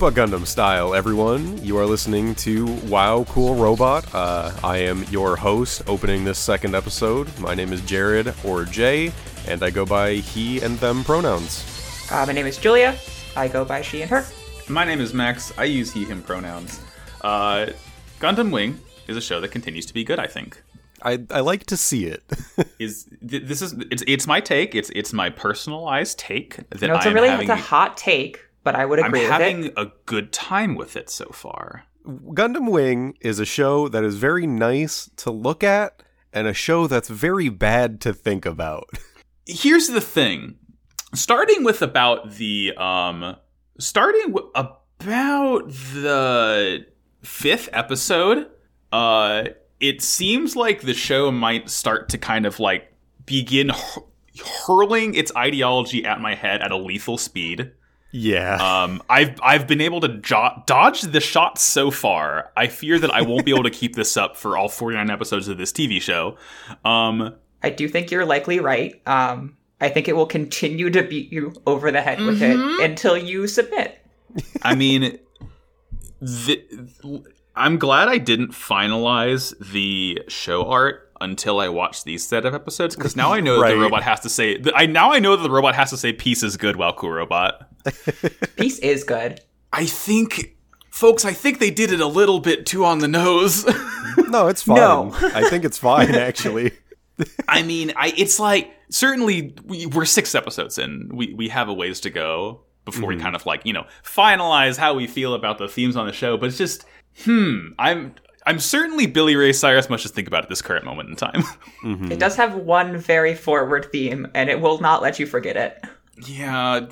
Opa Gundam style, everyone. You are listening to Wow Cool Robot. Uh, I am your host opening this second episode. My name is Jared or Jay, and I go by he and them pronouns. Uh, my name is Julia. I go by she and her. My name is Max. I use he, him pronouns. Uh, Gundam Wing is a show that continues to be good, I think. I, I like to see it. is th- this is it's it's my take. It's it's my personalized take that No, it's a I'm really having, it's a hot take, but I would agree. I'm with having it. a good time with it so far. Gundam Wing is a show that is very nice to look at and a show that's very bad to think about. Here's the thing. Starting with about the um starting w- about the fifth episode, uh it seems like the show might start to kind of like begin hur- hurling its ideology at my head at a lethal speed. Yeah. Um, I've I've been able to jo- dodge the shots so far. I fear that I won't be able to keep this up for all 49 episodes of this TV show. Um, I do think you're likely right. Um, I think it will continue to beat you over the head with Mm-hmm. it until you submit. I mean, the, I'm glad I didn't finalize the show art until I watched these set of episodes because now I know that the robot has to say. I now I know that the robot has to say "peace is good" while cool robot. Peace is good. I think, folks, I think they did it a little bit too on the nose. no, it's fine. No. I think it's fine, actually. I mean, I it's like certainly we, we're six episodes in. We we have a ways to go before we kind of like you know finalize how we feel about the themes on the show. But it's just hmm. I'm I'm certainly Billy Ray Cyrus much just think about at this current moment in time. It does have one very forward theme, and it will not let you forget it. yeah.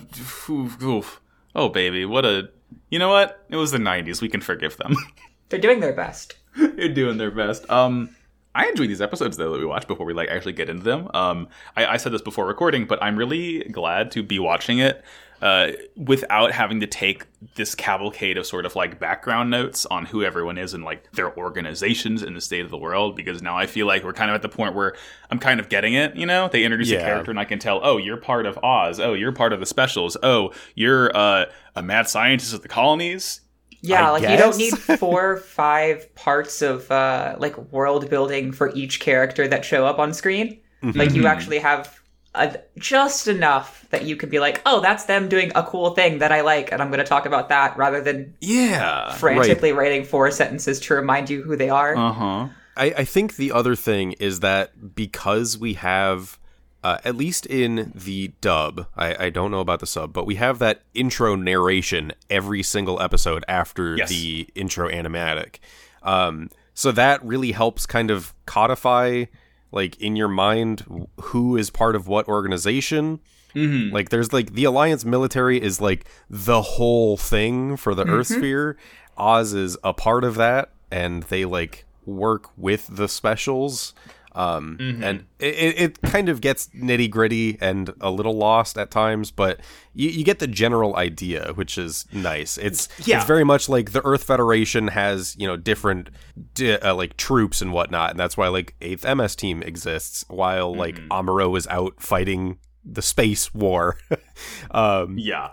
oof, oof. Oh baby, what a. You know what? It was the '90s. We can forgive them. They're doing their best. They're doing their best. Um, I enjoy these episodes though that we watch before we like actually get into them. Um, I, I said this before recording, but I'm really glad to be watching it uh, without having to take this cavalcade of sort of like background notes on who everyone is and like their organizations in the state of the world. Because now I feel like we're kind of at the point where I'm kind of getting it. You know, they introduce Yeah. a character and I can tell, oh, you're part of Oz. Oh, you're part of the specials. Oh, you're uh, a mad scientist at the colonies. Yeah, I like you don't need four or five parts of uh, like world building for each character that show up on screen. Mm-hmm. Like you actually have a, just enough that you can be like, oh, that's them doing a cool thing that I like, and I'm going to talk about that, rather than Yeah. frantically writing four sentences to remind you who they are. Uh huh. I, I think the other thing is that because we have, uh, at least in the dub, I, I don't know about the sub, but we have that intro narration every single episode after Yes. the intro animatic. Um, so that really helps kind of codify, like, in your mind, who is part of what organization. Mm-hmm. Like, there's like the Alliance military is like the whole thing for the Earth sphere. Oz is a part of that, and they like work with the specials. Um, and it, it kind of gets nitty gritty and a little lost at times, but you, you get the general idea, which is nice. It's Yeah. it's very much like the Earth Federation has you know different di- uh, like troops and whatnot, and that's why like Eighth MS Team exists, while like Amuro is out fighting the space war. um, Yeah.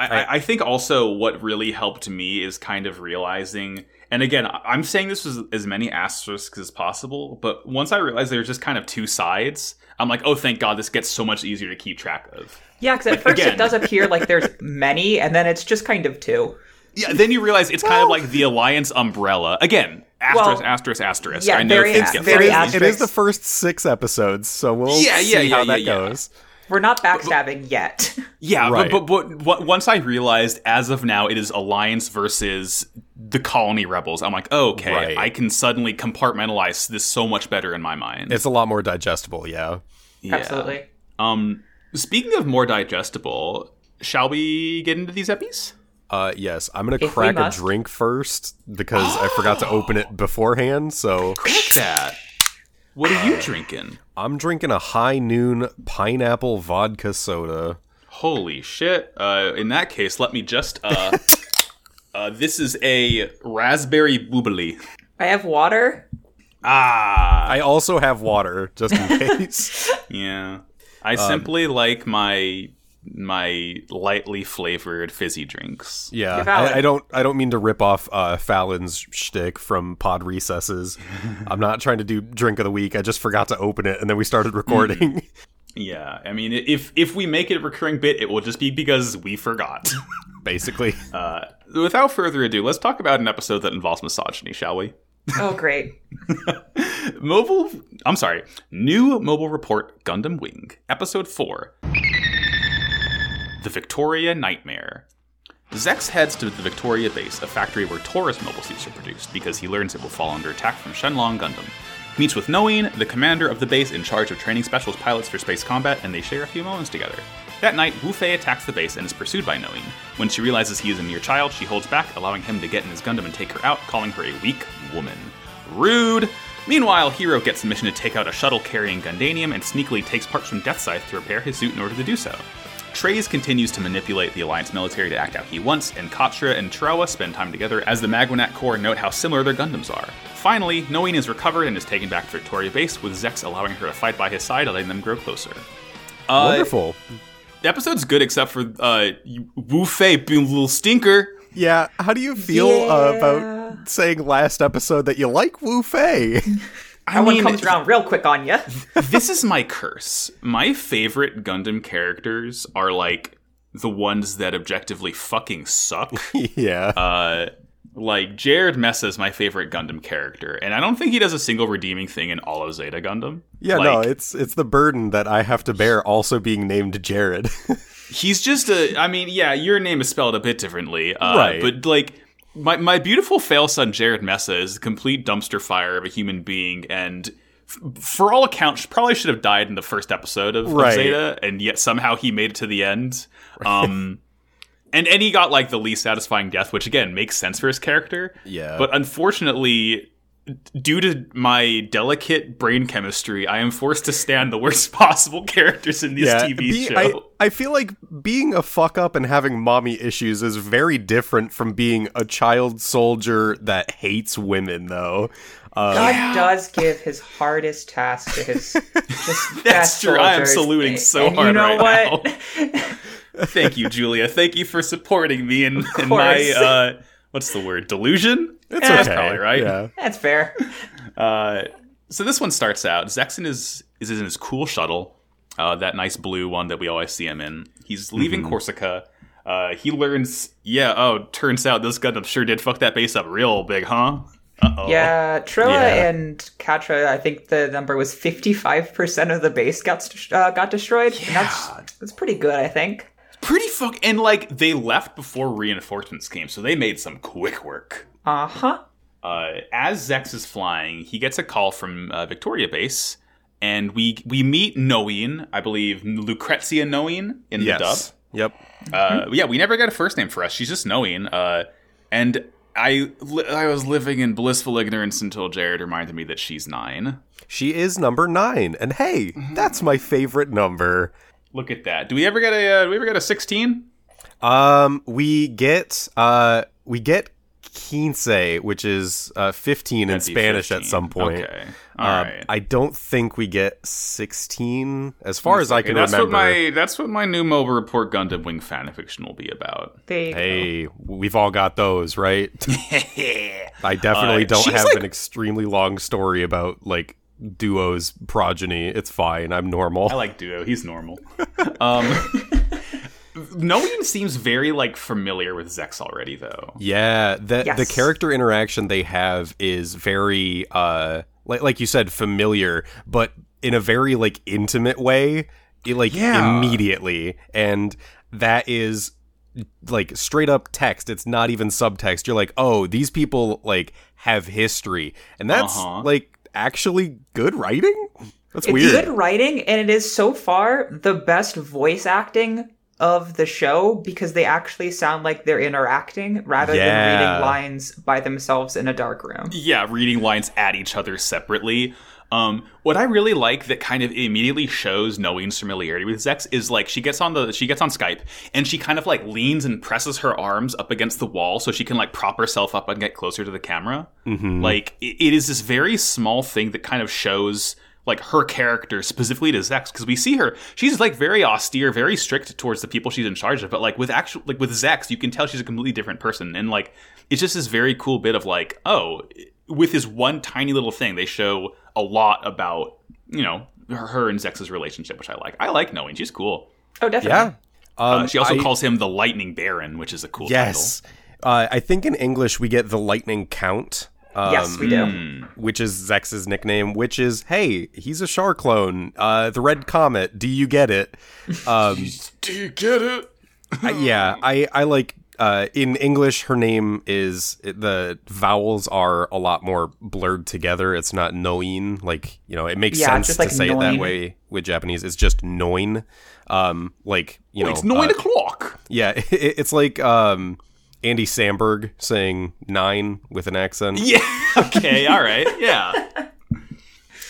I, I, I think also what really helped me is kind of realizing, and again, I- I'm saying this with as many asterisks as possible, but once I realized there's just kind of two sides, I'm like, oh, thank God, this gets so much easier to keep track of. Yeah, because at first again- it does appear like there's many, and then it's just kind of two. Yeah, then you realize it's kind of like the Alliance umbrella. Again, asterisk, Well, asterisk, asterisk. yeah, I know very, things get very asterisk. It is the first six episodes, so we'll Yeah, see yeah, yeah, how that yeah, yeah. goes. We're not backstabbing yet. Yeah, Right. but, but, but once I realized, as of now, it is Alliance versus the Colony Rebels. I'm like, oh, okay, Right. I can suddenly compartmentalize this so much better in my mind. It's a lot more digestible, yeah. Yeah. Absolutely. Um, speaking of more digestible, shall we get into these eppies? Uh, yes, I'm gonna we crack a drink first because I forgot to open it beforehand. So Crack that. What are you drinking? I'm drinking a high noon pineapple vodka soda. Holy shit! Uh, in that case, let me just. Uh, uh, this is a raspberry bubly. I have water. Ah, I also have water just in case. yeah. I simply like my my lightly flavored fizzy drinks. Yeah, I, I don't. I don't mean to rip off uh, Fallon's shtick from Pod Recesses. I'm not trying to do drink of the week. I just forgot to open it, and then we started recording. Yeah, I mean, if if we make it a recurring bit, it will just be because we forgot. basically, uh, without further ado, let's talk about an episode that involves misogyny, shall we? Oh, great. Mobile, I'm sorry, new mobile report Gundam Wing, episode 4 The Victoria Nightmare. Zechs heads to the Victoria base, a factory where Taurus mobile suits are produced, because he learns it will fall under attack from Shenlong Gundam. Meets with Noin, the commander of the base in charge of training specialist pilots for space combat, and they share a few moments together. That night, Wu Fei attacks the base and is pursued by Noin. When she realizes he is a mere child, she holds back, allowing him to get in his Gundam and take her out, calling her a weak woman. Rude! Meanwhile, Heero gets the mission to take out a shuttle carrying Gundanium and sneakily takes parts from Death Scythe to repair his suit in order to do so. Treize continues to manipulate the Alliance military to act how he wants, and Quatre and Trowa spend time together as the Maganac Corps note how similar their Gundams are. Finally, Noin is recovered and is taken back to Victoria Base, with Zechs allowing her to fight by his side, letting them grow closer. Uh, wonderful. The episode's good except for uh, Wu Fei being a little stinker. Yeah, how do you feel uh, about saying last episode that you like Wu Fei? I that one comes around real quick on you. this is my curse. My favorite Gundam characters are like the ones that objectively fucking suck. yeah, uh, like Jerid Messa is my favorite Gundam character, and I don't think he does a single redeeming thing in all of Zeta Gundam. yeah. Like, no, it's it's the burden that I have to bear, also being named Jared. he's just a. I mean, yeah, your name is spelled a bit differently, uh, Right. But like. My, my beautiful fail son Jerid Messa is a complete dumpster fire of a human being, and f- for all accounts, probably should have died in the first episode of, of Zeta, and yet somehow he made it to the end. Um, and and he got like the least satisfying death, which again makes sense for his character. Yeah. But unfortunately, due to my delicate brain chemistry, I am forced to stand the worst possible characters in these yeah, TV be- show. I, I feel like being a fuck up and having mommy issues is very different from being a child soldier that hates women, though. Uh, God does give his hardest task to his just That's best true. I am soldiers. saluting so and hard you know right what? Thank you, Julia. Thank you for supporting me in, in my uh, what's the word? Delusion. It's Yeah, okay, that's probably right. Yeah. That's fair. Uh, so this one starts out. Zexon is is in his cool shuttle, uh, that nice blue one that we always see him in. He's leaving Corsica. Uh, he learns, yeah. Oh, turns out this Gundam sure did fuck that base up real big, huh? Uh oh. Yeah, Trowa Yeah. and Quatre, I think the number was 55% of the base got, uh, got destroyed. And that's, that's pretty good, I think. Pretty fuck. And like they left before reinforcements came, so they made some quick work. Uh huh. uh, as Zechs is flying, he gets a call from uh, Victoria Base, and we we meet Noin, I believe Lucrezia Noin in the dub. Yep. dub. Uh, yeah, we never got a first name for us. She's just Noin. Uh, and I li- I was living in blissful ignorance until Jared reminded me that she's nine. She is number nine, and hey, Mm-hmm. that's my favorite number. Look at that. Do we ever get a uh, do we ever get a sixteen? Um, we get uh, we get quince, which is uh, fifteen in That'd be Spanish at some point. Okay. All Um, right. I don't think we get sixteen, as far as I Okay, can that's remember. what my that's what my new mobile report Gundam Wing fanfiction will be about. There you go. Hey, we've all got those, right? I definitely Uh, don't have like- an extremely long story about like duo's progeny. It's fine. I'm normal. I like Duo. He's normal. um, Noin seems very like familiar with Zechs already, though. Yeah, the Yes. the character interaction they have is very uh like like you said familiar, but in a very like intimate way, it, like Yeah. immediately. And that is like straight up text. It's not even subtext. You're like, "Oh, these people like have history." And that's Uh-huh. like actually good writing? That's It's weird. good writing, and it is so far the best voice acting of the show because they actually sound like they're interacting rather Yeah. than reading lines by themselves in a dark room. Yeah, reading lines at each other separately. Um, what I really like that kind of immediately shows Noin's familiarity with Zechs is like she gets on the she gets on Skype and she kind of like leans and presses her arms up against the wall so she can like prop herself up and get closer to the camera. Like it, it is this very small thing that kind of shows like her character specifically to Zechs because we see her she's like very austere, very strict towards the people she's in charge of, but like with actual like with Zechs, you can tell she's a completely different person, and like it's just this very cool bit of like oh, with this one tiny little thing, they show a lot about you know her, her and Zechs's relationship, which I like. I like knowing she's cool. Oh, definitely. Yeah. Um, Uh, she also I- calls him the Lightning Baron, which is a cool Yes. Uh, I think in English we get the Lightning Count. Um, yes, we do. Which is Zechs's nickname, which is, hey, he's a Char clone. Uh, the Red Comet. Do you get it? Um, Do you get it? I- yeah, I, I like. Uh, in English, her name is the vowels are a lot more blurred together. It's not Noin, like you know. It makes Yeah, sense just to like say it that way with Japanese. It's just Noin, um, like you know. it's nine uh, o'clock. Yeah, it, it's like um, Andy Samberg saying nine with an accent. Yeah. Okay. all right. Yeah.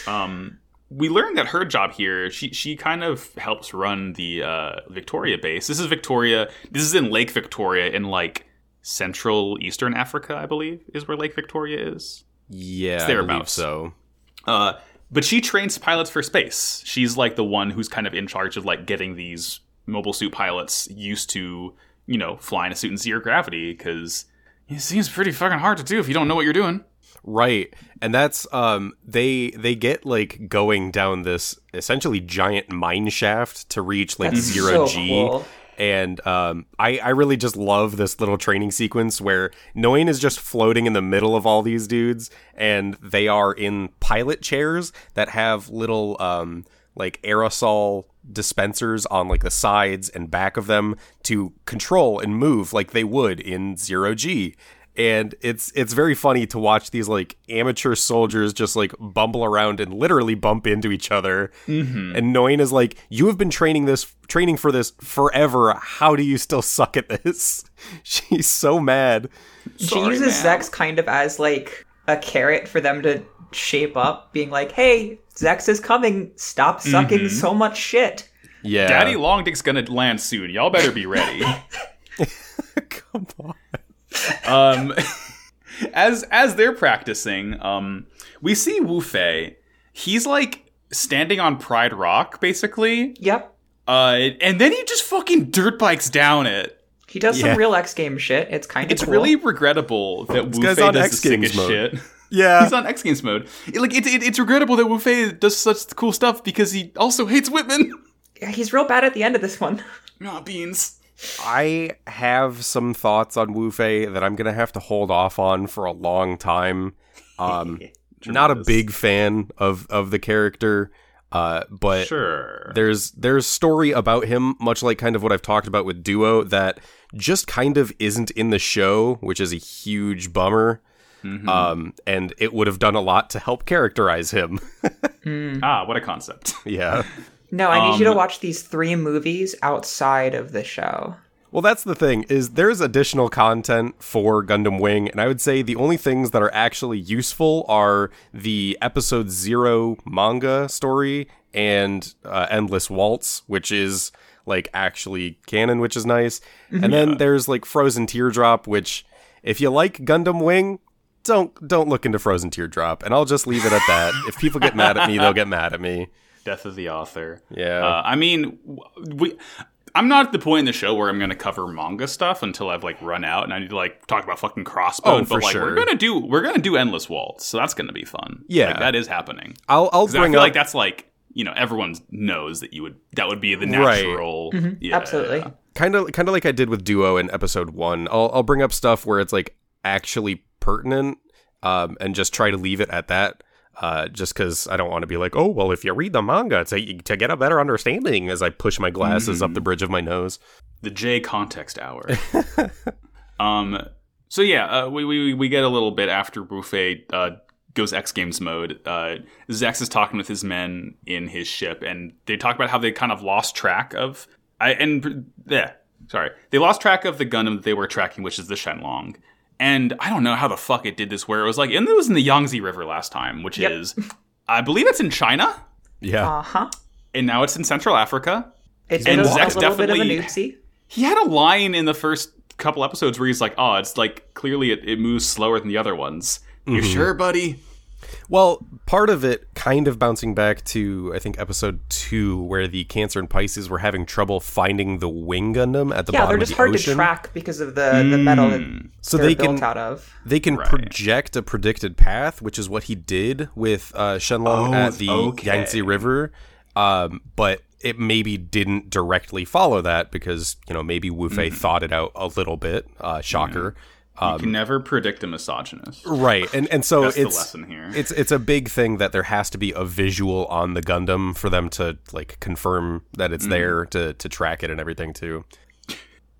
Um, we learned that her job here, she she kind of helps run the uh, Victoria base. This is Victoria. This is in Lake Victoria in like Central Eastern Africa, I believe, is where Lake Victoria is. Yeah, I thereabouts. so. Uh, but she trains pilots for space. She's like the one who's kind of in charge of like getting these mobile suit pilots used to, you know, flying a suit in zero gravity because it seems pretty fucking hard to do if you don't know what you're doing. Right. And that's um they they get like going down this essentially giant mine shaft to reach like That's zero so G. cool. And um I, I really just love this little training sequence where Noin is just floating in the middle of all these dudes and they are in pilot chairs that have little um like aerosol dispensers on like the sides and back of them to control and move like they would in zero G and it's it's very funny to watch these like amateur soldiers just like bumble around and literally bump into each other. Mm-hmm. And Noin is like, "You have been training this training for this forever. How do you still suck at this?" She's so mad. She Sorry, uses ma'am. Zechs kind of as like a carrot for them to shape up, being like, "Hey, Zechs is coming. Stop sucking so much shit." Yeah, Daddy Long Dick's gonna land soon. Y'all better be ready. come on. Um, as as they're practicing, um, we see Wu Fei. He's like standing on Pride Rock, basically, Yep. uh, and then he just fucking dirt bikes down it. He does Yeah. some real X Games shit. It's kind of It's cool. really regrettable that Wu Fei does X the sickest shit. Yeah, He's on X Games mode. It- like it's it, it's regrettable that Wu Fei does such cool stuff because he also hates Whitman. Yeah, he's real bad at the end of this one. Aw, beans. I have some thoughts on Wu Fei that I'm gonna have to hold off on for a long time. Um, not a big fan of of the character, uh, but Sure. there's there's story about him, much like kind of what I've talked about with Duo, that just kind of isn't in the show, which is a huge bummer. Mm-hmm. Um, and it would have done a lot to help characterize him. Ah, what a concept. yeah. No, I need you to Um, watch these three movies outside of the show. Well, that's the thing is there's additional content for Gundam Wing, and I would say the only things that are actually useful are the episode zero manga story and uh, Endless Waltz, which is like actually canon, which is nice. And then there's like Frozen Teardrop, which if you like Gundam Wing, don't don't look into Frozen Teardrop, and I'll just leave it at that. if people get mad at me, they'll get mad at me. Death of the author. Yeah. Uh, I mean, we. I'm not at the point in the show where I'm going to cover manga stuff until I've like run out and I need to like talk about fucking Crossbone. Oh, for but like sure. we're gonna do we're gonna do Endless Waltz, so that's gonna be fun. Yeah. like, that is happening. I'll I'll 'Cause I bring feel up like that's like you know everyone knows that you would that would be the Right. natural. Yeah, Absolutely. kind of kind of like I did with Duo in episode one. I'll I'll bring up stuff where it's like actually pertinent, um, and just try to leave it at that. Uh, just because I don't want to be like, oh well, if you read the manga to to get a better understanding, as I push my glasses up the bridge of my nose. the J context hour. um. So yeah, uh, we, we we get a little bit after Wu Fei uh, goes X Games mode. Uh, Zechs is talking with his men in his ship, and they talk about how they kind of lost track of. I and yeah, sorry, they lost track of the Gundam that they were tracking, which is the Shenlong. And I don't know how the fuck it did this. Where it was like, and it was in the Yangtze River last time, which Yep. is, I believe it's in China, Yeah, Uh huh. and now it's in Central Africa. It's And a, Zechs a little bit of a definitely- He had a line in the first couple episodes where he's like, "Oh, it's like clearly it, it moves slower than the other ones." You Mm-hmm. sure, buddy? Well, part of it kind of bouncing back to I think episode two, where the Cancer and Pisces were having trouble finding the Wing Gundam at the Yeah, bottom Yeah, they're just the hard ocean. to track because of the, the metal that So they're they built can out of. they can Right. project a predicted path, which is what he did with uh, Shenlong Oh, at the okay. Yangtze River. Um, but it maybe didn't directly follow that because you know maybe Wu Mm. Fei thought it out a little bit. Uh, shocker. You can never predict a misogynist. Right, and and so That's the it's lesson here. it's it's a big thing that there has to be a visual on the Gundam for them to like confirm that Mm. it's there to to track it and everything too.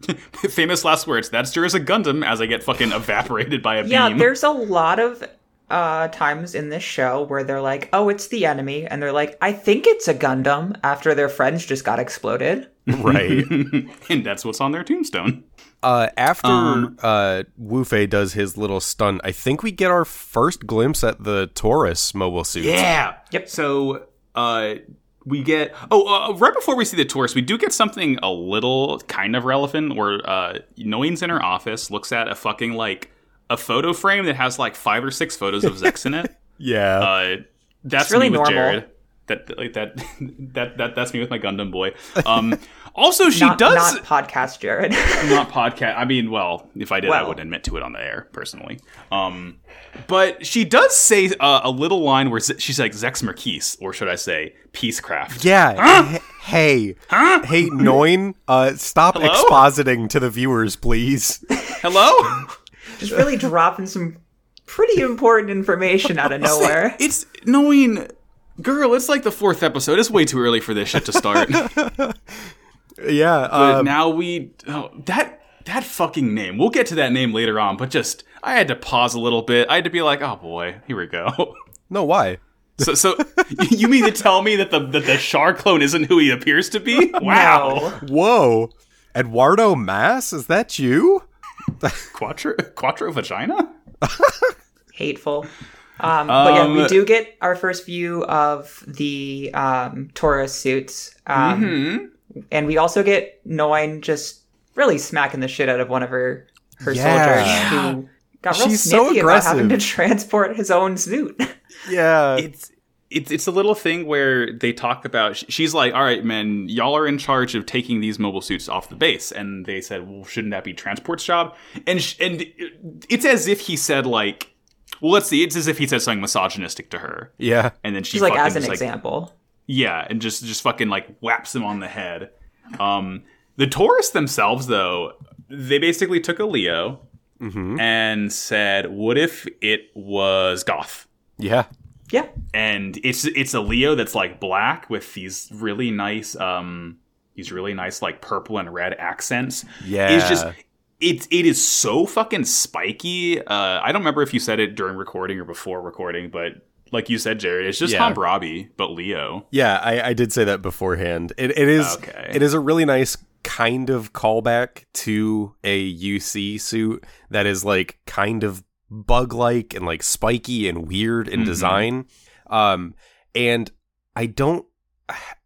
Famous last words. That's true as a Gundam as I get fucking evaporated by a Yeah, beam. there's a lot of uh, times in this show where they're like, "Oh, it's the enemy," and they're like, "I think it's a Gundam." After their friends just got exploded. Right. and that's what's on their tombstone. Uh, after Um, uh, Wu Fei does his little stunt, I think we get our first glimpse at the Taurus mobile suit. Yeah. Yep. So uh we get oh uh, right before we see the Taurus, we do get something a little kind of relevant where uh Noin's in her office looks at a fucking like a photo frame that has like five or six photos of Zechs in it. Yeah. Uh that's It's really me with normal. Jared. That like that that that that's me with my Gundam boy. Um also she not, does not podcast, Jared. not podcast. I mean, well, if I did, I wouldn't admit to it on the air personally. Um, but she does say uh, a little line where she's like Zechs Merquise, or should I say Peacecraft? yeah. H- Hey. Hey, Noin, uh, stop Hello? expositing to the viewers, please. Hello. just really dropping some pretty important information out of nowhere. it's knowing, girl. It's like the fourth episode. It's way too early for this shit to start. Yeah. But Um, now we oh, that that fucking name. We'll get to that name later on. But just I had to pause a little bit. I had to be like, oh boy, here we go. no, why? So, so you mean to tell me that the that the Char clone isn't who he appears to be? Wow, No. Whoa. Eduardo Mass? Is that you? quattro quattro vagina. hateful. Um, but yeah, we Um, do get our first view of the um, Taurus suits, um, Mm-hmm. And we also get Noin just really smacking the shit out of one of her her Yeah. soldiers who got real She's so about having to transport his own suit. Yeah. It's it's it's a little thing where they talk about. She's like, "All right, men, y'all are in charge of taking these mobile suits off the base," and they said, "Well, shouldn't that be transport's job?" And sh- and it's as if he said like, "Well, let's see." It's as if he said something misogynistic to her, yeah. and then she She's like, as an just, like, example. Yeah, and just just fucking like whaps him on the head. Um, the Tauruses themselves, though, they basically took a Leo and said, "What if it was goth?" Yeah. Yeah, And it's it's a Leo that's like black with these really nice um these really nice like purple and red accents. Yeah. it's just it it is so fucking spiky. Uh, I don't remember if you said it during recording or before recording, but like you said, Jared, it's just Yeah. Robbie but Leo. Yeah, I, I did say that beforehand. It, it is Okay. it is a really nice kind of callback to a UC suit that is like kind of bug like and like spiky and weird in Mhm. design. Um and I don't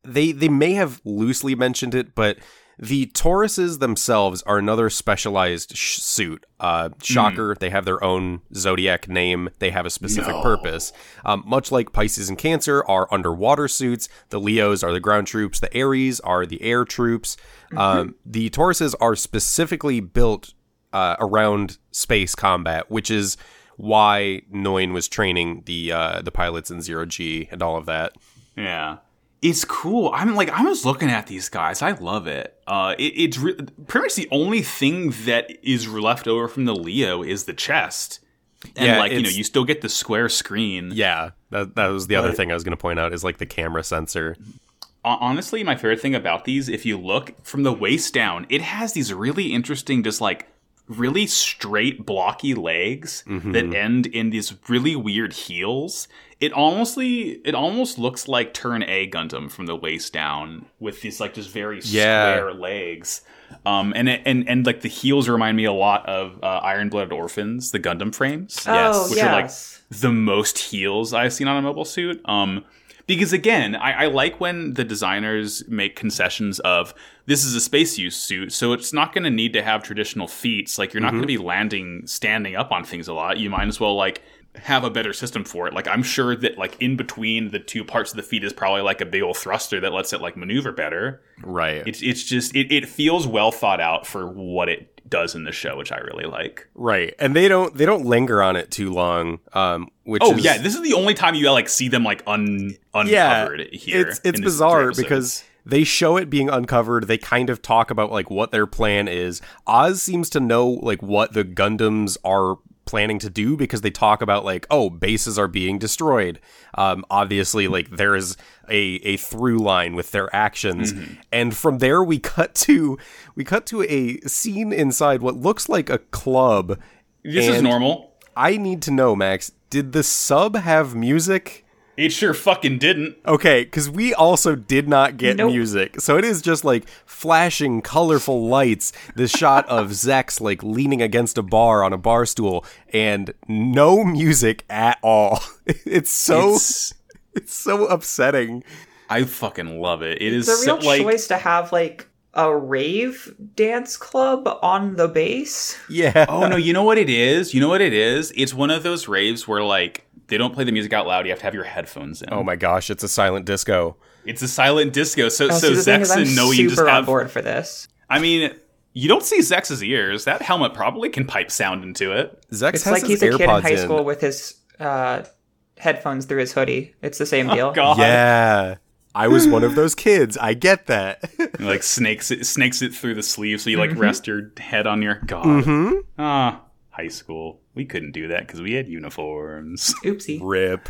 they they may have loosely mentioned it, but the Tauruses themselves are another specialized sh- suit. Uh, shocker, they have their own zodiac name. They have a specific No. purpose. Um, much like Pisces and Cancer are underwater suits, the Leos are the ground troops, the Aries are the air troops. Um, the Tauruses are specifically built uh, around space combat, which is why Noin was training the uh, the pilots in Zero G and all of that. Yeah. It's cool. I'm like, I was looking at these guys. I love it. Uh, it it's re- pretty much the only thing that is left over from the Leo is the chest. And Yeah, like, you know, you still get the square screen. Yeah, that that was the other thing I was going to point out is like the camera sensor. Honestly, my favorite thing about these, if you look from the waist down, it has these really interesting, just like really straight, blocky legs that end in these really weird heels. It honestly, it almost looks like Turn A Gundam from the waist down with these like just very Yeah. square legs. Um, and it, and and like the heels remind me a lot of uh, Iron Blooded Orphans, the Gundam frames oh which are like the most heels I've seen on a mobile suit. Um, because again, I, I like when the designers make concessions of this is a space use suit, so it's not going to need to have traditional feats. Like you're not going to mm-hmm. be landing standing up on things a lot. You might as well like have a better system for it. Like I'm sure that like in between the two parts of the feet is probably like a big old thruster that lets it like maneuver better. Right. It's it's just it, it feels well thought out for what it does in the show, which I really like. right. And they don't they don't linger on it too long. Um which Oh is yeah, this is the only time you like see them like un yeah, uncovered here. It's it's bizarre because they show it being uncovered. They kind of talk about like what their plan is. Oz seems to know like what the Gundams are planning to do because they talk about like oh bases are being destroyed. Um, obviously, like there is a a through line with their actions, Mm-hmm. and from there we cut to we cut to a scene inside what looks like a club. this is normal. I need to know, Max. Did the sub have music? It sure fucking didn't. Okay, because we also did not get Nope. music. So it is just like flashing, colorful lights. This shot of Zechs like leaning against a bar on a bar stool, and no music at all. It's so it's, It's, so upsetting. I fucking love it. It is It's a real so, like choice to have like a rave dance club on the base. Yeah. oh no, you know what it is? You know what it is? It's one of those raves where like they don't play the music out loud. You have to have your headphones in. Oh my gosh, it's a silent disco. It's a silent disco. So Oh, so see, the thing is, Zechs and Noe super just on have. board for this. I mean, you don't see Zechs's ears. That helmet probably can pipe sound into it. Zechs It's has like his he's a kid in AirPods high in. school with his uh, headphones through his hoodie. It's the same deal. Oh, God. Yeah. I was one of those kids. I get that. Like snakes it snakes it through the sleeve so you Mm-hmm. like rest your head on your god. Mm-hmm. Ah, high school. We couldn't do that because we had uniforms. Oopsie. Rip.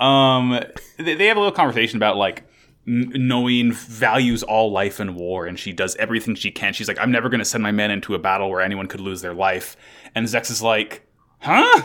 Um, they, they have a little conversation about like Noin values all life in war, and she does everything she can. She's like, I'm never going to send my men into a battle where anyone could lose their life. And Zechs is like, Huh?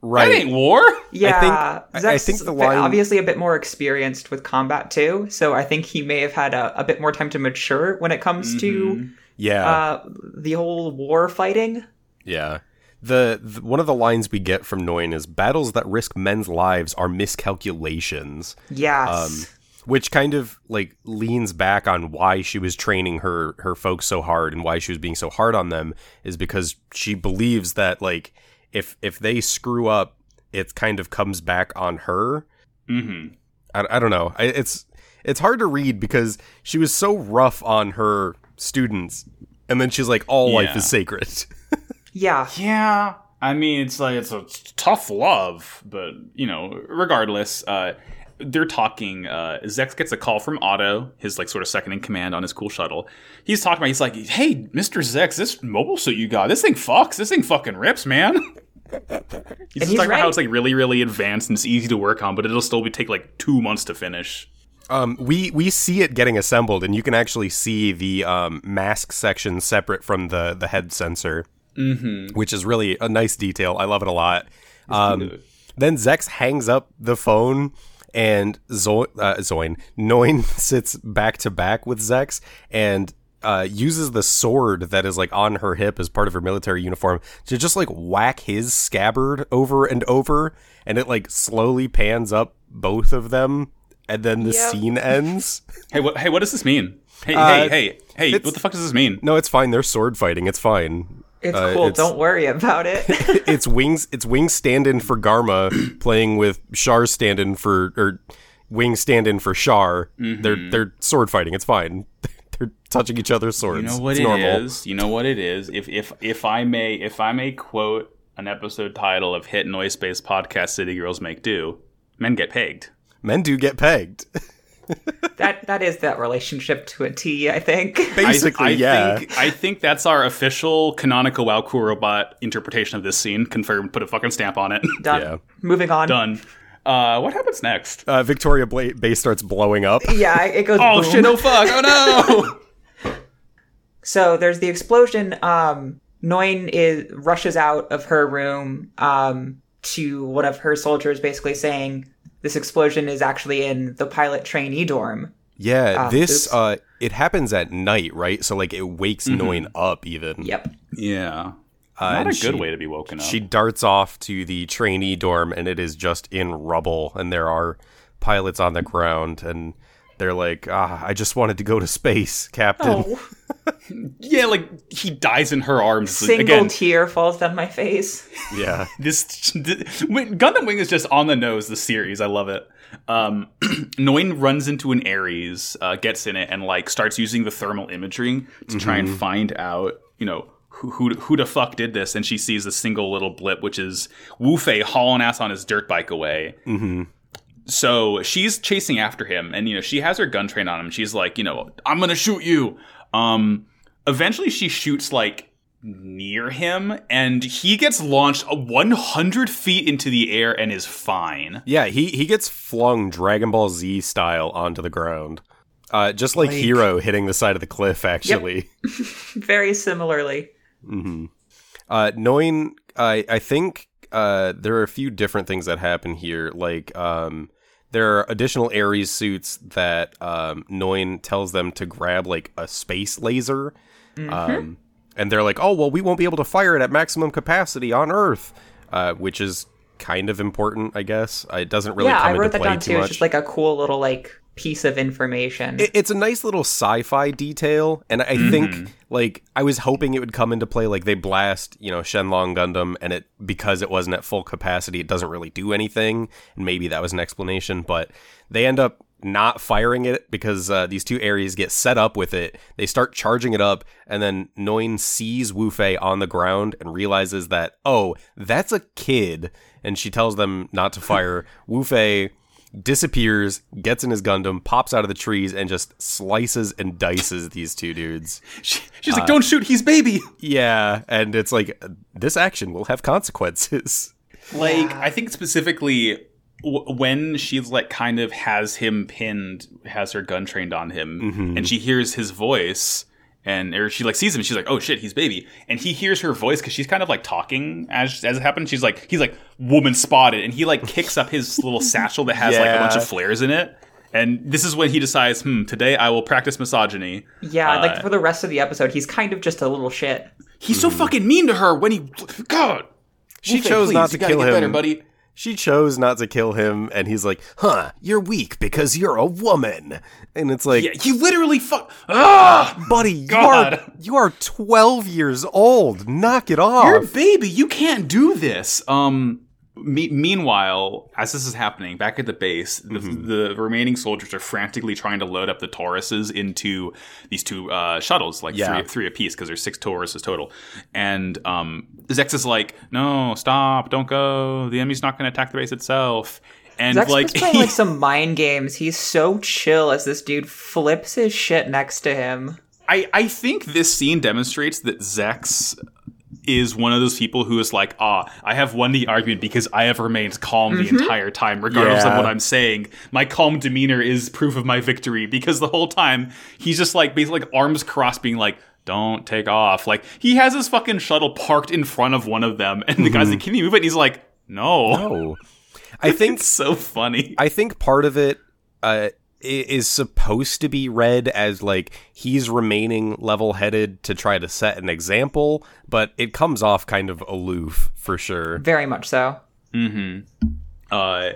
Right. That ain't war. Yeah, I- think, I think the ve- line- obviously a bit more experienced with combat too, so I think he may have had a, a bit more time to mature when it comes to Yeah. uh, the whole war fighting. Yeah. The, the one of the lines we get from Noin is battles that risk men's lives are miscalculations, Yes, Um, which kind of like leans back on why she was training her her folks so hard and why she was being so hard on them is because she believes that like if if they screw up, it kind of comes back on her. Mm-hmm. I, I don't know. I, it's it's hard to read because she was so rough on her students, and then she's like, "All life is sacred." yeah, Yeah. I mean, it's like it's a tough love, but you know, regardless, uh, they're talking. Uh, Zechs gets a call from Otto, his like sort of second in command on his cool shuttle. He's talking about. He's like, "Hey, Mister Zechs, this mobile suit you got, this thing fucks. This thing fucking rips, man." He's just he's talking about how it's like really, really advanced and it's easy to work on, but it'll still be take like two months to finish. Um, we we see it getting assembled, and you can actually see the um, mask section separate from the the head sensor, mm-hmm. which is really a nice detail. I love it a lot. Um, then Zechs hangs up the phone, and Zo- uh, Zoin Noin sits back to back with Zechs and. Uh, uses the sword that is like on her hip as part of her military uniform to just like whack his scabbard over and over, and it like slowly pans up both of them, and then the Yep. scene ends. Hey, what? Hey, what does this mean? Hey, Uh, hey, hey, hey! it's- What the fuck does this mean? No, it's fine. They're sword fighting. It's fine. It's Uh, cool. it's- Don't worry about it. it's wings. It's wings stand in for Garma playing with Char stand in for or wings stand in for Char. They're they're sword fighting. It's fine. they're touching each other's swords. You know what it's it normal. is. You know what it is. If if if I may if I may quote an episode title of hit noise based podcast City Girls Make Do, men get pegged. Men do get pegged. that that is that relationship to a T. I think. Basically, I, I yeah. Think, I think that's our official canonical Wow Cool Robot interpretation of this scene. Confirmed. Put a fucking stamp on it. Done. Yeah. Moving on. Done. Uh, what happens next? uh, Victoria Bla- Base starts blowing up. Yeah, it goes. Oh boom. shit! Oh fuck! Oh no! So there's the explosion. Um, Noin is rushes out of her room um, to one of her soldiers, basically saying this explosion is actually in the pilot trainee dorm. Yeah, Ah, this oops. uh, it happens at night, right? So like it wakes Noin up even. Yep. yeah. Uh, Not a good she- way to be woken up. She darts off to the trainee dorm, and it is just in rubble, and there are pilots on the ground, and they're like, "Ah, I just wanted to go to space, Captain." Oh, yeah, like he dies in her arms A Single again. tear falls down my face. Yeah. this, this Gundam Wing is just on the nose. The series, I love it. Um, Noin runs into an Aries, uh, gets in it, and like starts using the thermal imagery to try and find out, you know, who, who who the fuck did this. And she sees a single little blip, which is Wu Fei hauling ass on his dirt bike away. Mm-hmm. So she's chasing after him, and you know she has her gun trained on him. She's like, you know, I'm gonna shoot you. Um, eventually she shoots like near him, and he gets launched 100 feet into the air and is fine. Yeah, he he gets flung Dragon Ball Z style onto the ground. Uh, just like, Like- Heero hitting the side of the cliff, actually. Very similarly. hmm Uh, knowing, I I think uh, there are a few different things that happen here. Like, um, there are additional Aries suits that um, Noin tells them to grab, like a space laser. Um, and they're like, "Oh, well, we won't be able to fire it at maximum capacity on Earth," uh, which is kind of important, I guess. It doesn't really yeah, come I wrote into that play down too too. much. It's just like a cool little like piece of information. It- it's a nice little sci-fi detail and i think like i was hoping it would come into play like they blast you know shenlong gundam and it because it wasn't at full capacity it doesn't really do anything and maybe that was an explanation but they end up not firing it because uh, these two areas get set up with it. They start charging it up and then noin sees wu fei on the ground and realizes that oh that's a kid and she tells them not to fire. Wu fei disappears, gets in his Gundam, pops out of the trees, and just slices and dices these two dudes. She, she's like, uh, "Don't shoot, he's baby." Yeah, and it's like this action will have consequences. Like, I think specifically w- when she's like kind of has him pinned, has her gun trained on him, mm-hmm. and she hears his voice, and or she like sees him, she's like, "Oh shit, he's baby," and he hears her voice because she's kind of like talking as as it happens. She's like, he's like, "Woman spotted," and he like kicks up his little satchel that has like a bunch of flares in it. And this is when he decides, hmm, today I will practice misogyny. yeah, Uh, like for the rest of the episode, he's kind of just a little shit. He's so fucking mean to her when he, God. She Wu-Fei, chose please, not to you kill get him. better, buddy. She chose not to kill him, and he's like, "Huh? You're weak because you're a woman." And it's like, Yeah, you literally fuck. Ah, buddy, you God. are you are 12 years old. Knock it off. you're a baby. You can't do this. Um. Me- meanwhile, as this is happening, back at the base, the, the remaining soldiers are frantically trying to load up the Tauruses into these two uh, shuttles, like Yeah. three, three apiece, because there's six Tauruses total. And um, Zechs is like, "No, stop! Don't go. The enemy's not going to attack the base itself." And Zechs like, playing like some mind games. He's so chill as this dude flips his shit next to him. I, I think this scene demonstrates that Zechs is one of those people who is like, ah, I have won the argument because I have remained calm the entire time, regardless of what I'm saying. My calm demeanor is proof of my victory because the whole time he's just like basically like arms crossed, being like, don't take off. Like he has his fucking shuttle parked in front of one of them, and the guy's like, can you move it? And he's like, no. Oh. I think It's so funny. I think part of it uh, i- is supposed to be read as like he's remaining level-headed to try to set an example, but it comes off kind of aloof for sure. Very much so. hmm. Uh,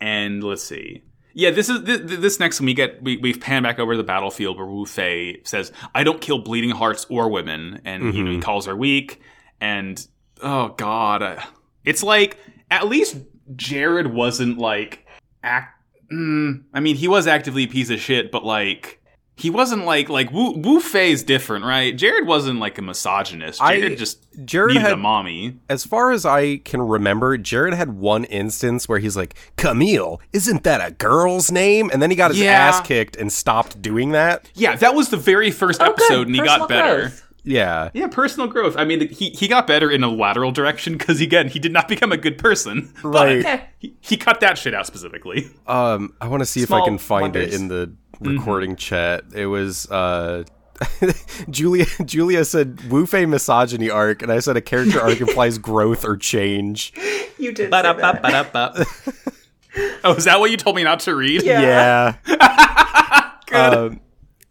and let's see. Yeah, this is this, this next one we get we we've panned back over the battlefield where Wu Fei says, "I don't kill bleeding hearts or women," and you know he calls her weak. And oh god, uh, it's like at least Jerid wasn't like act. Mm, I mean, he was actively a piece of shit, but like he wasn't like like Wu Wu Fei's different, right? Jerid wasn't like a misogynist. I- Jerid just Jerid needed had- a mommy. As far as I can remember, Jerid had one instance where he's like, "Kamille, isn't that a girl's name?" And then he got his Yeah. ass kicked and stopped doing that. Yeah, that was the very first Oh, episode, and he got better. growth. Yeah. Yeah, personal growth. I mean, he, he got better in a lateral direction because again, he did not become a good person. Right. But he, he cut that shit out specifically. Um, I want to see if I can find it in the recording chat. It was uh, Julia. Julia said Wu Fei misogyny arc, and I said a character arc implies growth or change. You did. say that. oh, is that what you told me not to read? Yeah. Um,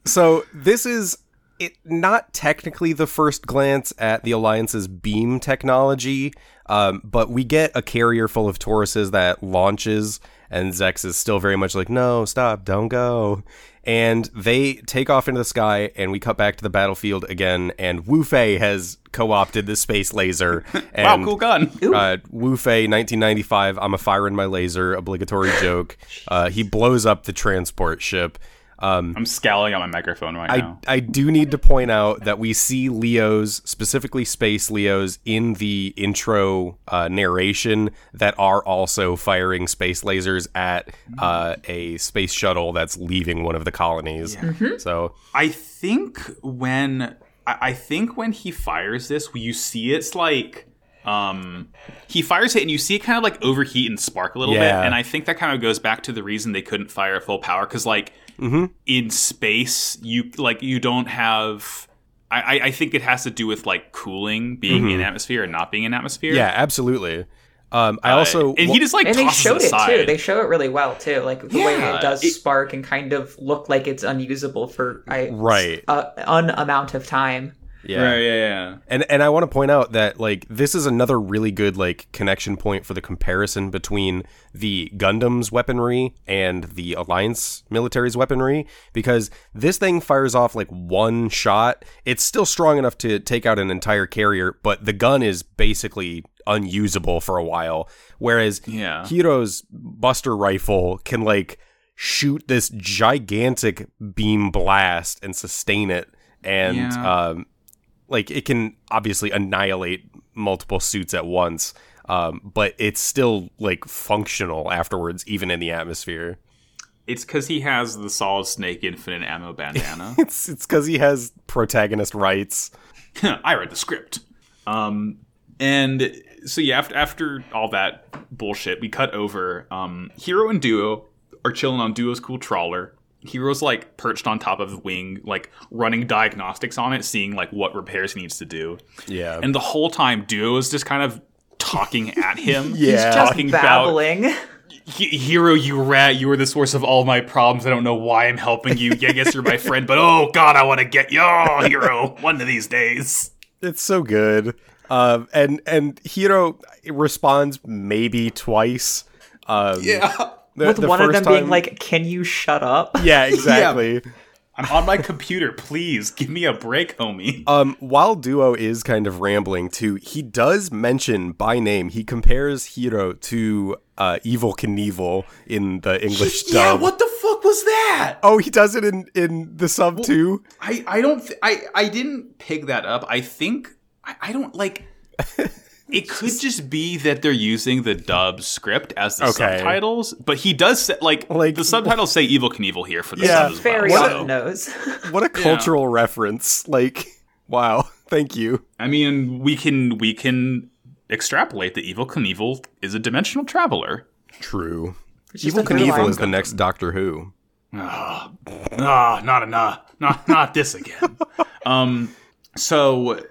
so this is it not technically the first glance at the alliance's beam technology, um, but we get a carrier full of Tauruses that launches, and Zechs is still very much like, "No, stop, don't go." And they take off into the sky, and we cut back to the battlefield again. And Wu Fei has co-opted the space laser. And, wow, cool gun. uh, Wu Fei, 1995. I'm a firing my laser. Obligatory joke. Uh, he blows up the transport ship. Um, I'm scowling at my microphone right I, now. I do need to point out that we see Leos, specifically space Leos, in the intro uh, narration that are also firing space lasers at uh, a space shuttle that's leaving one of the colonies. So I think when I I think when he fires this, you see it's like um he fires it and you see it kind of like overheat and spark a little Yeah. bit and i think that kind of goes back to the reason they couldn't fire at full power because like Mm-hmm. in space you like you don't have I, I- I think it has to do with like cooling being in atmosphere and not being in atmosphere Mm-hmm. yeah, absolutely. Um, I Uh, also and he just like and they showed it it aside. too. They show it really well too. Like the way it does it- spark and kind of look like it's unusable for I, Right. uh, an amount of time. Yeah. Right, yeah yeah And and I want to point out that like this is another really good like connection point for the comparison between the Gundam's weaponry and the Alliance military's weaponry because this thing fires off like one shot. It's still strong enough to take out an entire carrier, but the gun is basically unusable for a while. Whereas Yeah. Heero's Buster rifle can like shoot this gigantic beam blast and sustain it and Yeah. um like it can obviously annihilate multiple suits at once um, but it's still like functional afterwards even in the atmosphere it's because he has the solid snake infinite ammo bandana it's it's because he has protagonist rights I read the script. Um, and so yeah, after after all that bullshit, we cut over. Um, Heero and Duo are chilling on Duo's cool trawler. Heero's like perched on top of the wing, like running diagnostics on it, seeing like what repairs he needs to do. yeah And the whole time, Duo is just kind of talking at him. Yeah. He's just talking babbling. "He- Heero, you rat, you are the source of all my problems. I don't know why I'm helping you. Yeah, I guess you're my friend, but oh god, I want to get you, oh, Heero, one of these days. it's so good um and and Heero responds maybe twice um Yeah. The- With the one of first them being like, "Can you shut up?" yeah exactly I'm on my computer. Please give me a break, homie. Um, while Duo is kind of rambling too, he does mention by name. He compares Heero to uh, Evel Knievel in the English yeah, dub. what the fuck was that? Oh, he does it in in the sub too. I I don't th- I I didn't pick that up. I think I, I don't like. It could just be that they're using the dub script as the Okay. subtitles, but he does say, like Like- the subtitles say "Evel Knievel" here for the Yeah, sub as Very well. on so- the nose. What a cultural reference! Like, wow, thank you. I mean, we can we can extrapolate that Evel Knievel is a dimensional traveler. True. just Evil a third line. Knievel is the next Doctor Who. Ah, ah, not enough, not not this again. um, so D-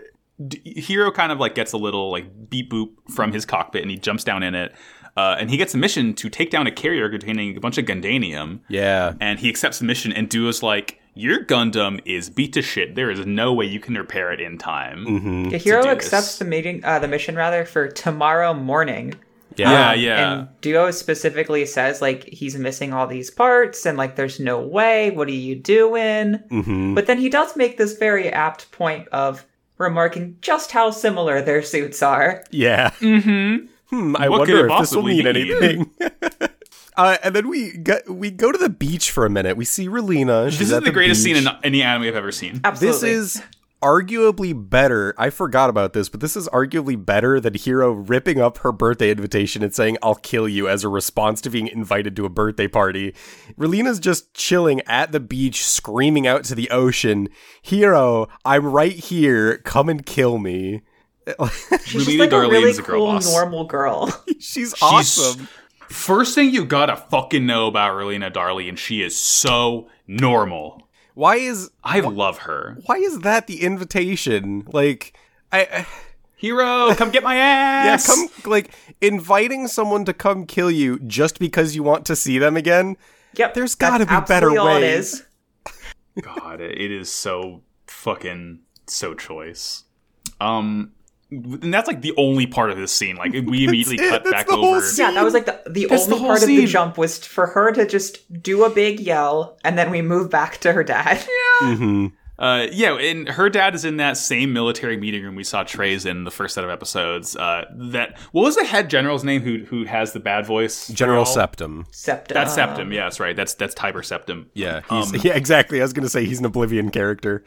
Heero kind of like gets a little like beep boop from his cockpit, and he jumps down in it, uh, and he gets a mission to take down a carrier containing a bunch of Gundanium, Yeah. and he accepts the mission. And Duo's like, "Your Gundam is beat to shit. There is no way you can repair it in time." Mm-hmm. The hero accepts this. the meeting, uh, the mission rather for tomorrow morning. Yeah. Yeah, Um, yeah. And Duo specifically says like he's missing all these parts and like there's no way. What are you doing? Mm-hmm. But then he does make this very apt point of remarking just how similar their suits are. Yeah. Mm-hmm. Hmm, I What wonder if this will mean mean? anything. uh, and then we go, we go to the beach for a minute. We see Relena. She's This is at the, greatest beach. scene in any anime I've ever seen. Absolutely. This is arguably better. I forgot about this, but this is arguably better than Heero ripping up her birthday invitation and saying, I'll kill you as a response to being invited to a birthday party. Relena's just chilling at the beach, screaming out to the ocean, Heero, I'm right here. Come and kill me. She's just Relena like a Darlene's really a girl cool boss. normal girl. She's awesome. First thing you gotta fucking know about Relena Darley, and she is so normal. Why is I love her. why is that the invitation? Like I, I Heero, come get my ass. Yeah, ass. come like inviting someone to come kill you just because you want to see them again. Yep. There's that's gotta be better absolutely all it ways. is. God, it is so fucking so choice. Um, and that's like the only part of this scene. Like we immediately it. cut That's back the whole over. scene. Yeah, that was like the, the That's only the whole part of the jump was for her to just do a big yell, and then we move back to her dad. hmm Uh, yeah, and her dad is in that same military meeting room we saw Treize in the first set of episodes. Uh, that what was the head general's name who who has the bad voice? General All? Septem. Septem. That's Septem. Yeah, that's right. That's that's Tiber Septim. Yeah, he's Um, yeah, exactly. I was gonna say he's an Oblivion character.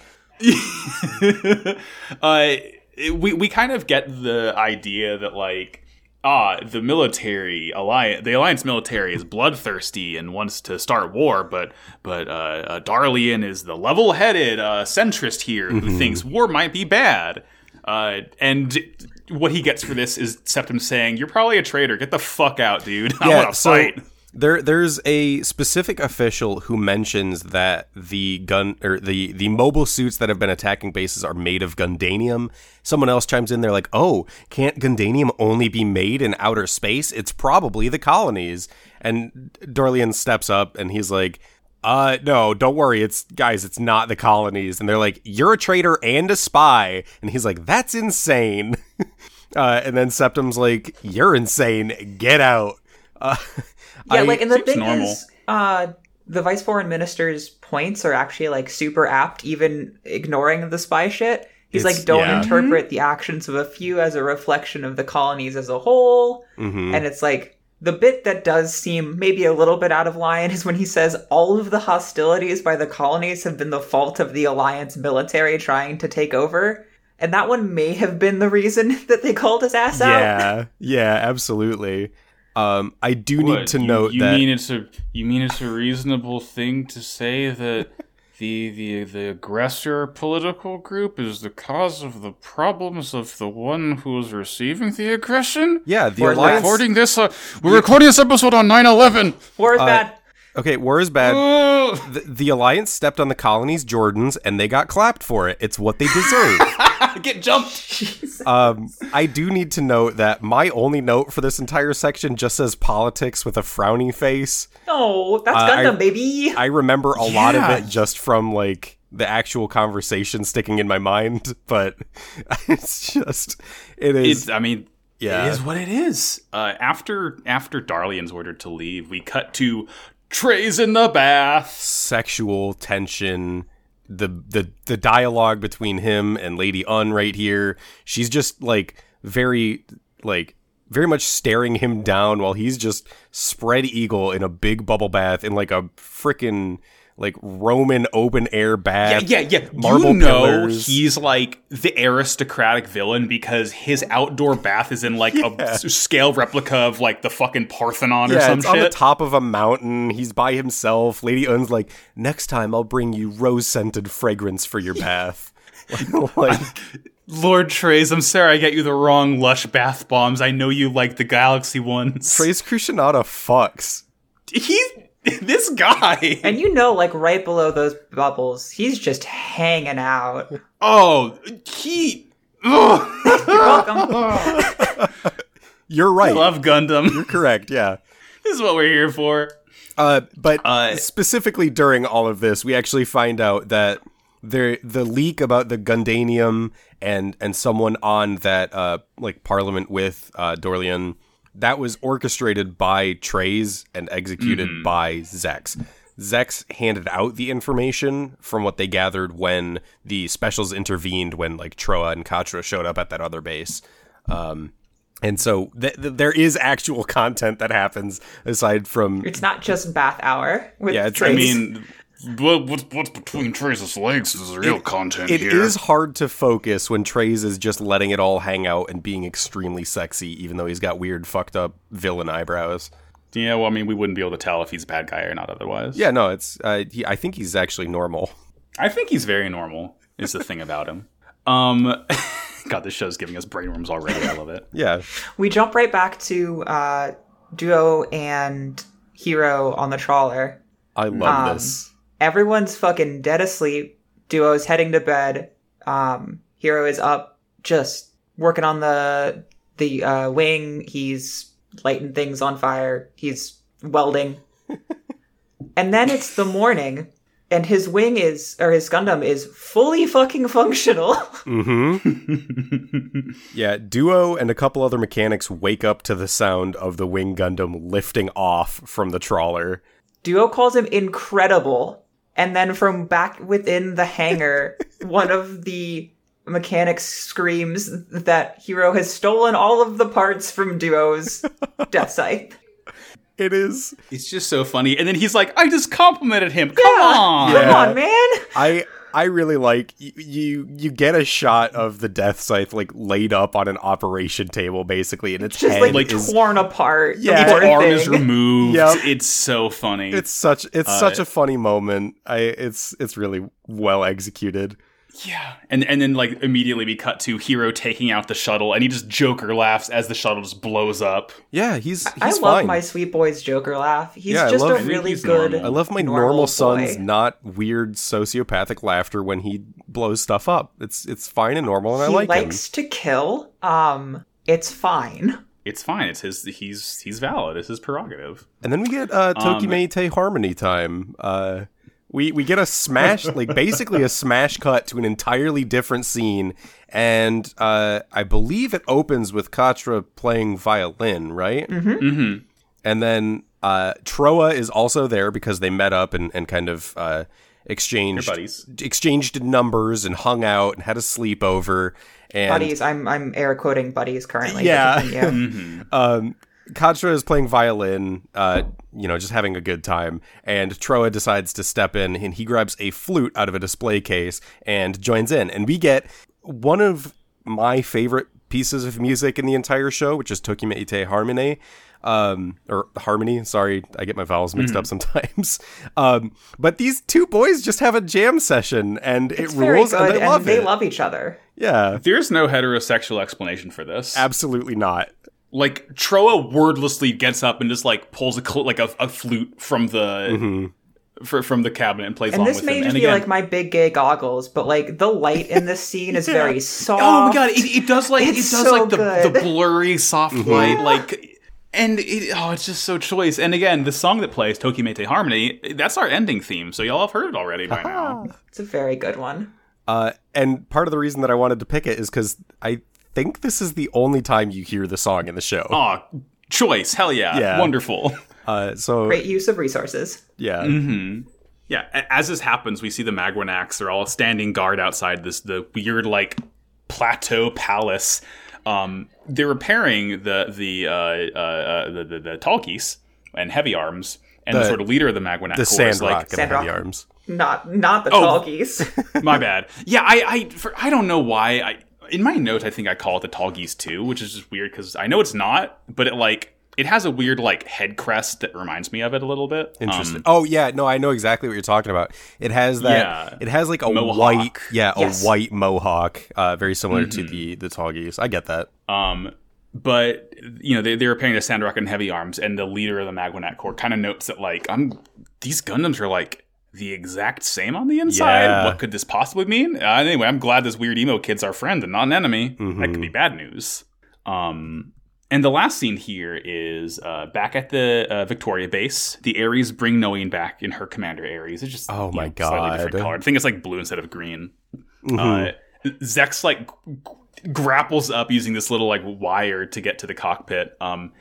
uh, we we kind of get the idea that like ah the military alliance the alliance military is bloodthirsty and wants to start war but but uh, uh Darlian is the level-headed uh, centrist here who thinks war might be bad. Uh, and what he gets for this is Septem saying you're probably a traitor. Get the fuck out dude. I want to so fight there there's a specific official who mentions that the gun or the the mobile suits that have been attacking bases are made of gundanium. Someone else chimes in. They're like, "Oh, can't gundanium only be made in outer space? It's probably the colonies." And Darlian steps up and he's like. Uh no, don't worry. It's guys, it's not the colonies. And they're like, "You're a traitor and a spy." And he's like, "That's insane." uh and then Septem's like, "You're insane. Get out." Uh, Yeah, I- like, and the thing normal. is, uh, the vice foreign minister's points are actually like super apt, even ignoring the spy shit. He's It's- like, don't yeah. interpret the actions of a few as a reflection of the colonies as a whole. mhm. And it's like the bit that does seem maybe a little bit out of line is when he says all of the hostilities by the colonies have been the fault of the alliance military trying to take over. And that one may have been the reason that they called his ass out. Yeah, yeah, absolutely. Um, I do need to you, note you that mean it's a you mean it's a reasonable thing to say that the the the aggressor political group is the cause of the problems of the one who is receiving the aggression? yeah, the We're alliance. recording this. Uh, we're recording this episode on 9-11. War is Uh, bad. Okay, war is bad. The, the alliance stepped on the colonies' Jordans, and they got clapped for it. It's what they deserve. Get jumped. um, I do need to note that my only note for this entire section just says politics with a frowny face. No, that's Uh, Gundam, I- baby. I remember a lot of it just from like the actual conversation sticking in my mind, but it's just it is It's, I mean, Yeah. it is what it is. Uh, after after Darlian's ordered to leave, we cut to Treize in the bath. sexual tension the the the dialogue between him and Lady Une right here she's just like very like very much staring him down while he's just spread eagle in a big bubble bath in like a freaking like roman open air bath Yeah, yeah, yeah. marble you know pillars. he's like the aristocratic villain because his outdoor bath is in like a scale replica of like the fucking Parthenon or yeah, some it's on the top of a mountain. He's by himself. Lady Une's like, next time I'll bring you rose scented fragrance for your bath. like, Lord Treize, I'm sorry I get you the wrong lush bath bombs. I know you like the galaxy ones. Treize Khushrenada fucks. he's this guy. and you know, like right below those bubbles, he's just hanging out. Oh, he. You're welcome. You're right. I Love Gundam. You're correct. Yeah. this is what we're here for. Uh, but Uh, specifically during all of this, we actually find out that the the leak about the Gundanium and and someone on that uh like Parliament with uh Darlian that was orchestrated by Treize and executed by Zechs. Zechs handed out the information from what they gathered when the specials intervened when like Trowa and Quatre showed up at that other base. Um, and so th- th- there is actual content that happens aside from It's not just bath hour with Yeah, it's- I mean, what, what's, what's between Treize's legs is real content It here. is hard to focus when Treize is just letting it all hang out and being extremely sexy, even though he's got weird, fucked up villain eyebrows. Yeah, well, I mean, we wouldn't be able to tell if he's a bad guy or not otherwise. Yeah, no, it's. Uh, he, I think he's actually normal. I think he's very normal, is the thing about him. Um, God, this show's giving us brainworms already. I love it. Yeah, we jump right back to uh, Duo and Heero on the trawler. I love Um, this. Everyone's fucking dead asleep. Duo's heading to bed. Um, Heero is up, just working on the the uh, wing. He's lighting things on fire. He's welding. and then it's the morning, and his wing is or his Gundam is fully fucking functional. Yeah, Duo and a couple other mechanics wake up to the sound of the Wing Gundam lifting off from the trawler. Duo calls him incredible, and then from back within the hangar, one of the mechanics screams that Heero has stolen all of the parts from Duo's Death Scythe. It is It's just so funny. And then he's like, I just complimented him. Come Yeah. on. Come Yeah. on, man! I I really like y- you you get a shot of the death scythe like laid up on an operation table basically and its Just head like, Like, is torn apart. Yeah. the poor His arm is removed. Yep. It's so funny. it's such it's Uh, such a funny moment. I it's it's really well executed. Yeah. And and then like immediately we cut to Heero taking out the shuttle and he just Joker laughs as the shuttle just blows up. Yeah, he's he's I love fine. my sweet boy's Joker laugh. He's Yeah, I just love- a I think really good. normal. I love my normal normal, son's boy. not weird sociopathic laughter when he blows stuff up. It's it's fine and normal and I he like likes to kill. Um, it's fine. It's fine. It's his he's he's valid. It's his prerogative. And then we get uh Um, Tokimete harmony time. Uh we we get a smash like basically a smash cut to an entirely different scene and uh I believe it opens with Quatre playing violin, right? Mm-hmm. And then uh, Trowa is also there because they met up and, and kind of uh, exchanged buddies. exchanged numbers and hung out and had a sleepover. And buddies. I'm I'm air quoting buddies currently. but Yeah. continue. um, Quatre is playing violin, uh, you know, just having a good time. And Trowa decides to step in and he grabs a flute out of a display case and joins in. And we get one of my favorite pieces of music in the entire show, which is Tokimete Harmony. Um, or harmony. Sorry, I get my vowels mixed up sometimes. Um, but these two boys just have a jam session, and it's it very rules, good, and love they it. love each other. yeah, There's no heterosexual explanation for this. absolutely not. Like Trowa wordlessly gets up and just like pulls a cl- like a, a flute from the fr- from the cabinet and plays And along this with may him. just and be again, like my big gay goggles, but like the light in this scene is very soft. oh my god, it, it does like It's it does so like the, the blurry soft light like. And it, oh, it's just so choice. And again, the song that plays Tokimete Harmony, that's our ending theme. So y'all have heard it already by now. It's a very good one. Uh, and part of the reason that I wanted to pick it is because I think this is the only time you hear the song in the show. Aw, choice. Hell yeah. Yeah. Wonderful. Uh, so Great use of resources. yeah, Mm-hmm. Yeah, as this happens, we see the Maganacs. They're all standing guard outside this the weird like plateau palace. Um, they're repairing the the uh, uh, uh, the, the the Tallgeese and heavy arms, and the, The- sort of leader of the Maganacs the corps is Sandrock like, and the heavy Sandrock. arms. Not not the Oh. Tallgeese. my bad. Yeah, I I for, I don't know why I in my notes, I think I call it the Tallgeese too, which is just weird because I know it's not, but it like it has a weird like head crest that reminds me of it a little bit. Interesting. Um, oh yeah, no, I know exactly what you're talking about. It has that. Yeah. It has like a Mohawk. white, yeah, Yes. a white mohawk, uh, very similar to Mm-hmm. the the Tallgeese. I get that. Um, but you know they, they're repairing the Sandrock and heavy arms, and the leader of the Maganac Corps kind of notes that like I'm these Gundams are like the exact same on the inside. Yeah. What could this possibly mean? Uh, anyway, I'm glad this weird emo kid's our friend and not an enemy. That could be bad news. Um, and the last scene here is uh, back at the uh, Victoria base. The Aries bring Noin back in her commander Aries. It's just Oh my know, slightly different God. color. I think it's like blue instead of green. Mm-hmm. Uh, Zechs like g- grapples up using this little like wire to get to the cockpit. Um,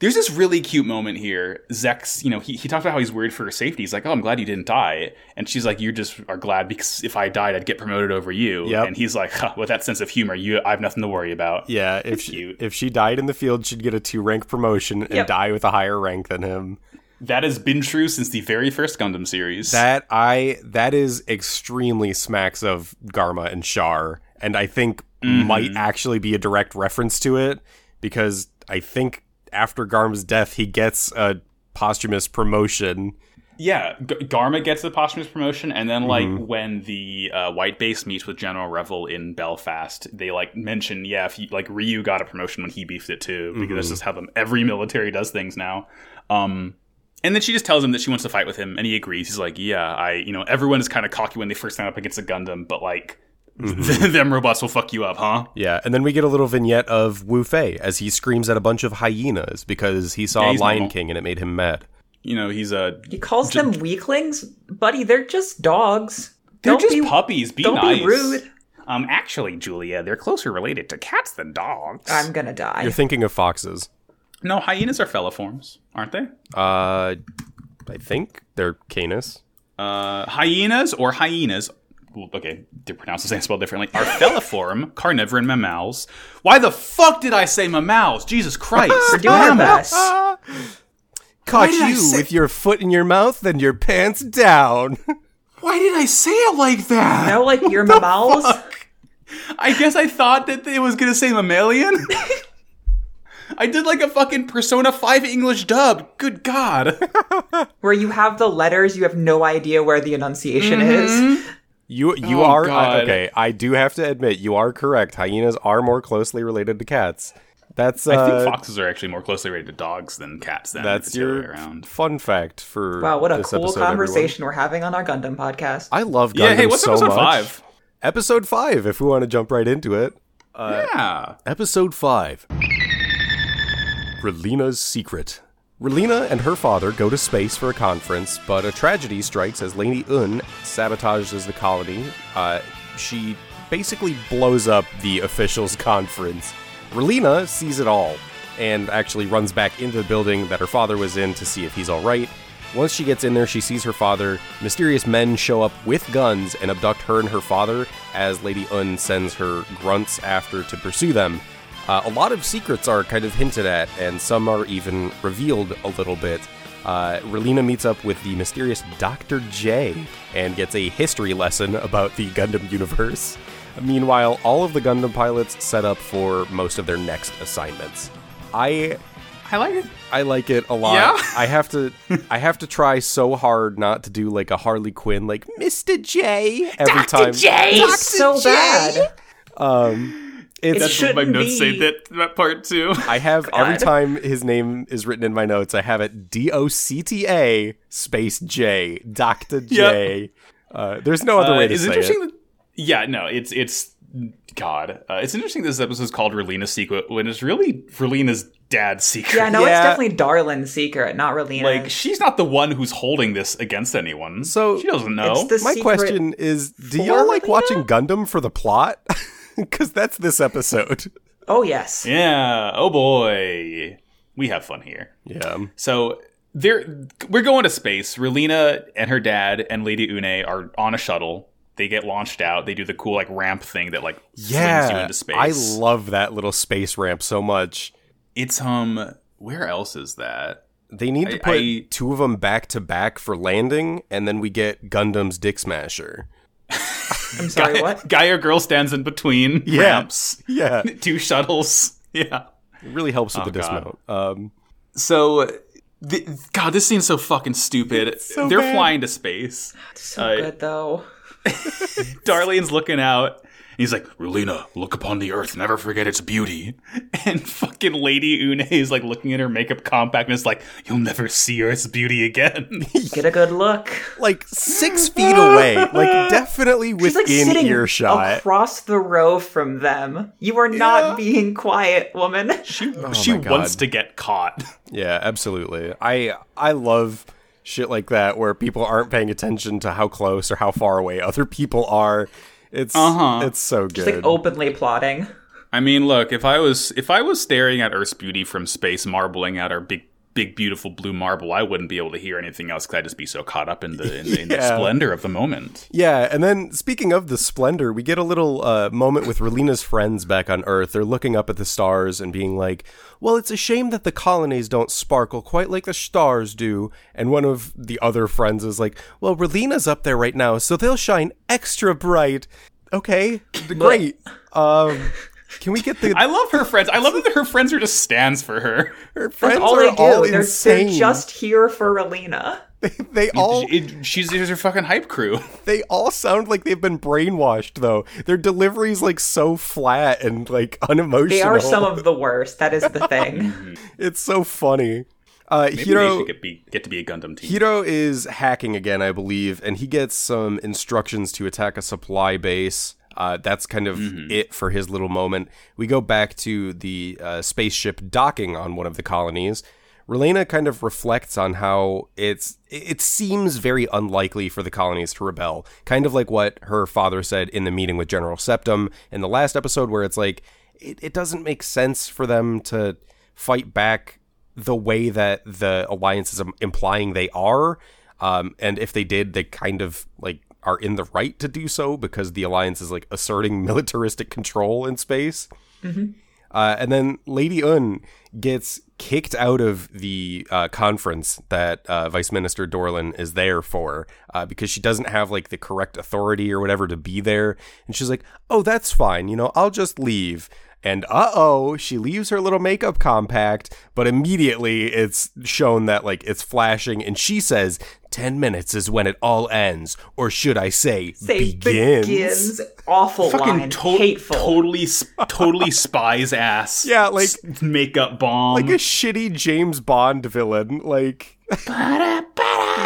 there's this really cute moment here. Zechs, you know, he, he talked about how he's worried for her safety. He's like, "Oh, I'm glad you didn't die," and she's like, "You just are glad because if I died, I'd get promoted over you." Yep. And he's like, huh, "With that sense of humor, you, I have nothing to worry about." Yeah, if she, cute. if she died in the field, she'd get a two rank promotion and Yep. die with a higher rank than him. That has been true since the very first Gundam series. That I that is extremely smacks of Garma and Char, and I think Mm-hmm. might actually be a direct reference to it because I think after Garma's death, he gets a posthumous promotion. Yeah, G- Garma gets the posthumous promotion, and then like Mm-hmm. when the uh, White Base meets with General Revil in Belfast, they like mention, yeah, if you, like Ryu got a promotion when he beefed it too, because Mm-hmm. that's just how them every military does things now. Um, and then she just tells him that she wants to fight with him, and he agrees. He's like, yeah, I, you know, everyone is kind of cocky when they first stand up against a Gundam, but like. Mm-hmm. them robots will fuck you up, huh? Yeah, and then we get a little vignette of Wu Fei as he screams at a bunch of hyenas because he saw Yeah, Lion normal. King and it made him mad. you know he's a He calls them weaklings, buddy. They're just dogs. they're Don't just be, puppies. Be don't nice. be rude. Um, actually, Julia, they're closer related to cats than dogs. I'm gonna die. You're thinking of foxes. no, hyenas are feliforms, aren't they? Uh, I think they're canis. Uh, hyenas or hyenas. Well, Okay, they pronounce the same, spell differently. Are feliform carnivoran mammals. Why the fuck did I say mammals? Jesus Christ! We're doing our Damn best. Caught you say- with your foot in your mouth and your pants down. Why did I say it like that? No, like your mammals. I guess I thought that it was gonna say mammalian. I did like a fucking Persona 5 English dub. Good God. where you have the letters, you have no idea where the enunciation is. Mm-hmm. You you Oh, are God. okay. I do have to admit you are correct. Hyenas are more closely related to cats. That's uh, I think foxes are actually more closely related to dogs than cats. Then that's if it's the other way your around. fun fact for Wow, what a this cool episode, everyone. conversation we're having on our Gundam podcast. I love Gundam Yeah. Hey, what's so episode much. five? Episode five. If we want to jump right into it, yeah. episode five. Relena's secret. Relena and her father go to space for a conference, but a tragedy strikes as Lady Une sabotages the colony. Uh, she basically blows up the officials' conference. Relena sees it all and actually runs back into the building that her father was in to see if he's alright. Once she gets in there, she sees her father. Mysterious men show up with guns and abduct her and her father as Lady Une sends her grunts after to pursue them. Uh, a lot of secrets are kind of hinted at, and some are even revealed a little bit. Uh, Relena meets up with the mysterious Dr. J and gets a history lesson about the Gundam universe. Meanwhile, all of the Gundam pilots set up for most of their next assignments. I I like it. I like it a lot. Yeah? I have to I have to try so hard not to do like a Harley Quinn like Mr. J every time. J! It's so bad. It's It That's what my shouldn't notes say that, that part too. I have every time his name is written in my notes, I have it D O C T A space J, Doctor J. Uh, there's no other Uh, way to it's say interesting. it. That, yeah, no, it's it's God. Uh, it's interesting. This episode is called Relena's secret when it's really Relena's dad's secret. Yeah, no, Yeah. it's definitely Darlian's secret, not Relena. Like she's not the one who's holding this against anyone. So- she doesn't know. My question is, do y'all like Relena? watching Gundam for the plot? Because that's this episode. Oh yes. yeah. Oh boy, we have fun here. Yeah. So they're we're going to space. Relena and her dad and Lady Une are on a shuttle. They get launched out. They do the cool like ramp thing that like slings you into space. I love that little space ramp so much. it's um. Where else is that? They need to I- put I- two of them back to back for landing, and then we get Gundam's Dick Smasher. I'm sorry, what? Guy or girl stands in between Yeah. ramps, Yeah. two shuttles. Yeah. It really helps with Oh, the God. dismount. Um, So, th- God, this scene's so fucking stupid. so They're bad. flying to space. So Uh, good though. Darlian's looking out. He's like, Relena, look upon the earth, never forget its beauty. And fucking Lady Une is like looking at her makeup compact and is like, You'll never see Earth's beauty again. Get a good look. like six feet away, like definitely She's like within earshot. across the row from them. You are not being quiet, woman. she Oh she wants to get caught. Yeah, absolutely. I I love shit like that where people aren't paying attention to how close or how far away other people are. It's Uh-huh. it's so good. Just like openly plotting. I mean, look, if I was if I was staring at Earth's beauty from space, marbling at our big big beautiful blue marble, I wouldn't be able to hear anything else because I'd just be so caught up in the in, the- in the splendor of the moment. Yeah, and then speaking of the splendor, we get a little uh, moment with Relena's friends back on Earth. They're looking up at the stars and being like, "Well, it's a shame that the colonies don't sparkle quite like the stars do." And one of the other friends is like, "Well, Relena's up there right now, so they'll shine extra bright." Okay, great. Um, can we get the I love her friends. I love that her friends are just stands for her. her friends all are they do. all they're, insane. they're just here for Relena. they they all It- she's she's her fucking hype crew. they all sound like they've been brainwashed though. Their delivery's like so flat and like unemotional. They are some of the worst. That is the thing. It's so funny. Uh, Maybe Heero they should get, be, get to be a Gundam team. Heero is hacking again, I believe, and he gets some instructions to attack a supply base. Uh, that's kind of it for his little moment. We go back to the uh, spaceship docking on one of the colonies. Relena kind of reflects on how it's it seems very unlikely for the colonies to rebel. Kind of like what her father said in the meeting with General Septem in the last episode, where it's like it, it doesn't make sense for them to fight back the way that the alliance is implying they are. Um, and if they did, they kind of like are in the right to do so because the alliance is like asserting militaristic control in space. Mm-hmm. Uh, and then Lady Une gets kicked out of the uh, conference that uh, Vice Minister Darlian is there for uh, because she doesn't have like the correct authority or whatever to be there. And she's like, oh, that's fine. You know, I'll just leave. And uh oh, she leaves her little makeup compact, but immediately it's shown that like it's flashing, and she says, 10 minutes is when it all ends, or should I say, say begins. begins. Awful Fucking line. To- Hateful. Totally, totally spies ass. Yeah, like makeup bomb. Like a shitty James Bond villain. Like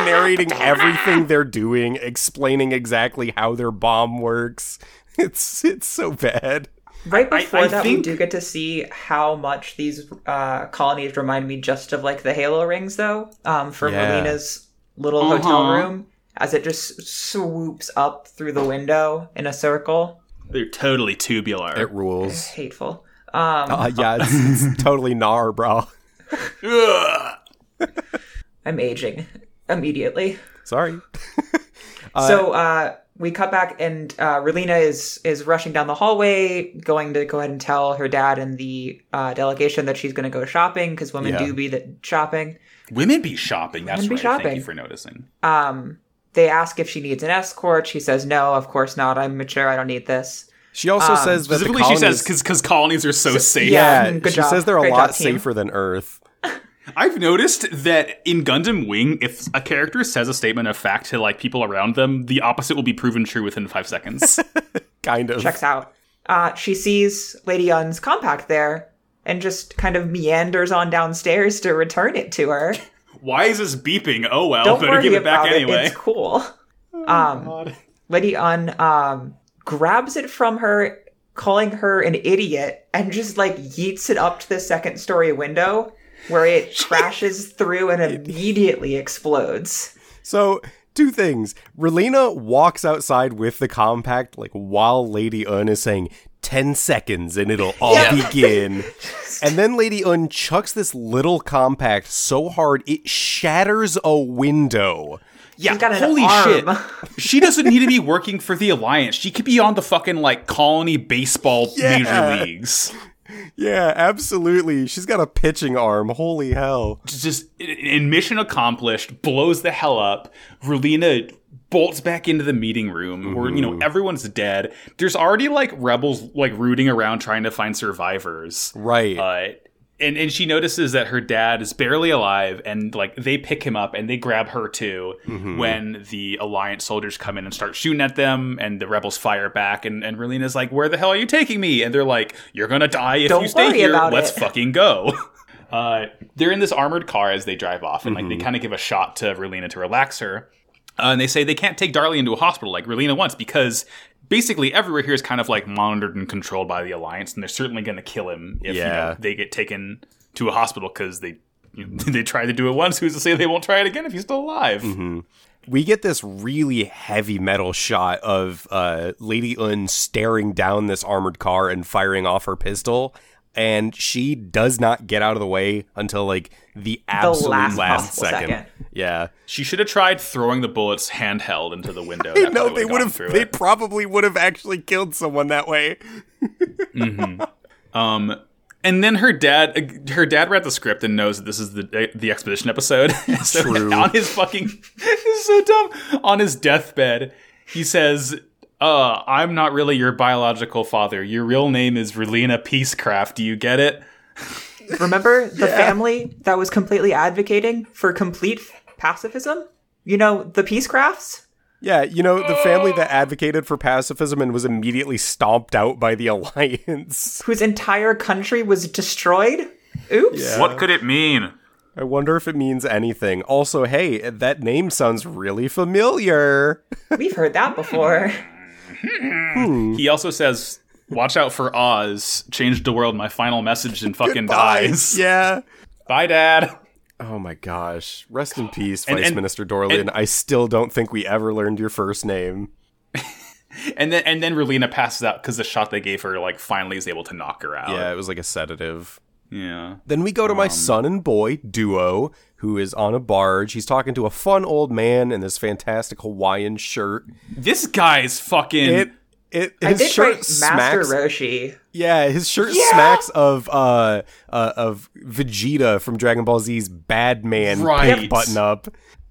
narrating everything they're doing, explaining exactly how their bomb works. It's it's so bad. Right before I, I that, think... we do get to see how much these uh, colonies remind me just of like the Halo rings, though, um, from yeah. Melina's little uh-huh. hotel room as it just swoops up through the window in a circle. They're totally tubular. It rules. It's Hateful. Um, uh, yeah, it's, it's totally gnar, bro. I'm aging immediately. Sorry. uh, so uh, we cut back, and uh, Relena is is rushing down the hallway, going to go ahead and tell her dad and the uh, delegation that she's going to go shopping because women yeah. do be the shopping. Women be shopping. That's Women right. Shopping. Thank you for noticing. Um, they ask if she needs an escort. She says, "No, of course not. I'm mature. I don't need this." She also um, says that specifically colonies, she says because because colonies are so, so safe. Yeah, yeah she job. says they're a Great lot job, safer than Earth. I've noticed that in Gundam Wing, if a character says a statement of fact to like people around them, the opposite will be proven true within five seconds. kind of checks out. Uh, she sees Lady Une's compact there and just kind of meanders on downstairs to return it to her. Why is this beeping? Oh well, Don't better give it back anyway. It. It's cool. Oh, um, Lady Une um, grabs it from her, calling her an idiot, and just like yeets it up to the second story window where it crashes through and immediately explodes. So two things. Relena walks outside with the compact, like while Lady Une is saying, 10 seconds and it'll all yeah. begin. and then Lady Une chucks this little compact so hard it shatters a window. Yeah, holy shit. she doesn't need to be working for the Alliance. She could be on the fucking like colony baseball yeah. major leagues. Yeah, absolutely. She's got a pitching arm. Holy hell. Just in mission accomplished, blows the hell up. Relena bolts back into the meeting room mm-hmm. where you know mm-hmm. everyone's dead. There's already like rebels like rooting around trying to find survivors. Right. Uh, and and she notices that her dad is barely alive and like they pick him up and they grab her too mm-hmm. when the alliance soldiers come in and start shooting at them and the rebels fire back and and Relena's like where the hell are you taking me and they're like you're going to die if Don't you stay here let's it. fucking go uh, they're in this armored car as they drive off and mm-hmm. like they mm-hmm. kind of give a shot to Relena to relax her uh, and they say they can't take Darlie into a hospital like Relena wants because basically everywhere here is kind of like monitored and controlled by the Alliance, and they're certainly going to kill him if yeah. you know, they get taken to a hospital because they you know, they tried to do it once. Who's to say they won't try it again if he's still alive? Mm-hmm. We get this really heavy metal shot of uh, Lady Une staring down this armored car and firing off her pistol, and she does not get out of the way until like the absolute the last, last second. second. Yeah, she should have tried throwing the bullets handheld into the window. no, they would have. They it. probably would have actually killed someone that way. mm-hmm. Um, and then her dad, her dad read the script and knows that this is the the expedition episode. so True. On his fucking, this is so dumb. On his deathbed, he says uh, I'm not really your biological father. Your real name is Relena Peacecraft. Do you get it? Remember the yeah. family that was completely advocating for complete pacifism? You know, the Peacecrafts? Yeah, you know, the family that advocated for pacifism and was immediately stomped out by the Alliance. Whose entire country was destroyed? Oops. Yeah. What could it mean? I wonder if it means anything. Also, hey, that name sounds really familiar. We've heard that before. Hmm. He also says, "Watch out for Oz. Changed the world. My final message and fucking Goodbye. dies." Yeah. Bye, Dad. Oh my gosh. Rest in peace, Vice and- Minister Darlian. and- I still don't think we ever learned your first name. And then and then Relena passes out because the shot they gave her like finally is able to knock her out. Yeah, it was like a sedative. Yeah. Then we go to my son and boy duo, who is on a barge. He's talking to a fun old man in this fantastic Hawaiian shirt. This guy's fucking. It it I his did shirt write Master smacks. Roshi. yeah, his shirt Yeah! smacks of uh, uh of Vegeta from Dragon Ball Z's Bad Man Right. pink button up.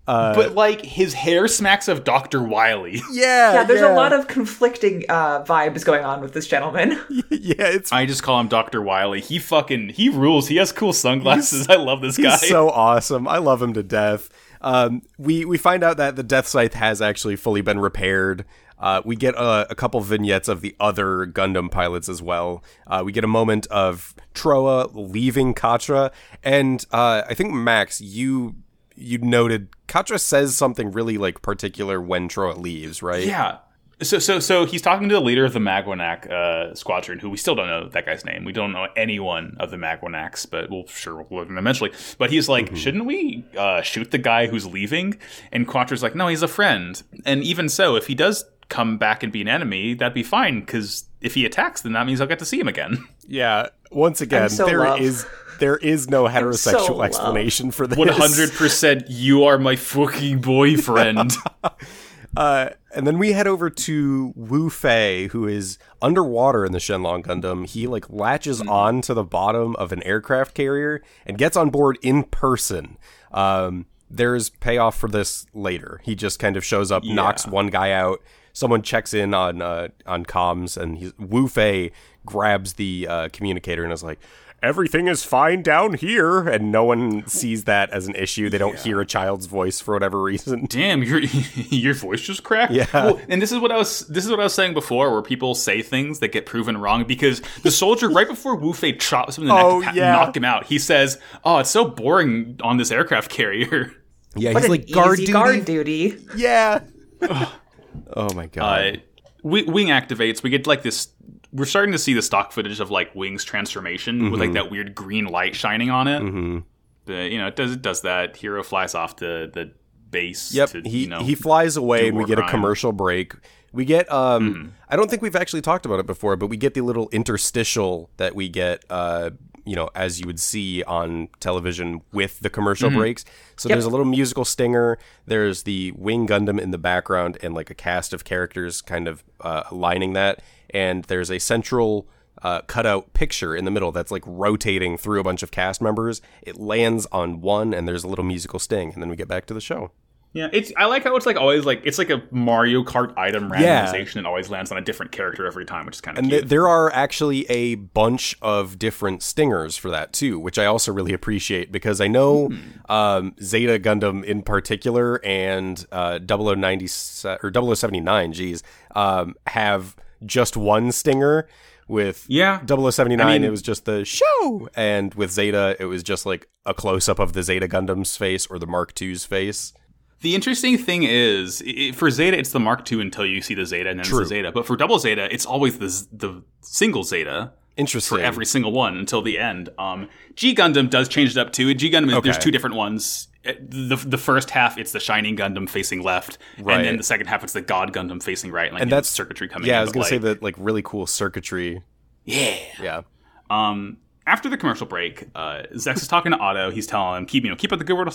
Uh, but like his hair smacks of Doctor Wily. yeah, Yeah, there's a lot of conflicting uh, vibes going on with this gentleman. yeah. It's I just call him Doctor Wily. He fucking he rules. He has cool sunglasses. I love this guy. He's so awesome. I love him to death. Um, we we find out that the Death Scythe has actually fully been repaired. Uh, we get a, a couple vignettes of the other Gundam pilots as well. Uh, we get a moment of Trowa leaving Quatre, and uh, I think Max, you you noted Quatre says something really like particular when Trowa leaves, right? yeah. So so so he's talking to the leader of the Maganac uh, squadron, who we still don't know that guy's name. We don't know anyone of the Maganacs, but we'll sure we'll learn eventually. But he's like, shouldn't we uh, shoot the guy who's leaving? And Quatre's like, no, he's a friend. And even so, if he does come back and be an enemy, that'd be fine because if he attacks, then that means I'll get to see him again. Yeah. Once again, so there love. is there is no heterosexual love. explanation for this. One hundred percent, you are my fucking boyfriend. Uh, and then we head over to Wu Fei, who is underwater in the Shenlong Gundam. He like latches on to the bottom of an aircraft carrier and gets on board in person. Um, there's payoff for this later. He just kind of shows up, knocks one guy out. Someone checks in on uh, on comms, and he's, Wu Fei grabs the uh, communicator and is like, "Everything is fine down here." And no one sees that as an issue. They don't hear a child's voice for whatever reason. Damn, your your voice just cracked. Yeah. Well, and this is what I was this is what I was saying before, where people say things that get proven wrong because the soldier right before Wu Fei chops him in the Oh, neck to pa- yeah. knock him out, he says, "Oh, it's so boring on this aircraft carrier." Yeah, What he's like guard duty. guard duty. Yeah. oh my Uh, god. Wi- Wing activates. We get like this. We're starting to see the stock footage of like Wing's transformation with like that weird green light shining on it. Mm-hmm. But you know, it does it does that. Heero flies off the the base. yep. To, he you know, he flies away and we get a commercial break. We get um I don't think we've actually talked about it before, but we get the little interstitial that we get uh you know, as you would see on television with the commercial breaks. So there's a little musical stinger. There's the Wing Gundam in the background and like a cast of characters kind of uh, lining that. And there's a central uh, cutout picture in the middle that's like rotating through a bunch of cast members. It lands on one, and there's a little musical sting, and then we get back to the show. Yeah, it's I like how it's like always like it's like a Mario Kart item randomization. It always lands on a different character every time, which is kind of And th- there are actually a bunch of different stingers for that too, which I also really appreciate because I know um, Zeta Gundam in particular and uh, 0090 or 0079, geez, um, have just one stinger. With Yeah. 0079, I mean- it was just the show, and with Zeta, it was just like a close up of the Zeta Gundam's face or the Mark II's face. the interesting thing is, i for Zeta, it's the Mark II until you see the Zeta, and then True. it's the Zeta. But for Double Zeta, it's always the the single Zeta Interesting. for every single one until the end. Um, G Gundam does change it up too. G Gundam, is there's two different ones. Uh, The the first half it's the Shining Gundam facing left, Right. and then the second half it's the God Gundam facing right. Like, and that's circuitry coming. Yeah, in, I was gonna say like, that like really cool circuitry. Yeah. Yeah. Um, after the commercial break, uh, Zechs is talking to Otto. He's telling him, "Keep you know, keep up the good work."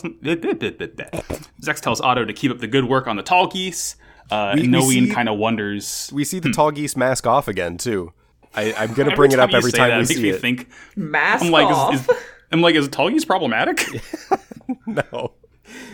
Zechs tells Otto to keep up the good work on the Tallgeese. Uh, We- we Noin kind of wonders. We see the Tallgeese mask off again too. I, I'm gonna bring it up you every say time that, we it makes see me it. think. Mask I'm like, off. is, is, I'm like, is tall problematic? no.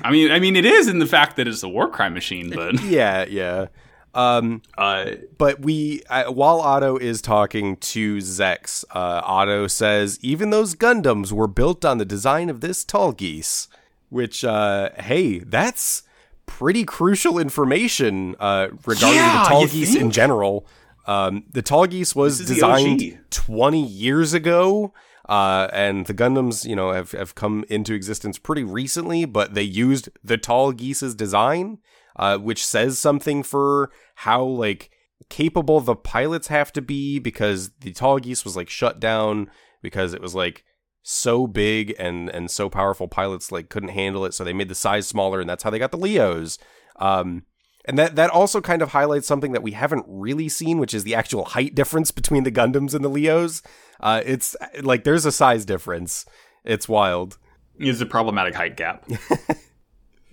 I mean, I mean, it is in the fact that it's a war crime machine, but Yeah, yeah. Um, uh, but we, uh, while Otto is talking to Zechs, uh, Otto says even those Gundams were built on the design of this Tallgeese. Which, uh, hey, that's pretty crucial information uh, regarding Yeah, the Tallgeese in general. Um, the Tallgeese was This is the designed 20 years ago. Uh, and the Gundams, you know, have, have come into existence pretty recently, but they used the Tallgeese's design, uh, which says something for how like capable the pilots have to be because the Tallgeese was like shut down because it was like so big and and so powerful pilots like couldn't handle it. So they made the size smaller and that's how they got the leos. Um and that that also kind of highlights something that we haven't really seen which is the actual height difference between the gundams and the leos uh it's like there's a size difference it's wild It's a problematic height gap.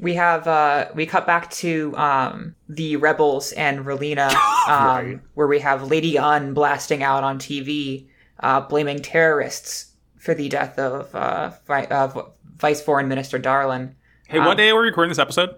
We have uh we cut back to um the rebels and Relena um Right. where we have Lady Une blasting out on TV uh blaming terrorists for the death of uh, Vi- uh Vice Foreign Minister Darlian. Hey, what day are we recording this episode?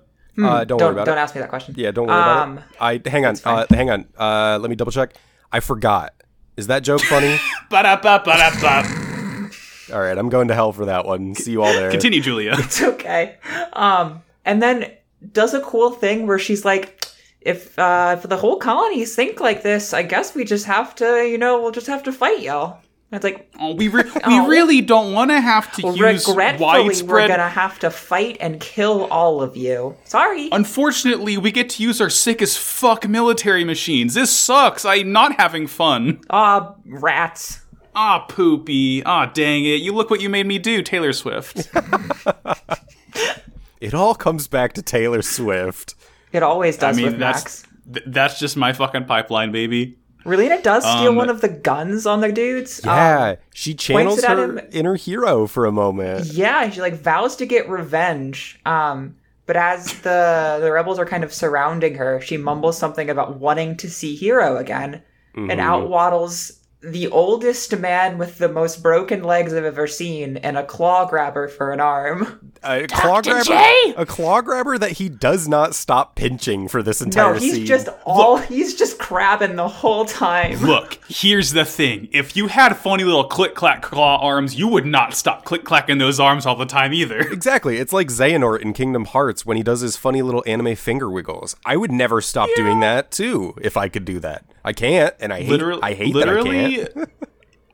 uh don't, Don't worry about it. don't ask me that question. yeah don't worry Um, about it i hang on uh hang on uh let me double check i forgot is that joke funny Ba-da-ba-ba-da-ba. all right i'm going to hell for that one see you all there Continue, Julia. It's okay. Um, and then does a cool thing where she's like, if uh, if the whole colonies think like this, I guess we just have to, you know, we'll just have to fight y'all. And it's like, Oh, we re- we Oh. really don't want to have to use regretfully, we're gonna have to fight and kill all of you. Sorry. Unfortunately, we get to use our sick as fuck military machines. This sucks. I'm not having fun. Ah, rats. Ah, poopy. Ah, dang it. You look what you made me do, Taylor Swift. it all comes back to taylor swift It always does I does mean, with that's Max. th- that's just my fucking pipeline, baby. Relena does steal Um, one of the guns on the dudes. Um, Yeah, she channels her inner hero for a moment. Yeah, she like vows to get revenge. Um, but as the the rebels are kind of surrounding her, she mumbles something about wanting to see Heero again, and out waddles the oldest man with the most broken legs I've ever seen, and a claw grabber for an arm. A claw grabber, J! a claw grabber that he does not stop pinching for this entire No, he's scene. just all he's just crabbing the whole time. Look, here's the thing. If you had funny little click clack claw arms, you would not stop click clacking those arms all the time either. exactly. It's like Xehanort in Kingdom Hearts when he does his funny little anime finger wiggles. I would never stop doing that too if I could do that. I can't, and I hate. literally, I hate literally, that I can't.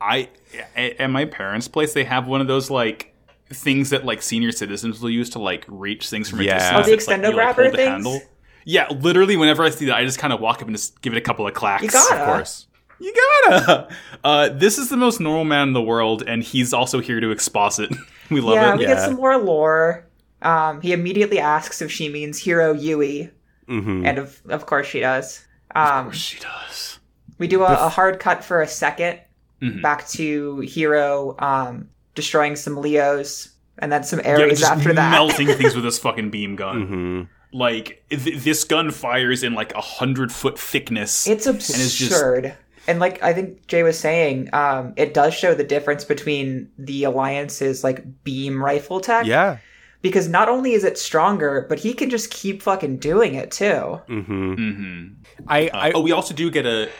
I at my parents' place they have one of those like things that like senior citizens will use to like reach things from a Yeah. distance. Oh, the It's, like, extendo you, like, grabber hold things? handle. Yeah, literally. Whenever I see that, I just kind of walk up and just give it a couple of clacks. You gotta. Of course. You gotta. Uh, this is the most normal man in the world, and he's also here to exposit. we love yeah, it. we Yeah. get some more lore. Um, he immediately asks if she means Heero Yuy, hmm and of of course she does. Um, She does. We do a, a hard cut for a 2nd Mhm. back to Heero um, destroying some Leos, and then some Yeah, just after that. melting things with this fucking beam gun. hmm Like th- this gun fires in like a hundred foot thickness. It's it's just- absurd. And like I think Jay was saying, um, it does show the difference between the alliance's like beam rifle tech. Yeah. Because not only is it stronger, but he can just keep fucking doing it too. hmm hmm I, I oh, we also do get a.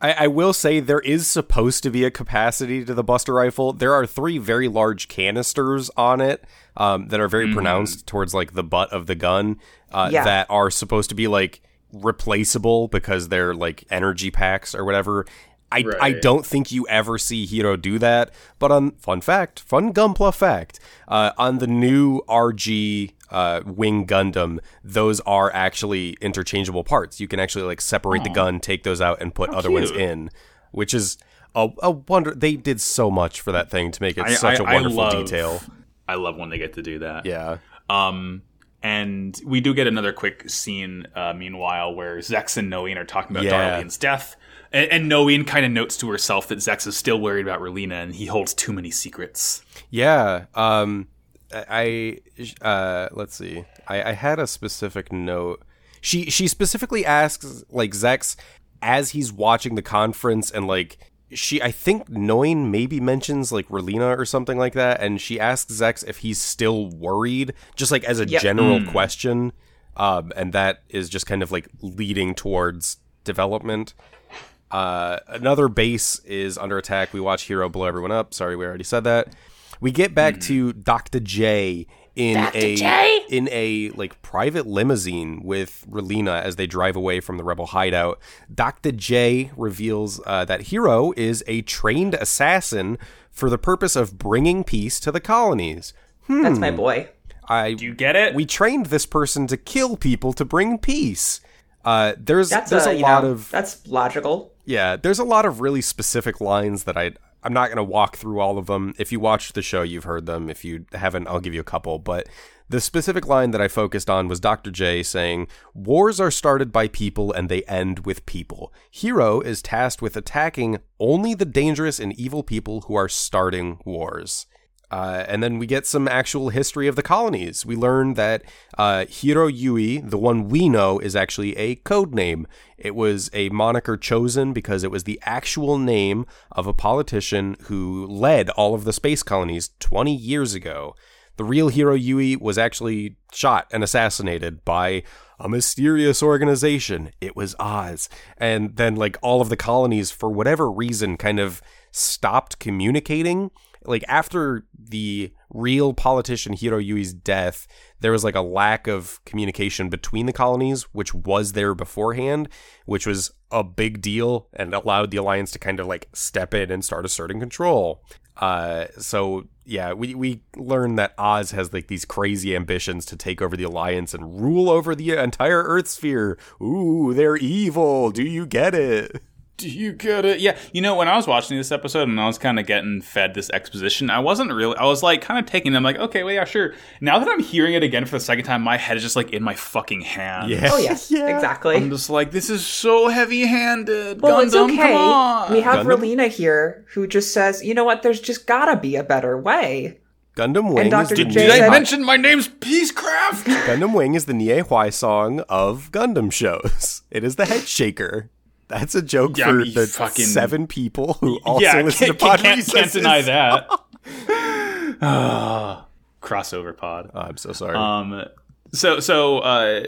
I, I will say there is supposed to be a capacity to the Buster rifle. There are three very large canisters on it um, that are very pronounced towards like the butt of the gun uh, Yeah. that are supposed to be like replaceable because they're like energy packs or whatever. I, I don't think you ever see Heero do that. But on fun fact, fun Gunpla fact, uh, on the new RG uh, Wing Gundam, those are actually interchangeable parts. You can actually like separate the gun, take those out, and put other ones in, which is a, a wonder. They did so much for that thing to make it such a I wonderful love- detail. I love when they get to do that. Yeah. Um, and we do get another quick scene, uh, meanwhile, where Zechs and Noin are talking about Yeah. Darlian's death. And, and Noin kind of notes to herself that Zechs is still worried about Relena and he holds too many secrets. Yeah. Um, I, I- uh, let's see. I, I had a specific note. She she specifically asks like Zechs as he's watching the conference and like she I think Noin maybe mentions like Relena or something like that, and she asks Zechs if he's still worried, just like as a Yep. general question. Um, and that is just kind of like leading towards development. Uh, another base is under attack. We watch Heero blow everyone up. Sorry, we already said that. We get back to Dr. J in a in a like private limousine with Relena as they drive away from the rebel hideout. Dr. J reveals uh, that Heero is a trained assassin for the purpose of bringing peace to the colonies. That's my boy. I Do you get it? we trained this person to kill people to bring peace. Uh, there's That's there's a, a lot know, of that's logical. Yeah, there's a lot of really specific lines that I I'm not going to walk through all of them. If you watched the show, you've heard them. If you haven't, I'll give you a couple. But the specific line that I focused on was Dr. J saying, Wars are started by people and they end with people. Heero is tasked with attacking only the dangerous and evil people who are starting wars. Uh, and then we get some actual history of the colonies. We learn that uh, Heero Yuy, the one we know, is actually a code name. It was a moniker chosen because it was the actual name of a politician who led all of the space colonies 20 years ago. The real Heero Yuy was actually shot and assassinated by a mysterious organization. It was Oz. And then, like, all of the colonies, for whatever reason, kind of stopped communicating like after the real politician Heero Yuy's death, there was like a lack of communication between the colonies, which was there beforehand, which was a big deal and allowed the alliance to kind of like step in and start asserting control. Uh, so yeah, we we learn that Oz has like these crazy ambitions to take over the alliance and rule over the entire Earth sphere. Ooh, they're evil. Do you get it? Do you get it? Yeah. You know, when I was watching this episode and I was kind of getting fed this exposition, I wasn't really, I was like kind of taking them like, okay, well, yeah, sure. Now that I'm hearing it again for the second time, my head is just like in my fucking hand. Yeah. Oh yes, Yeah. exactly. I'm just like, this is so heavy handed. well, Gundam, it's okay. come on. We have Gundam? Relena here who just says, you know what? There's just gotta be a better way. Gundam Wing is Dr. the J Did I mention my name's Peacecraft? Gundam Wing is the Nie Hwai song of Gundam shows. It is the head shaker. That's a joke Yeah, I for mean, the fucking- seven people who also yeah, listen can't, to Pod can't, can't Recesses. deny that. Ah, crossover pod. Oh, I'm so sorry. Um, so so uh,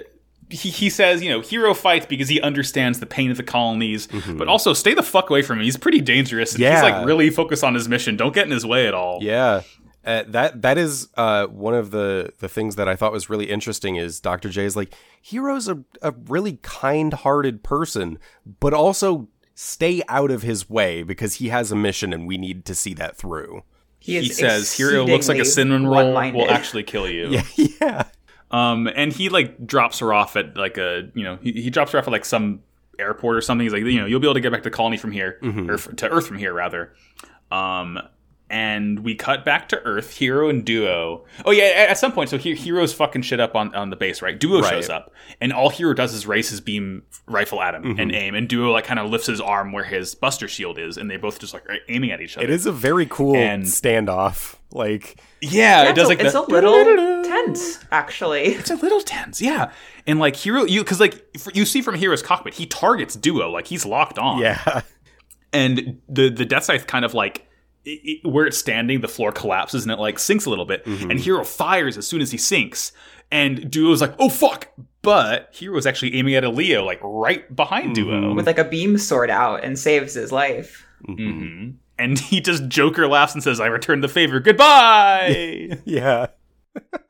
he he says, you know, heero fights because he understands the pain of the colonies, but also stay the fuck away from him. He's pretty dangerous. And He's like really focused on his mission. Don't get in his way at all. yeah. Uh, that that is uh, one of the, the things that I thought was really interesting is Dr. J is like Heero's a, a really kind hearted person, but also stay out of his way because he has a mission and we need to see that through. He, He says, "Heero looks like a cinnamon roll. one-minded. Will actually kill you." Yeah, yeah. Um, and he like drops her off at like a you know he, he drops her off at like some airport or something. He's like you know you'll be able to get back to colony from here or f- to Earth from here rather. Um, and we cut back to Earth. Heero and Duo. Oh yeah, at, at some point, so Heero's fucking shit up on, on the base, right? Duo Right. shows up, and all Heero does is raise his beam rifle at him mm-hmm. and aim. And Duo like kind of lifts his arm where his Buster Shield is, and they both just like are aiming at each other. It is a very cool And- standoff. Like yeah, Yeah, it does it's, like it's the- a little tense, actually. It's a little tense, yeah. And like Heero, you because like you see from Heero's cockpit, he targets Duo, like he's locked on. yeah. And the the Death Scythe kind of like it, it- where it's standing, the floor collapses and it like sinks a little bit. Mm-hmm. And Heero fires as soon as he sinks, and Duo's like, "Oh fuck!" But Heero's actually aiming at a Leo, like right behind Duo. Mm-hmm. With like a beam sword out and saves his life. hmm And he just Joker laughs and says, "I return the favor. Goodbye." Yeah.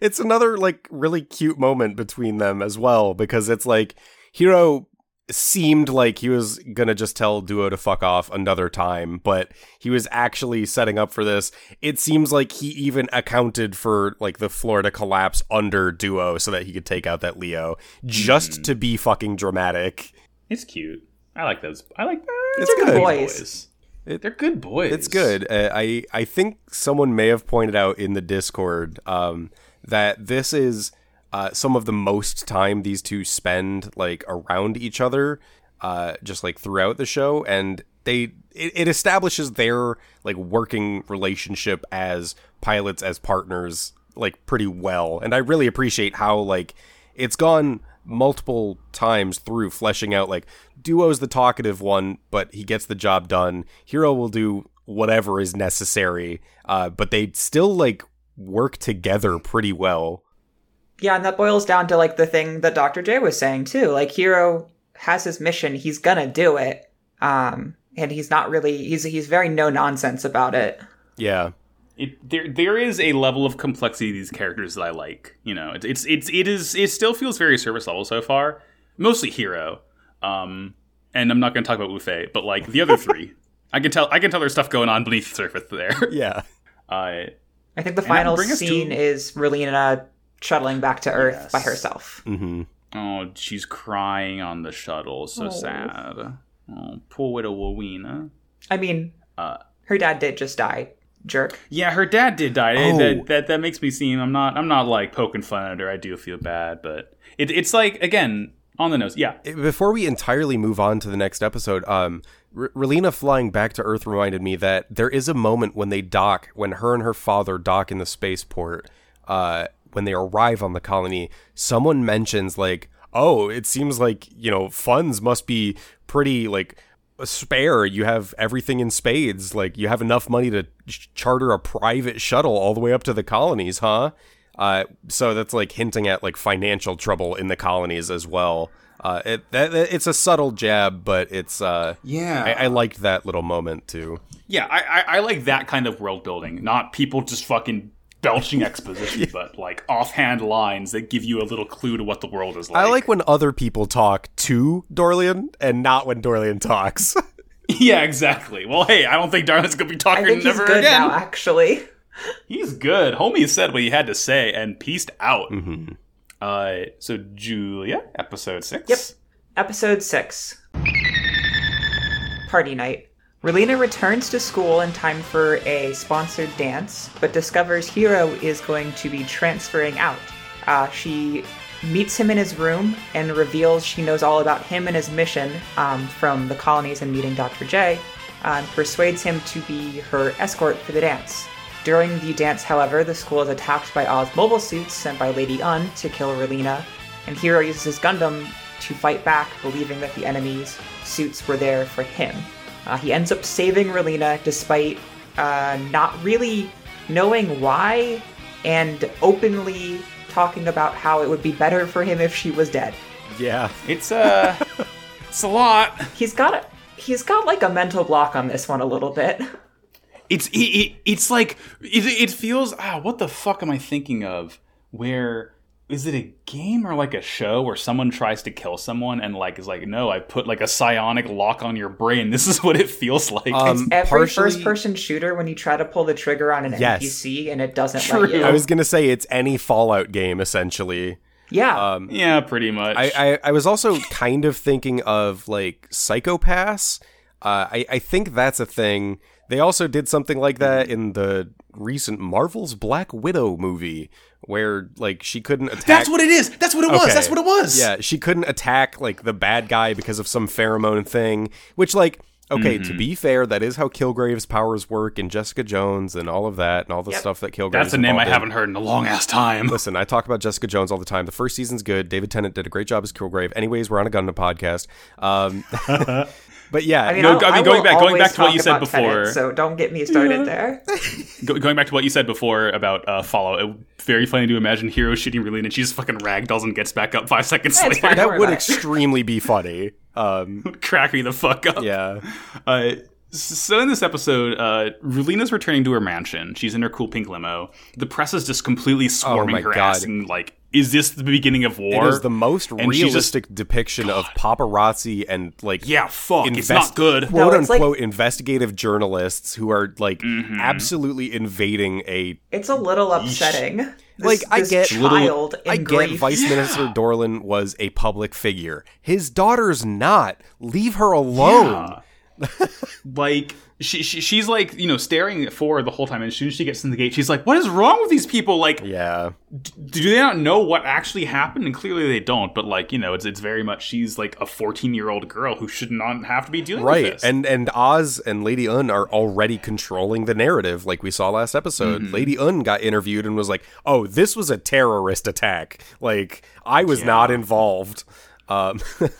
it's another like really cute moment between them as well because it's like Heero seemed like he was gonna just tell Duo to fuck off another time, but he was actually setting up for this. It seems like he even accounted for like the Florida collapse under Duo so that he could take out that Leo just to be fucking dramatic. it's cute. I like those. I like that. It's good good. boys. It- They're good boys. It's good. Uh, I I think someone may have pointed out in the Discord um, that this is uh, some of the most time these two spend like around each other, uh, just like throughout the show, and they it, it establishes their like working relationship as pilots as partners like pretty well, and I really appreciate how like it's gone multiple times through fleshing out like duo's the talkative one but he gets the job done. Heero will do whatever is necessary uh, but they still like work together pretty well Yeah, and that boils down to like the thing that Dr. J was saying too. Like Heero has his mission, he's gonna do it. Um and he's not really he's he's very no nonsense about it. yeah it, there there is a level of complexity to these characters that I like. You know, it's it's it's it is it still feels very service level so far. Mostly heero, um, and I'm not going to talk about Wu Fei, but like the other three, I can tell I can tell there's stuff going on beneath the surface there. yeah Uh, I think the final bring us to- scene is Relena shuttling back to Earth Yes. by herself. hmm oh, she's crying on the shuttle, so Oh. sad. Oh, poor little Wawina. I mean, Uh, her dad did just die. Jerk. Yeah, her dad did die. Oh. That, that that makes me seem I'm not I'm not like poking fun at her. I do feel bad, but it, it's like again on the nose. Yeah, before we entirely move on to the next episode, um, R- Relena flying back to Earth reminded me that there is a moment when they dock, when her and her father dock in the spaceport, uh, when they arrive on the colony, someone mentions like, "Oh, it seems like you know funds must be pretty like." spare you have everything in spades like you have enough money to ch- charter a private shuttle all the way up to the colonies huh uh, so that's like hinting at like financial trouble in the colonies as well. Uh, it that, that- it's a subtle jab, but it's uh, Yeah. I, I liked that little moment too. yeah. I, I I like that kind of world building, not people just fucking belching exposition, but like offhand lines that give you a little clue to what the world is like. I like when other people talk to Darlian and not when Darlian talks. yeah, exactly. Well, hey, I don't think Darlian's gonna be I talking think he's never good again. now, actually. He's good. Homie said what he had to say and pieced out. Uh, so Julia, episode six. Yep. Episode 6 Party Night. Relena returns to school in time for a sponsored dance, but discovers Heero is going to be transferring out. Uh, she meets him in his room and reveals she knows all about him and his mission um, from the colonies and meeting Dr. J, uh, and persuades him to be her escort for the dance. During the dance, however, the school is attacked by Oz mobile suits sent by Lady Une to kill Relena, and Heero uses his Gundam to fight back, believing that the enemy's suits were there for him. Uh, he ends up saving Relena despite uh, not really knowing why and openly talking about how it would be better for him if she was dead. yeah, It's uh, it's a lot. He's got a, he's got like a mental block on this one a little bit. It's it, it, it's like it, it feels ah what the fuck am I thinking of? Where is it a game or like a show where someone tries to kill someone and like is like no I put like a psionic lock on your brain. This is what it feels like. Um, Every partially- first-person shooter, when you try to pull the trigger on an Yes. NPC and it doesn't True. let you, I was gonna say it's any Fallout game essentially. yeah, Um, yeah, pretty much. I, I, I was also kind of thinking of like Psychopaths. Uh, I, I think that's a thing. They also did something like that in the recent Marvel's Black Widow movie, where like she couldn't attack. That's what it is. That's what it was. Okay. That's what it was. Yeah, she couldn't attack like the bad guy because of some pheromone thing. Which, like, okay, to Mm-hmm. be fair, that is how Kilgrave's powers work in Jessica Jones and all of that and all the Yep. stuff that Kilgrave. That's a name I haven't heard in a long ass time. Listen, I talk about Jessica Jones all the time. The first season's good. David Tennant did a great job as Kilgrave. Anyways, we're on a Gundam podcast. Um, but yeah, I mean, No, I'll- mean, going back- going back to what you said about Tenet, before. so don't get me started there. Go, going back to what you said before about uh, Fallout, it, very funny to imagine Heero shooting Relena and she just fucking ragdolls and gets back up five seconds Yeah, later. fine. that would about extremely be funny. Um, Crack me the fuck up. yeah, Uh, so in this episode, uh, Relena's returning to her mansion. She's in her cool pink limo. The press is just completely swarming Oh my her God. ass and like, is this the beginning of war? It is the most And she's realistic depiction of paparazzi and like yeah, fuck, it's invest- not good. quote No, it's like- unquote investigative journalists who are like Mm-hmm. absolutely invading a It's a little upsetting. This, like I get child I in get grief. Vice Minister Darlian was a public figure. His daughter's not. Leave her alone. Like she, she she's like you know staring forward the whole time and as soon as she gets in the gate she's like what is wrong with these people like Yeah. do they not know what actually happened and clearly they don't but like you know it's it's very much she's like a 14 year old girl who should not have to be dealing with Right. this And and Oz and Lady Une are already controlling the narrative like we saw last episode. Mm-hmm. Lady Une got interviewed and was like, "Oh, this was a terrorist attack. Like I was not involved." Um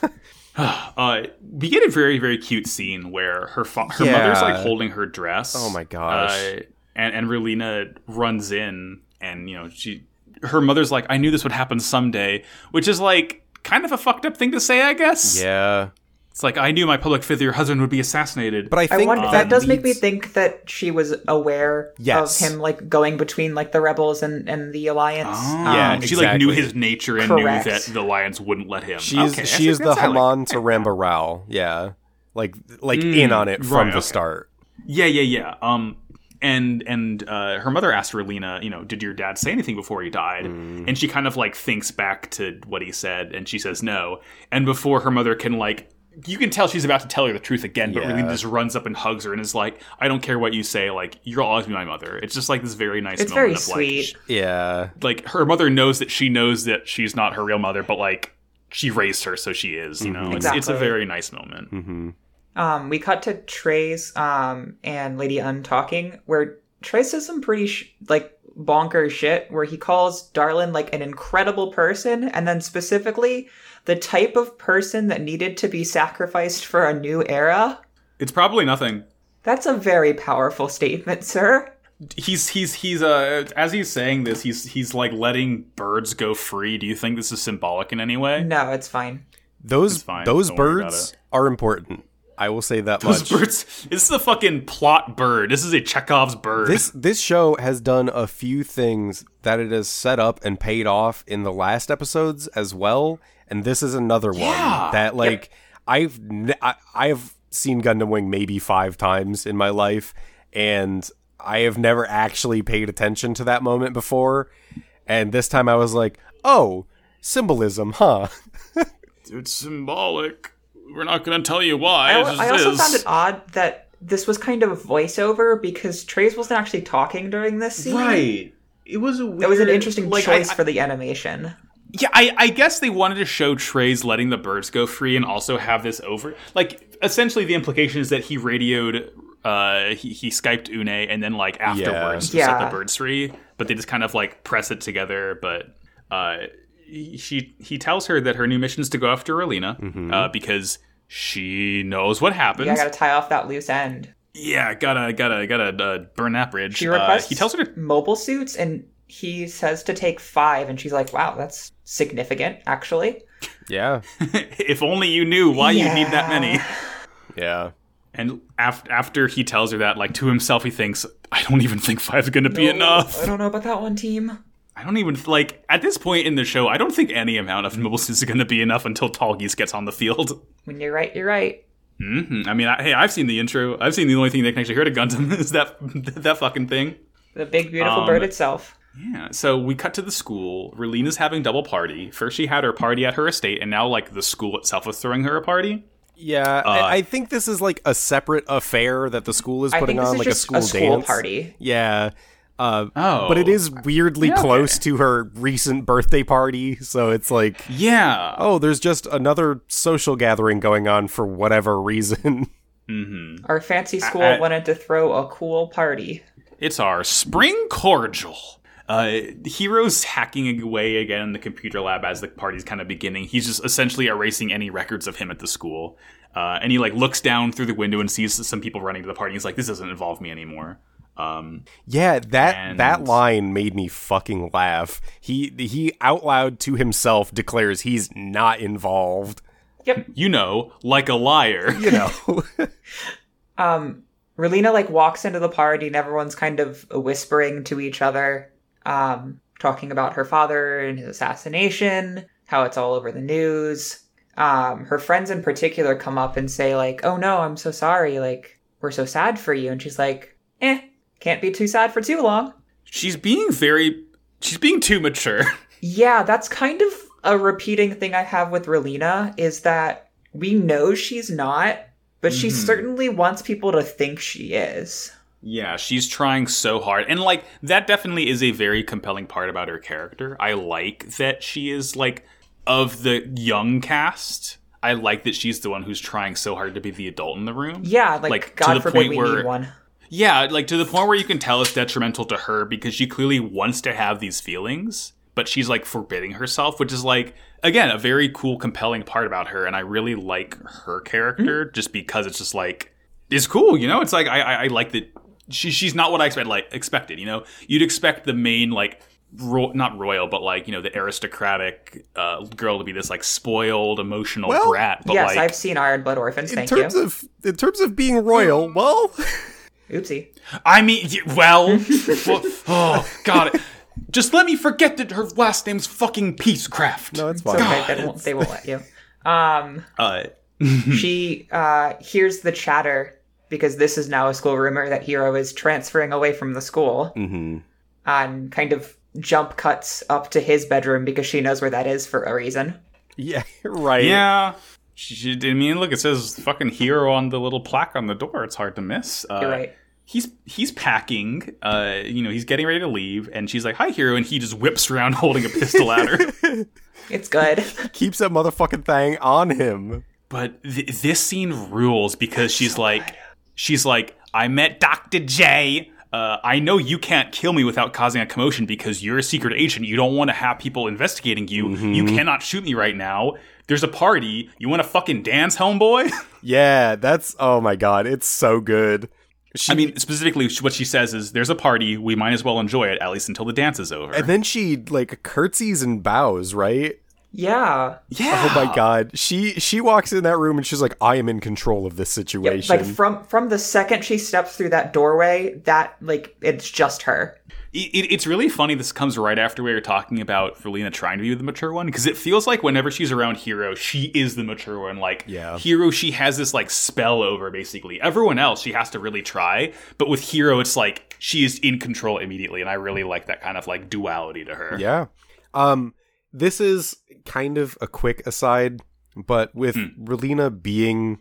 uh we get a very very cute scene where her fa- her Yeah. mother's like holding her dress Oh my gosh. uh, and and Relena runs in and you know she her mother's like I knew this would happen someday which is like kind of a fucked up thing to say I guess yeah. It's like I knew my public figure husband would be assassinated. But I I think wonder, that, that does make me think that she was aware Yes. of him like going between like the rebels and, and the alliance. Oh, Yeah, she like knew his nature and Correct. knew that the alliance wouldn't let him. She's is Okay, she is the that's how like- Haman to Ramba Ral. Yeah. Like like in on it from right, the okay. start. Yeah, yeah, yeah. Um, and and uh, her mother asked Relena, you know, did your dad say anything before he died? Mm. And she kind of like thinks back to what he said, and she says no. And before her mother can like you can tell she's about to tell her the truth again, but Yeah. Relena just runs up and hugs her and is like, "I don't care what you say. Like, you'll always be my mother." It's just like this very nice. It's moment very of, sweet. Like, Yeah. like her mother knows that she knows that she's not her real mother, but like she raised her, so she is. You know, it's, it's a very nice moment. hmm Um, we cut to Treize um, and Lady Une talking, where Treize says some pretty sh- like bonkers shit, where he calls Darlian like an incredible person, and then specifically the type of person that needed to be sacrificed for a new era. It's probably nothing. That's a very powerful statement, sir. He's he's he's uh as he's saying this, he's he's like letting birds go free. Do you think this is symbolic in any way? No, it's fine. Those It's fine. those Don't worry about birds are important. I will say that Those much. birds. This is a fucking plot bird. This is a Chekhov's bird. This this show has done a few things that it has set up and paid off in the last episodes as well, and this is another one Yeah. that like I've ne- I, I've seen Gundam Wing maybe five times in my life, and I have never actually paid attention to that moment before, and this time I was like, oh, symbolism, huh? it's symbolic. We're not going to tell you why. I, it al- I also is. found it odd that this was kind of voiceover because Treize wasn't actually talking during this scene. right. It was a weird, It was an interesting like, choice I- for the animation. Yeah, I, I guess they wanted to show Treize letting the birds go free and also have this over. Like, essentially, the implication is that he radioed, uh, he, he Skyped Une and then, like, afterwards to set Yeah. the birds free, but they just kind of, like, press it together. But, uh, he, she, he tells her that her new mission is to go after Relena, Mm-hmm. uh, because she knows what happens. Yeah, I gotta tie off that loose end. Yeah, gotta, gotta, gotta uh, burn that bridge. She Uh, requests he tells her to mobile suits, and he says to take five, and she's like, "Wow, that's significant, actually." Yeah, if only you knew why you need that many. yeah. And after after he tells her that, like to himself, he thinks, "I don't even think five's gonna be enough." I don't know about that one team. I don't even like at this point in the show. I don't think any amount of mobile is gonna be enough until Tallgeese gets on the field. When you're right, you're right. hmm I mean, I, hey, I've seen the intro. I've seen the only thing that can actually hurt a Gundam is that that fucking thing. The big beautiful Um, bird itself. Yeah. So we cut to the school. Relena's having double party. First, she had her party at her estate, and now like the school itself is throwing her a party. Yeah, I, I think this is like a separate affair that the school is I putting think this on, is like just a school a school dance party. Yeah, uh, Oh, but it is weirdly Yeah, okay. close to her recent birthday party, so it's like, Yeah. oh, there's just another social gathering going on for whatever reason. Mm-hmm. Our fancy school I- wanted to throw a cool party. It's our spring cordial. Uh, Heero's hacking away again in the computer lab as the party's kind of beginning. He's just essentially erasing any records of him at the school. Uh, and he like looks down through the window and sees some people running to the party. He's like, "This doesn't involve me anymore." Um, yeah, that And- that line made me fucking laugh. He he out loud to himself declares he's not involved. Yep. you know, like a liar. You know, Um, Relena like walks into the party and everyone's kind of whispering to each other, um, talking about her father and his assassination, how it's all over the news. Um, her friends in particular come up and say like, "Oh no, I'm so sorry. Like, we're so sad for you." And she's like, "Eh, can't be too sad for too long." She's being very. She's being too mature. Yeah, that's kind of a repeating thing I have with Relena is that we know she's not, but she certainly wants people to think she is. Yeah, she's trying so hard. And like that definitely is a very compelling part about her character. I like that she is like of the young cast. I like that she's the one who's trying so hard to be the adult in the room. Yeah, like, Like, to God the forbid point we where- need one. Yeah, like to the point where you can tell it's detrimental to her because she clearly wants to have these feelings, but she's like forbidding herself, which is like again a very cool, compelling part about her, and I really like her character Mm-hmm. just because it's just like it's cool, you know. It's like I I, I like that she she's not what I expect like expected, you know. You'd expect the main like. Ro- not royal, but like you know, the aristocratic uh, girl to be this like spoiled, emotional Well, brat. But yes, like, I've seen Iron Blood Orphans. in terms you. of in terms of being royal, well, Oopsie. I mean, well, well, oh god, just let me forget that her last name's fucking Peacecraft. no, it's It's fine. okay. They won't, they won't let you. Um, Uh, she uh, hears the chatter because this is now a school rumor that Heero is transferring away from the school hmm and kind of jump cuts up to his bedroom because she knows where that is for a reason. Yeah, right. yeah, She, I mean, look, it says fucking heero on the little plaque on the door. It's hard to miss. Uh, You're right. He's he's packing. Uh, you know, he's getting ready to leave, and she's like, "Hi, heero," and he just whips around holding a pistol at her. It's good. Keeps that motherfucking thing on him. But th- this scene rules because she's like, she's like, I met Doctor J. Uh, I know you can't kill me without causing a commotion because you're a secret agent. You don't want to have people investigating you. You cannot shoot me right now. There's a party. You want to fucking dance, homeboy? Yeah, that's oh my god, it's so good. She, I mean, specifically, what she says is, "There's a party. We might as well enjoy it at least until the dance is over." and then she like curtsies and bows, right? Yeah. yeah. Oh my god. She she walks in that room and she's like, I am in control of this Yeah, situation. like from from the second she steps through that doorway, that like it's just her. It, it- it's really funny. This comes right after we were talking about Relena trying to be the mature one because it feels like whenever she's around Heero, she is the mature one. Like Yeah. Heero, she has this like spell over basically everyone else. She has to really try, but with Heero, it's like she is in control immediately, and I really like that kind of like duality to her. Yeah. Um this is kind of a quick aside, but with Hmm. Relena being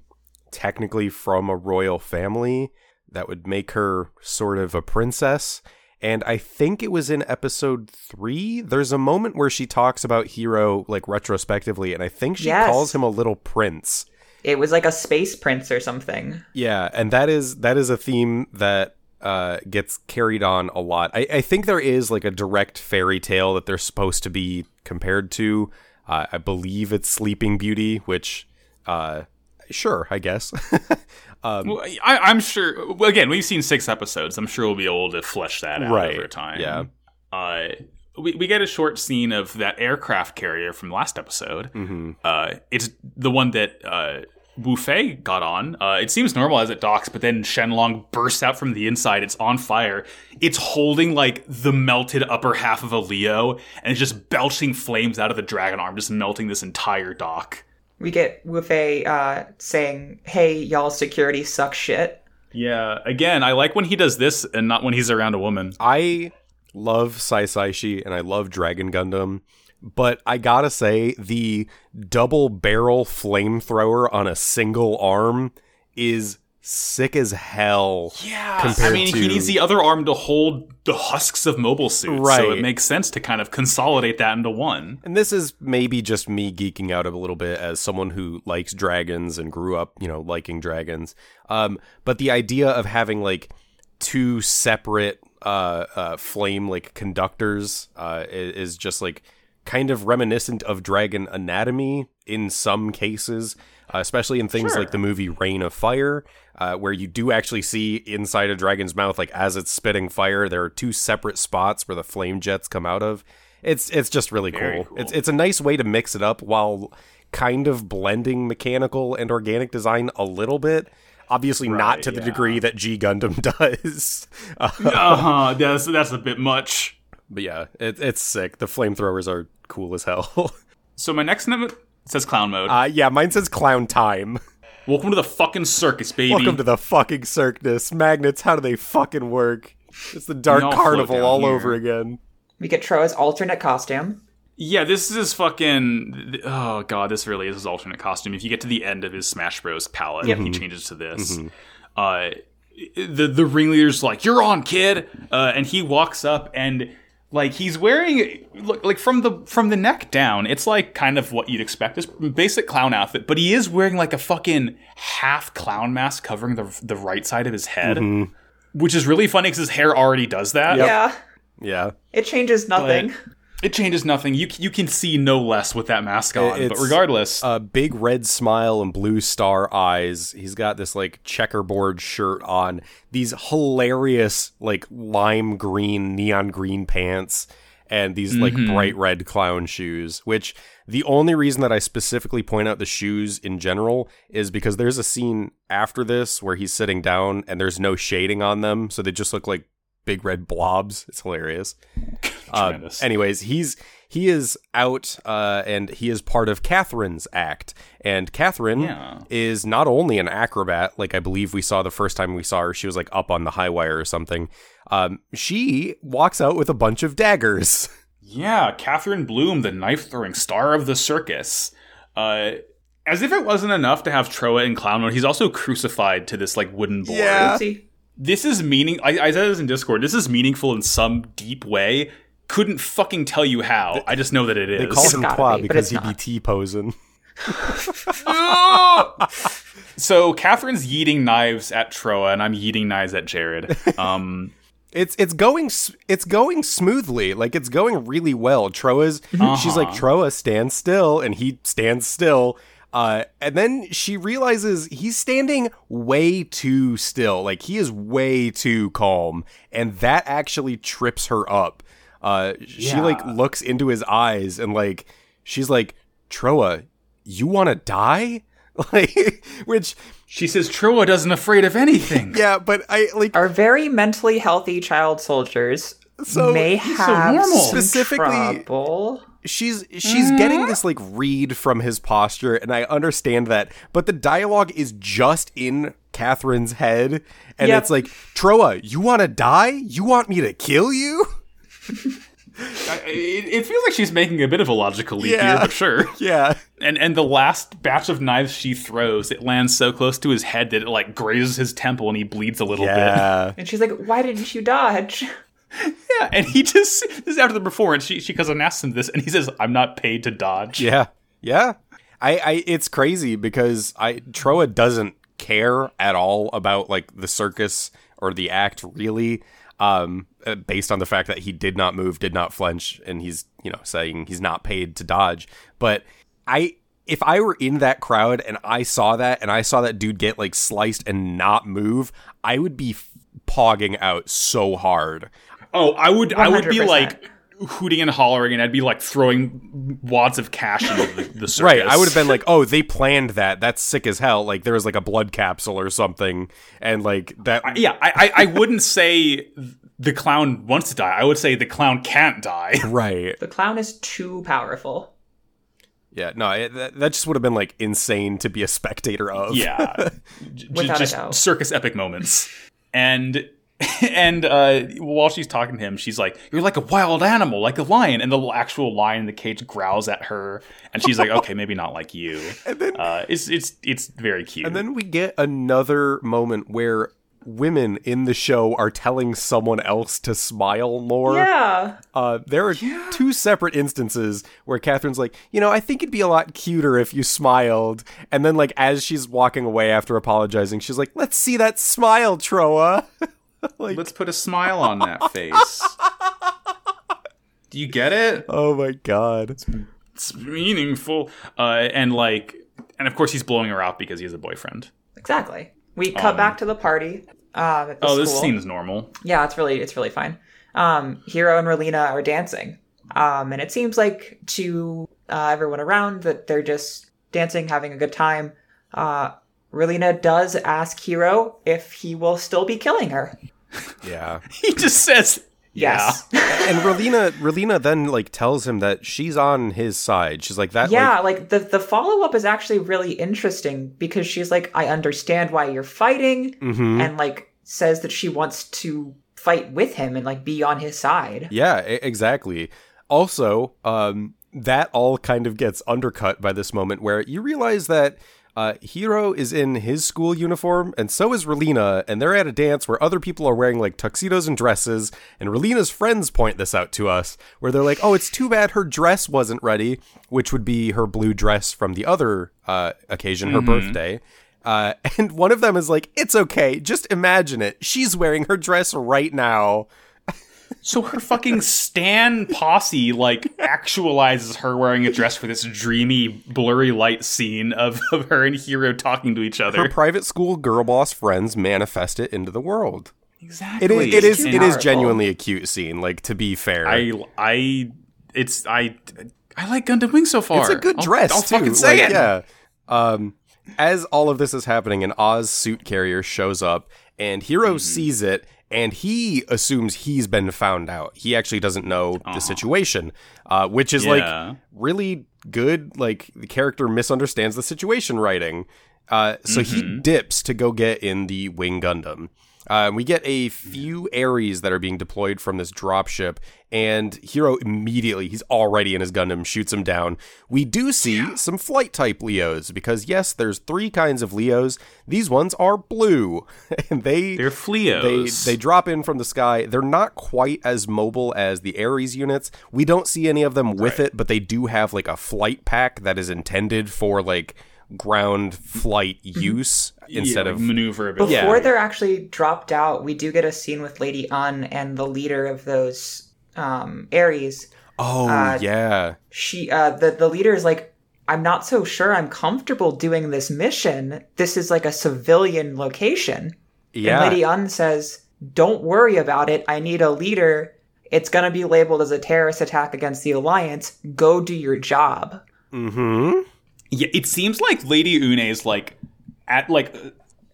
technically from a royal family, that would make her sort of a princess. And I think it was in episode three. There's a moment where she talks about Heero like retrospectively, and I think she Yes. calls him a little prince. It was like a space prince or something. Yeah, and that is that is a theme that uh, gets carried on a lot. I, I think there is like a direct fairy tale that they're supposed to be compared to. Uh, I believe it's Sleeping Beauty, which, uh, sure, I guess. um, Well, I, I'm sure. Well, again, we've seen six episodes. I'm sure we'll be able to flesh that out Right, over time. yeah. Uh, we, we get a short scene of that aircraft carrier from last episode. mhm. Uh, it's the one that uh, Wu Fei got on. Uh, it seems normal as it docks, but then Shenlong bursts out from the inside. It's on fire. It's holding like the melted upper half of a Leo, and it's just belching flames out of the dragon arm, just melting this entire dock. We get Wufei uh, saying, "Hey, y'all, security sucks shit." Yeah, again, I like when he does this and not when he's around a woman. I love Sai Saici and I love Dragon Gundam, but I gotta say the double barrel flamethrower on a single arm is sick as hell. Yeah, I mean, to- he needs the other arm to hold the husks of mobile suits, so it makes sense to kind of consolidate that into one. And this is maybe just me geeking out a little bit as someone who likes dragons and grew up, you know, liking dragons. Um, but the idea of having like two separate uh, uh, flame like conductors uh, is just like kind of reminiscent of dragon anatomy in some cases, uh, especially in things Sure. like the movie Reign of Fire, uh, where you do actually see inside a dragon's mouth, like as it's spitting fire, there are two separate spots where the flame jets come out of. It's it's just really cool. cool. It's it's a nice way to mix it up while kind of blending mechanical and organic design a little bit. Obviously, not to the yeah. degree that G Gundam does. Uh, uh huh. That's that's a bit much. But yeah, it, it's sick. The flamethrowers are cool as hell. So my next note says clown mode. uh, yeah, mine says clown time. Welcome to the fucking circus, baby. Welcome to the fucking circus. Magnets, how do they fucking work? It's the dark all carnival all here. over again. We get Trowa's alternate costume. yeah, this is his fucking. Oh god, this really is his alternate costume. If you get to the end of his Smash Bros. palette, he changes to this. Uh, the the ringleader's like, "You're on, kid," uh, and he walks up and like he's wearing look like from the from the neck down. It's like kind of what you'd expect, this basic clown outfit, but he is wearing like a fucking half clown mask covering the the right side of his head. Mm-hmm. Which is really funny because his hair already does that. Yeah, Yeah. it changes nothing. It changes nothing. You you can see no less with that mask on. but regardless, A big red smile and blue star eyes. He's got this like checkerboard shirt on. These hilarious like lime green, neon green pants, and these like mm-hmm. bright red clown shoes. Which the only reason that I specifically point out the shoes in general is because there's a scene after this where he's sitting down and there's no shading on them, so they just look like big red blobs. It's hilarious. Uh, anyways, he's he is out uh, and he is part of Catherine's act. And Catherine Yeah. is not only an acrobat, like I believe we saw the first time we saw her, she was like up on the high wire or something. Um, she walks out with a bunch of daggers. yeah, Catherine Bloom, the knife throwing star of the circus. Uh, As if it wasn't enough to have Trowa in clown mode, he's also crucified to this like wooden board. Yeah. This is meaning. I, I said this in Discord. This is meaningful in some deep way. Couldn't fucking tell you how. I just know that it is. They call him gotta Qua be, because it's he be not. T posing. so Catherine's yeeting knives at Trowa, and I'm yeeting knives at Jerid. Um, It's it's going it's going smoothly. Like it's going really well. Trowa's she's like Uh-huh. Trowa stand still and he stands still. Uh and then she realizes he's standing way too still. Like he is way too calm and that actually trips her up. Uh she like looks into his eyes and like she's like Trowa, you want to die? Like which she says Trowa doesn't afraid of anything. yeah, but I like Our very mentally healthy child soldiers So- may He's so have normal. some Specifically- trouble. she's she's getting this like read from his posture and i understand that but the dialogue is just in catherine's head and Yep. it's like trowa you want to die you want me to kill you I- it, it feels like she's making a bit of a logical leap Yeah. here, but sure. yeah And and the last batch of knives she throws, it lands so close to his head that it like grazes his temple and he bleeds a little bit. yeah And she's like, why didn't you dodge? Yeah, and he just this is after the performance. She she goes and asks him this, and he says, "I'm not paid to dodge." yeah yeah i i it's crazy because i trowa doesn't care at all about like the circus or the act really um Uh, based on the fact that he did not move did not flinch and he's you know saying he's not paid to dodge but i if i were in that crowd and i saw that and i saw that dude get like sliced and not move i would be f- pogging out so hard Oh, I would I would be like hooting and hollering, and I'd be like throwing wads of cash into the, the circus. Right. I would have been like, oh, they planned that. That's sick as hell. Like there was like a blood capsule or something, and like that. Yeah, I, I I wouldn't say the clown wants to die. I would say the clown can't die. Right. The clown is too powerful. Yeah. No, it, that, that just would have been like insane to be a spectator of. Yeah, J- Without a doubt. circus epic moments. And and uh, while she's talking to him, she's like, "You're like a wild animal, like a lion." And the actual lion in the cage growls at her, and she's like, "Okay, maybe not like you." And then, Uh, it's it's it's very cute. and then we get another moment where women in the show are telling someone else to smile more. Yeah. Uh, there are two separate instances where Catherine's like, you know, I think it'd be a lot cuter if you smiled. And then, like, as she's walking away after apologizing, she's like, let's see that smile, Trowa. like, Let's put a smile on that face. Do you get it? oh my god. It's meaningful. Uh, and like, and of course he's blowing her out because he has a boyfriend. Exactly. We cut back to the party. Um, at the Oh, this seems normal. Yeah, it's really it's really fine. Um, Heero and Relena are dancing, um, and it seems like to uh, everyone around that they're just dancing, having a good time. Uh, Relena does ask Heero if he will still be killing her. Yeah. He just says, "Yeah." Yes. and Relena, Relena then like tells him that she's on his side. She's like that. yeah, Like, like the the follow up is actually really interesting because she's like, I understand why you're fighting, mhm. and like says that she wants to fight with him and like be on his side. Yeah, exactly. Also, um, that all kind of gets undercut by this moment where you realize that uh, Heero is in his school uniform, and so is Relena, and they're at a dance where other people are wearing like tuxedos and dresses, and Relena's friends point this out to us, where they're like, "Oh, it's too bad her dress wasn't ready," which would be her blue dress from the other uh, occasion, her birthday. Uh, and one of them is like, "It's okay, just imagine it. She's wearing her dress right now." So her fucking Stan posse like actualizes her wearing a dress for this dreamy, blurry light scene of, of her and Heero talking to each other. her private school girl boss friends manifest it into the world. Exactly. is, it is it is genuinely a cute scene. Like to be fair, I I it's I I like Gundam Wing so far. it's a good I'll- dress I'll, too. fucking say Like, it. Yeah. Um, as all of this is happening, an Oz suit carrier shows up, and Heero Mm-hmm. sees it, and he assumes he's been found out. He actually doesn't know the situation, uh, which is Uh-huh. Yeah. like really good. Like the character misunderstands the situation writing. Uh, so Mm-hmm. he dips to go get in the Wing Gundam. Uh, we get a few Aries that are being deployed from this dropship, and Heero immediately, he's already in his Gundam, shoots him down. We do see some flight type Leos, because yes, there's three kinds of Leos. These ones are blue, and they They're Fleos. they they drop in from the sky. They're not quite as mobile as the Aries units. We don't see any of them with it, but they do have like a flight pack that is intended for like ground flight use instead yeah, like of maneuverability. Yeah. Before they're actually dropped out, we do get a scene with Lady Une and the leader of those um, Aries. Oh uh, yeah. She, uh, the the leader is like, I'm not so sure I'm comfortable doing this mission. This is like a civilian location. Yeah. And Lady Une says, "Don't worry about it. I need a leader. It's gonna be labeled as a terrorist attack against the Alliance. Go do your job." mm-hmm. Yeah, it seems like Lady Une is like at like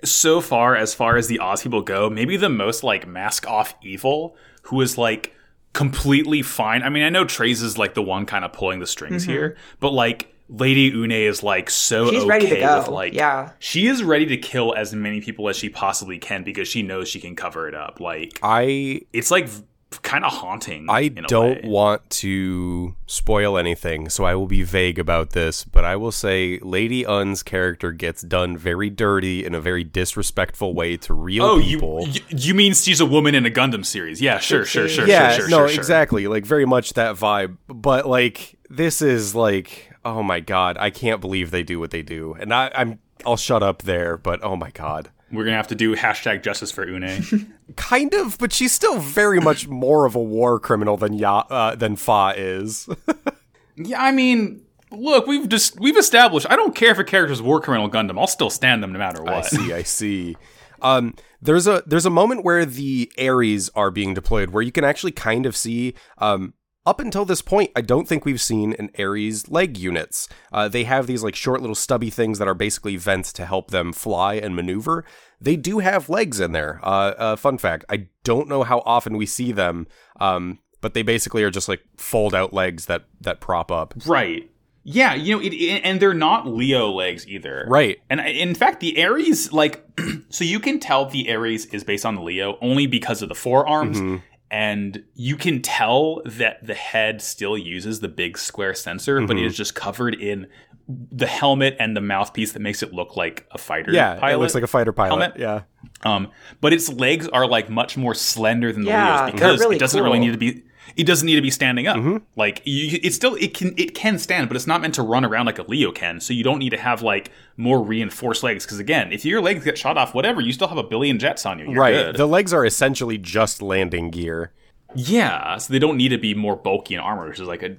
so far as far as the Oz people go, maybe the most like mask off evil who is like completely fine. I mean, I know Treize is like the one kind of pulling the strings mm-hmm. here, but like Lady Une is like so She's okay ready to go. with like Yeah. she is ready to kill as many people as she possibly can because she knows she can cover it up. Like I it's like kind of haunting. I don't want to spoil anything, so I will be vague about this, but I will say Lady Une's character gets done very dirty in a very disrespectful way to real Oh, people. you, you you mean she's a woman in a Gundam series? Yeah, sure, sure, sure, yeah, sure, sure, no, sure, sure. exactly. Like very much that vibe. But like this is like, oh my god, I can't believe they do what they do. And I, I'm I'll shut up there, but oh my god. We're gonna have to do hashtag justice for Une. Kind of, but she's still very much more of a war criminal than ya uh, than Fa is. yeah, I mean, look, we've just we've established. I don't care if a character's war criminal Gundam. I'll still stand them no matter what. I see, I see. Um, there's a there's a moment where the Aries are being deployed where you can actually kind of see. Um, up until this point, I don't think we've seen an Aries leg units. Uh, they have these like short little stubby things that are basically vents to help them fly and maneuver. They do have legs in there. Uh, uh, fun fact: I don't know how often we see them, um, but they basically are just like fold out legs that that prop up. Right. Yeah, you know, it, it- and they're not Leo legs either. Right. And in fact, the Aries, like, so you can tell the Aries is based on the Leo only because of the forearms. Mm-hmm. And you can tell that the head still uses the big square sensor, but Mm-hmm. it is just covered in the helmet and the mouthpiece that makes it look like a fighter pilot. Yeah, pilot. it looks like a fighter pilot. helmet. Yeah. Um, but its legs are like much more slender than the Yeah, Leo's because really it doesn't really need to be. It doesn't need to be standing up. Mm-hmm. Like you, it still it can it can stand, but it's not meant to run around like a Leo can. So you don't need to have like more reinforced legs. Because again, if your legs get shot off, whatever, you still have a billion jets on you. You're right. good. The legs are essentially just landing gear. Yeah, so they don't need to be more bulky in armor, which is like a.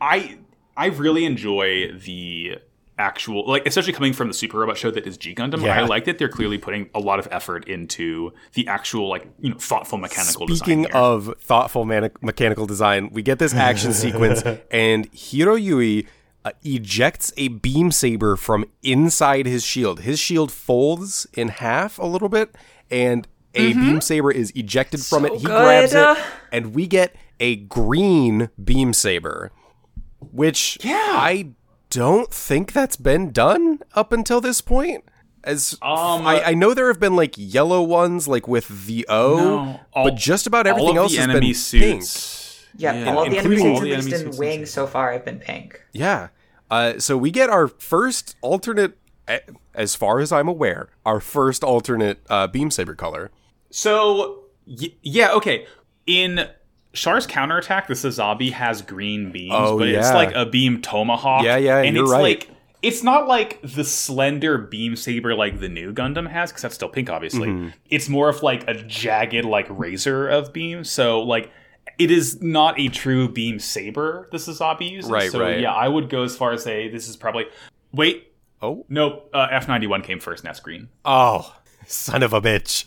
I I really enjoy the actual like especially coming from the super robot show that is G Gundam. Yeah. I like that they're clearly putting a lot of effort into the actual like you know thoughtful mechanical Speaking design. here. of thoughtful mani- mechanical design, we get this action sequence, and Heero Yuy uh, ejects a beam saber from inside his shield. His shield folds in half a little bit, and a beam saber is ejected from it. He good. grabs it, and we get a green beam saber, which Yeah. I don't think that's been done up until this point. As Um, I, I know there have been like yellow ones, like with the O, No. All- but just about everything all of else the has enemy been suits. Yeah, Yeah, all of the enemy including suits, all the at least enemy in suits Wing so far, have been pink. pink. Yeah. Uh, so we get our first alternate, eh, as far as I'm aware, our first alternate uh, beam saber color. So y- yeah, okay. In Char's counterattack, the Sazabi has green beams, Oh, but it's like a beam tomahawk. Yeah, yeah, and you're it's right. like it's not like the slender beam saber like the Nu Gundam has, because that's still pink, obviously. Mm-hmm. It's more of like a jagged like razor of beams. So like it is not a true beam saber the Sazabi uses. Right, so right. yeah, I would go as far as say this is probably wait. Oh. Nope, uh, F ninety one came first. Nest green. Oh, son of a bitch.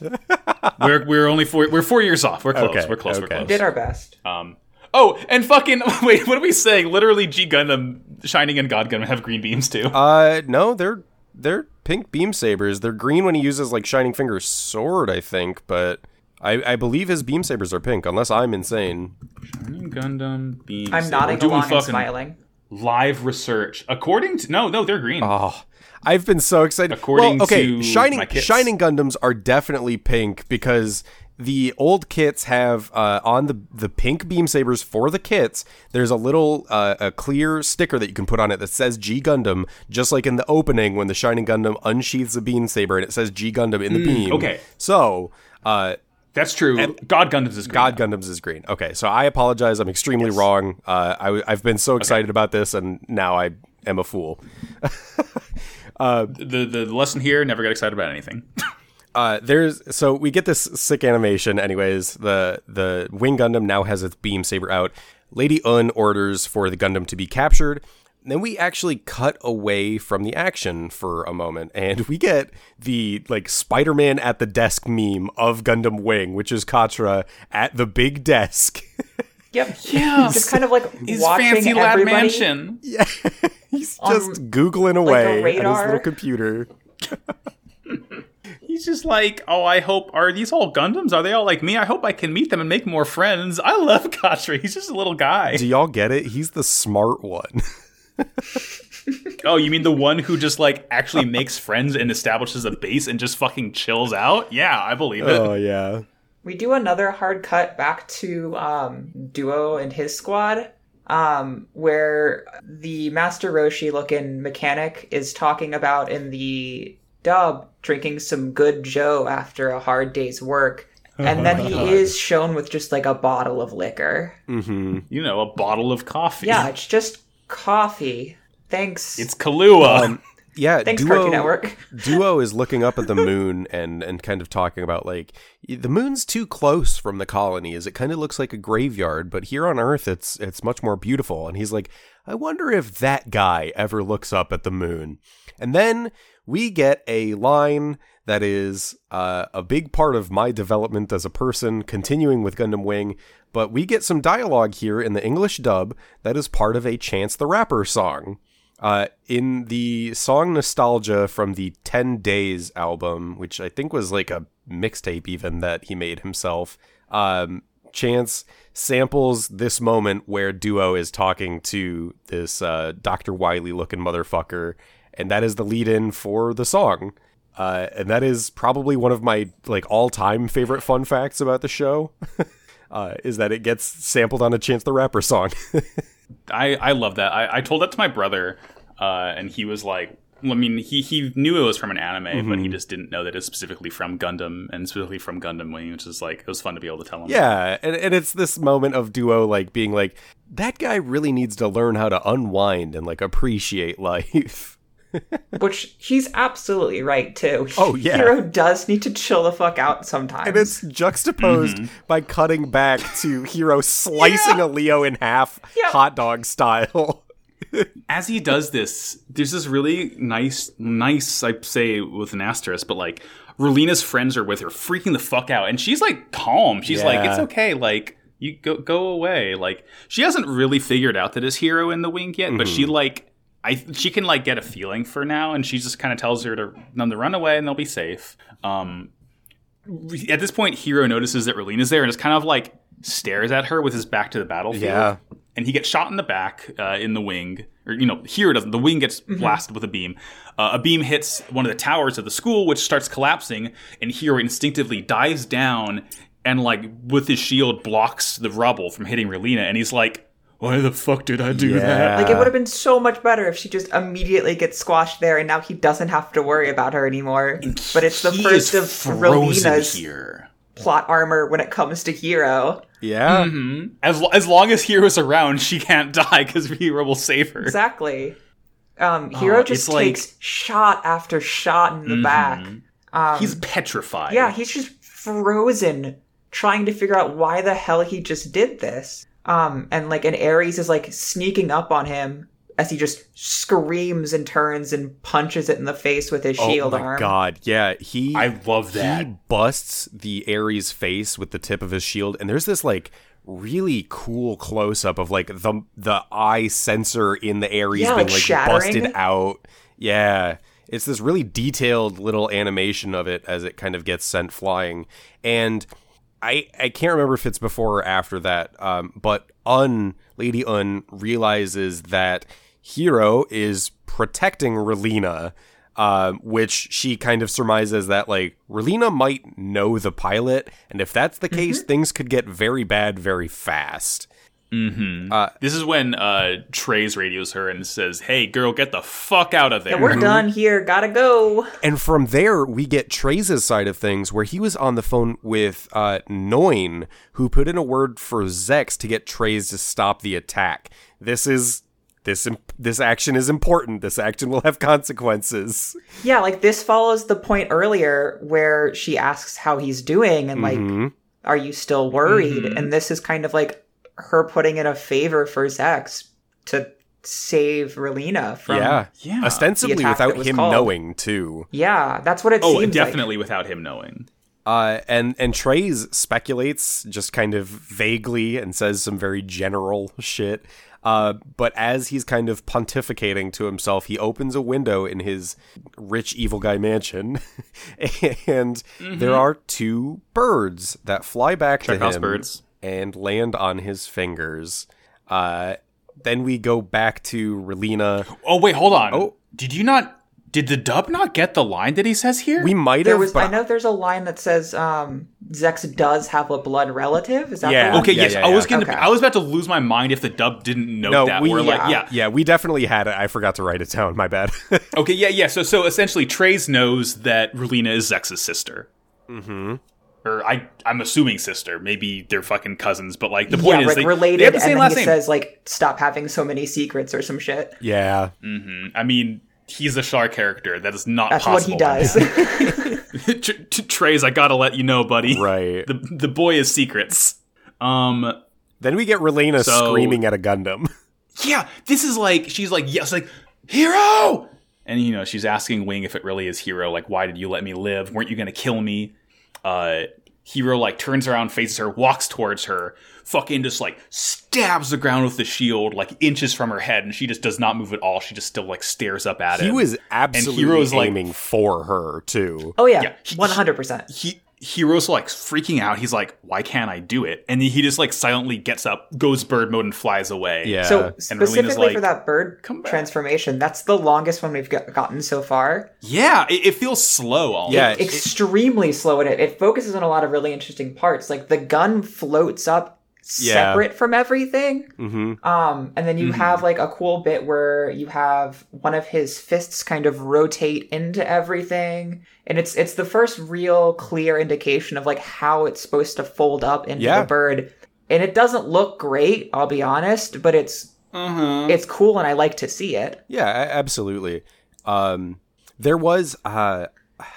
we're we're only four we're four years off. We're close. Okay, we're close. okay. We're close. Did our best. Um. Oh, and fucking wait, what are we saying? Literally, G Gundam, Shining, and God Gundam have green beams too. uh, no, they're they're pink beam sabers. They're green when he uses like Shining Finger sword, I think, but I, I believe his beam sabers are pink, unless I'm insane. Shining Gundam beam. I'm saber. nodding We're doing along and smiling. live research. According to no, no, they're green. Oh, I've been so excited. According well, okay, to shining shining Gundams are definitely pink because the old kits have uh, on the the pink beam sabers for the kits. There's a little uh, a clear sticker that you can put on it that says G Gundam, just like in the opening when the shining Gundam unsheathes a beam saber and it says G Gundam in the beam. Mm, okay. so. Uh, That's true. God Gundams is green. God Gundams is green. Okay, so I apologize. I'm extremely wrong. Uh, I, have been so excited about this, and now I am a fool. the the lesson here: never get excited about anything. Uh, there's so we get this sick animation. Anyways, the the Wing Gundam now has its beam saber out. Lady Une orders for the Gundam to be captured. Then we actually cut away from the action for a moment, and we get the like Spider-Man at the desk meme of Gundam Wing, which is Quatre at the big desk. Yep. Yeah. Just kind of like His watching fancy lab everybody. mansion. He's On, just googling a away at his little computer. He's just like, oh, I hope are these all Gundams? Are they all like me? I hope I can meet them and make more friends. I love Quatre. He's just a little guy. Do y'all get it? He's the smart one. Oh, you mean the one who just like actually makes friends and establishes a base and just fucking chills out? Yeah, I believe it. oh yeah. We do another hard cut back to um, Duo and his squad, um, where the Master Roshi looking mechanic is talking about in the dub drinking some good Joe after a hard day's work. And then he is shown with just like a bottle of liquor. Mm-hmm. You know, a bottle of coffee. Yeah, it's just coffee. Thanks. It's Kahlua. Um, yeah, Thanks, Duo, Cartoon Network. Duo is looking up at the moon and and kind of talking about like the moon's too close from the colonies. It kind of looks like a graveyard, but here on Earth it's it's much more beautiful. And he's like, I wonder if that guy ever looks up at the moon. And then we get a line that is uh, a big part of my development as a person, continuing with Gundam Wing. But we get some dialogue here in the English dub that is part of a Chance the Rapper song. Uh, in the song Nostalgia from the 10 Days album, which I think was like a mixtape even that he made himself, um, Chance samples this moment where Duo is talking to this uh, Dr. Wily looking motherfucker, and that is the lead in for the song. Uh, and that is probably one of my like all time favorite fun facts about the show. Uh, is that it gets sampled on a Chance the Rapper song? I, I love that. I, I told that to my brother, uh, and he was like, I mean, he, he knew it was from an anime, but he just didn't know that it's specifically from Gundam and specifically from Gundam Wing, which is like, it was fun to be able to tell him. Yeah, and, and it's this moment of Duo like being like, that guy really needs to learn how to unwind and like appreciate life. Which he's absolutely right too. Oh, yeah. Heero does need to chill the fuck out sometimes. And it's juxtaposed mm-hmm. by cutting back to Heero slicing a Leo in half, Yeah. hot dog style. As he does this, there's this really nice, nice, I say with an asterisk, but like, Relena's friends are with her, freaking the fuck out, and she's like calm. She's like, it's okay, like, you go go away. Like, she hasn't really figured out that it's Heero in the wing yet, but she mm-hmm. like, I she can like get a feeling for now, and she just kind of tells her to them to run away, and they'll be safe. Um, at this point, Heero notices that Relena's there, and just kind of like stares at her with his back to the battlefield Yeah. and he gets shot in the back uh, in the wing or you know here it doesn't the wing gets blasted with a beam uh, a beam hits one of the towers of the school which starts collapsing and heero instinctively dives down and like with his shield blocks the rubble from hitting relena and he's like why the fuck did i do that Like it would have been so much better if she just immediately gets squashed there, and now he doesn't have to worry about her anymore. But it's the first of frozen here plot armor when it comes to Heero. Yeah. Mm-hmm. as, lo- as long as heero's around she can't die because heero will save her Exactly. Um, oh, Heero Oh, just it's like- takes shot after shot in the mm-hmm. back. Um, he's petrified Yeah, he's just frozen, trying to figure out why the hell he just did this. Um, and like, an Aries is like sneaking up on him as he just screams and turns and punches it in the face with his shield oh my arm. god, yeah. He i love that he busts the Aries face with the tip of his shield, and there's this like really cool close up of like the the eye sensor in the Aries Yeah, being like like busted out. Yeah. It's this really detailed little animation of it as it kind of gets sent flying. And I I can't remember if it's before or after that. Um, but Une Lady Une realizes that Heero is protecting Relena. Um, which she kind of surmises that like Relena might know the pilot, and if that's the case, things could get very bad very fast. This is when uh, Treize radios her and says, "Hey, girl, get the fuck out of there." And we're done here. Gotta go. And from there, we get Treize side of things, where he was on the phone with uh, Noin, who put in a word for Zechs to get Treize to stop the attack. This is this imp- this action is important. This action will have consequences. Yeah, like this follows the point earlier where she asks how he's doing and like, Mm-hmm. are you still worried? And this is kind of like her putting in a favor for Zechs to save Relena from. yeah, Yeah. ostensibly The attack that without him called. knowing too. Yeah, that's what it Oh, seems definitely without him knowing. Uh, and and Treize speculates just kind of vaguely and says some very general shit. Uh, but as he's kind of pontificating to himself, he opens a window in his rich evil guy mansion, and there are two birds that fly back to Chekhov's him birds. And land on his fingers. Uh, then we go back to Relena. Oh wait, hold on. Oh. did you not? Did the dub not get the line that he says here? We might There have, was, but I know there's a line that says um, Zechs does have a blood relative. Is that Yeah. the one? okay, Yeah, yes, yeah, I was yeah. gonna. Okay. I was about to lose my mind if the dub didn't note No, that. we- We're like, yeah. yeah, yeah, we definitely had it. I forgot to write it down. My bad. okay, yeah, yeah. So, so essentially, Treize knows that Relena is Zechs's sister. Mm-hmm. Or I, I'm assuming sister. Maybe they're fucking cousins. But like, the point yeah, is, like they, related, they have the and same then last he name. says like, "Stop having so many secrets" or some shit. yeah. I mean, he's a Char character. That is not That's what he does. Tr- Tr- Treize, I gotta let you know, buddy. Right. The the boy is secrets. Um. Then we get Relena So- screaming at a Gundam. Yeah, this is like she's like yes, like heero, and you know she's asking Wing if it really is heero. Like, why did you let me live? Weren't you gonna kill me? Uh, heero like turns around, faces her, walks towards her, fucking just like stabs the ground with the shield, like inches from her head, and she just does not move at all. She just still like stares up at it. He him. was absolutely Heero's like- aiming for her too. oh yeah, Yeah, he- one hundred percent. he heero's like freaking out. He's like, "Why can't I do it?" And he just like silently gets up, goes bird mode, and flies away. Yeah. So And specifically like, for that bird transformation, that's the longest one we've got, gotten so far. yeah. It, it feels slow. Almost. Yeah, it- Extremely slow, and it, it focuses on a lot of really interesting parts. Like the gun floats up Yeah. separate from everything. Mm-hmm. Um, and then you have like a cool bit where you have one of his fists kind of rotate into everything, and it's it's the first real clear indication of like how it's supposed to fold up into Yeah. the bird. And it doesn't look great, I'll be honest, but it's Uh-huh. it's cool and I like to see it. Yeah, absolutely. Um, there was uh,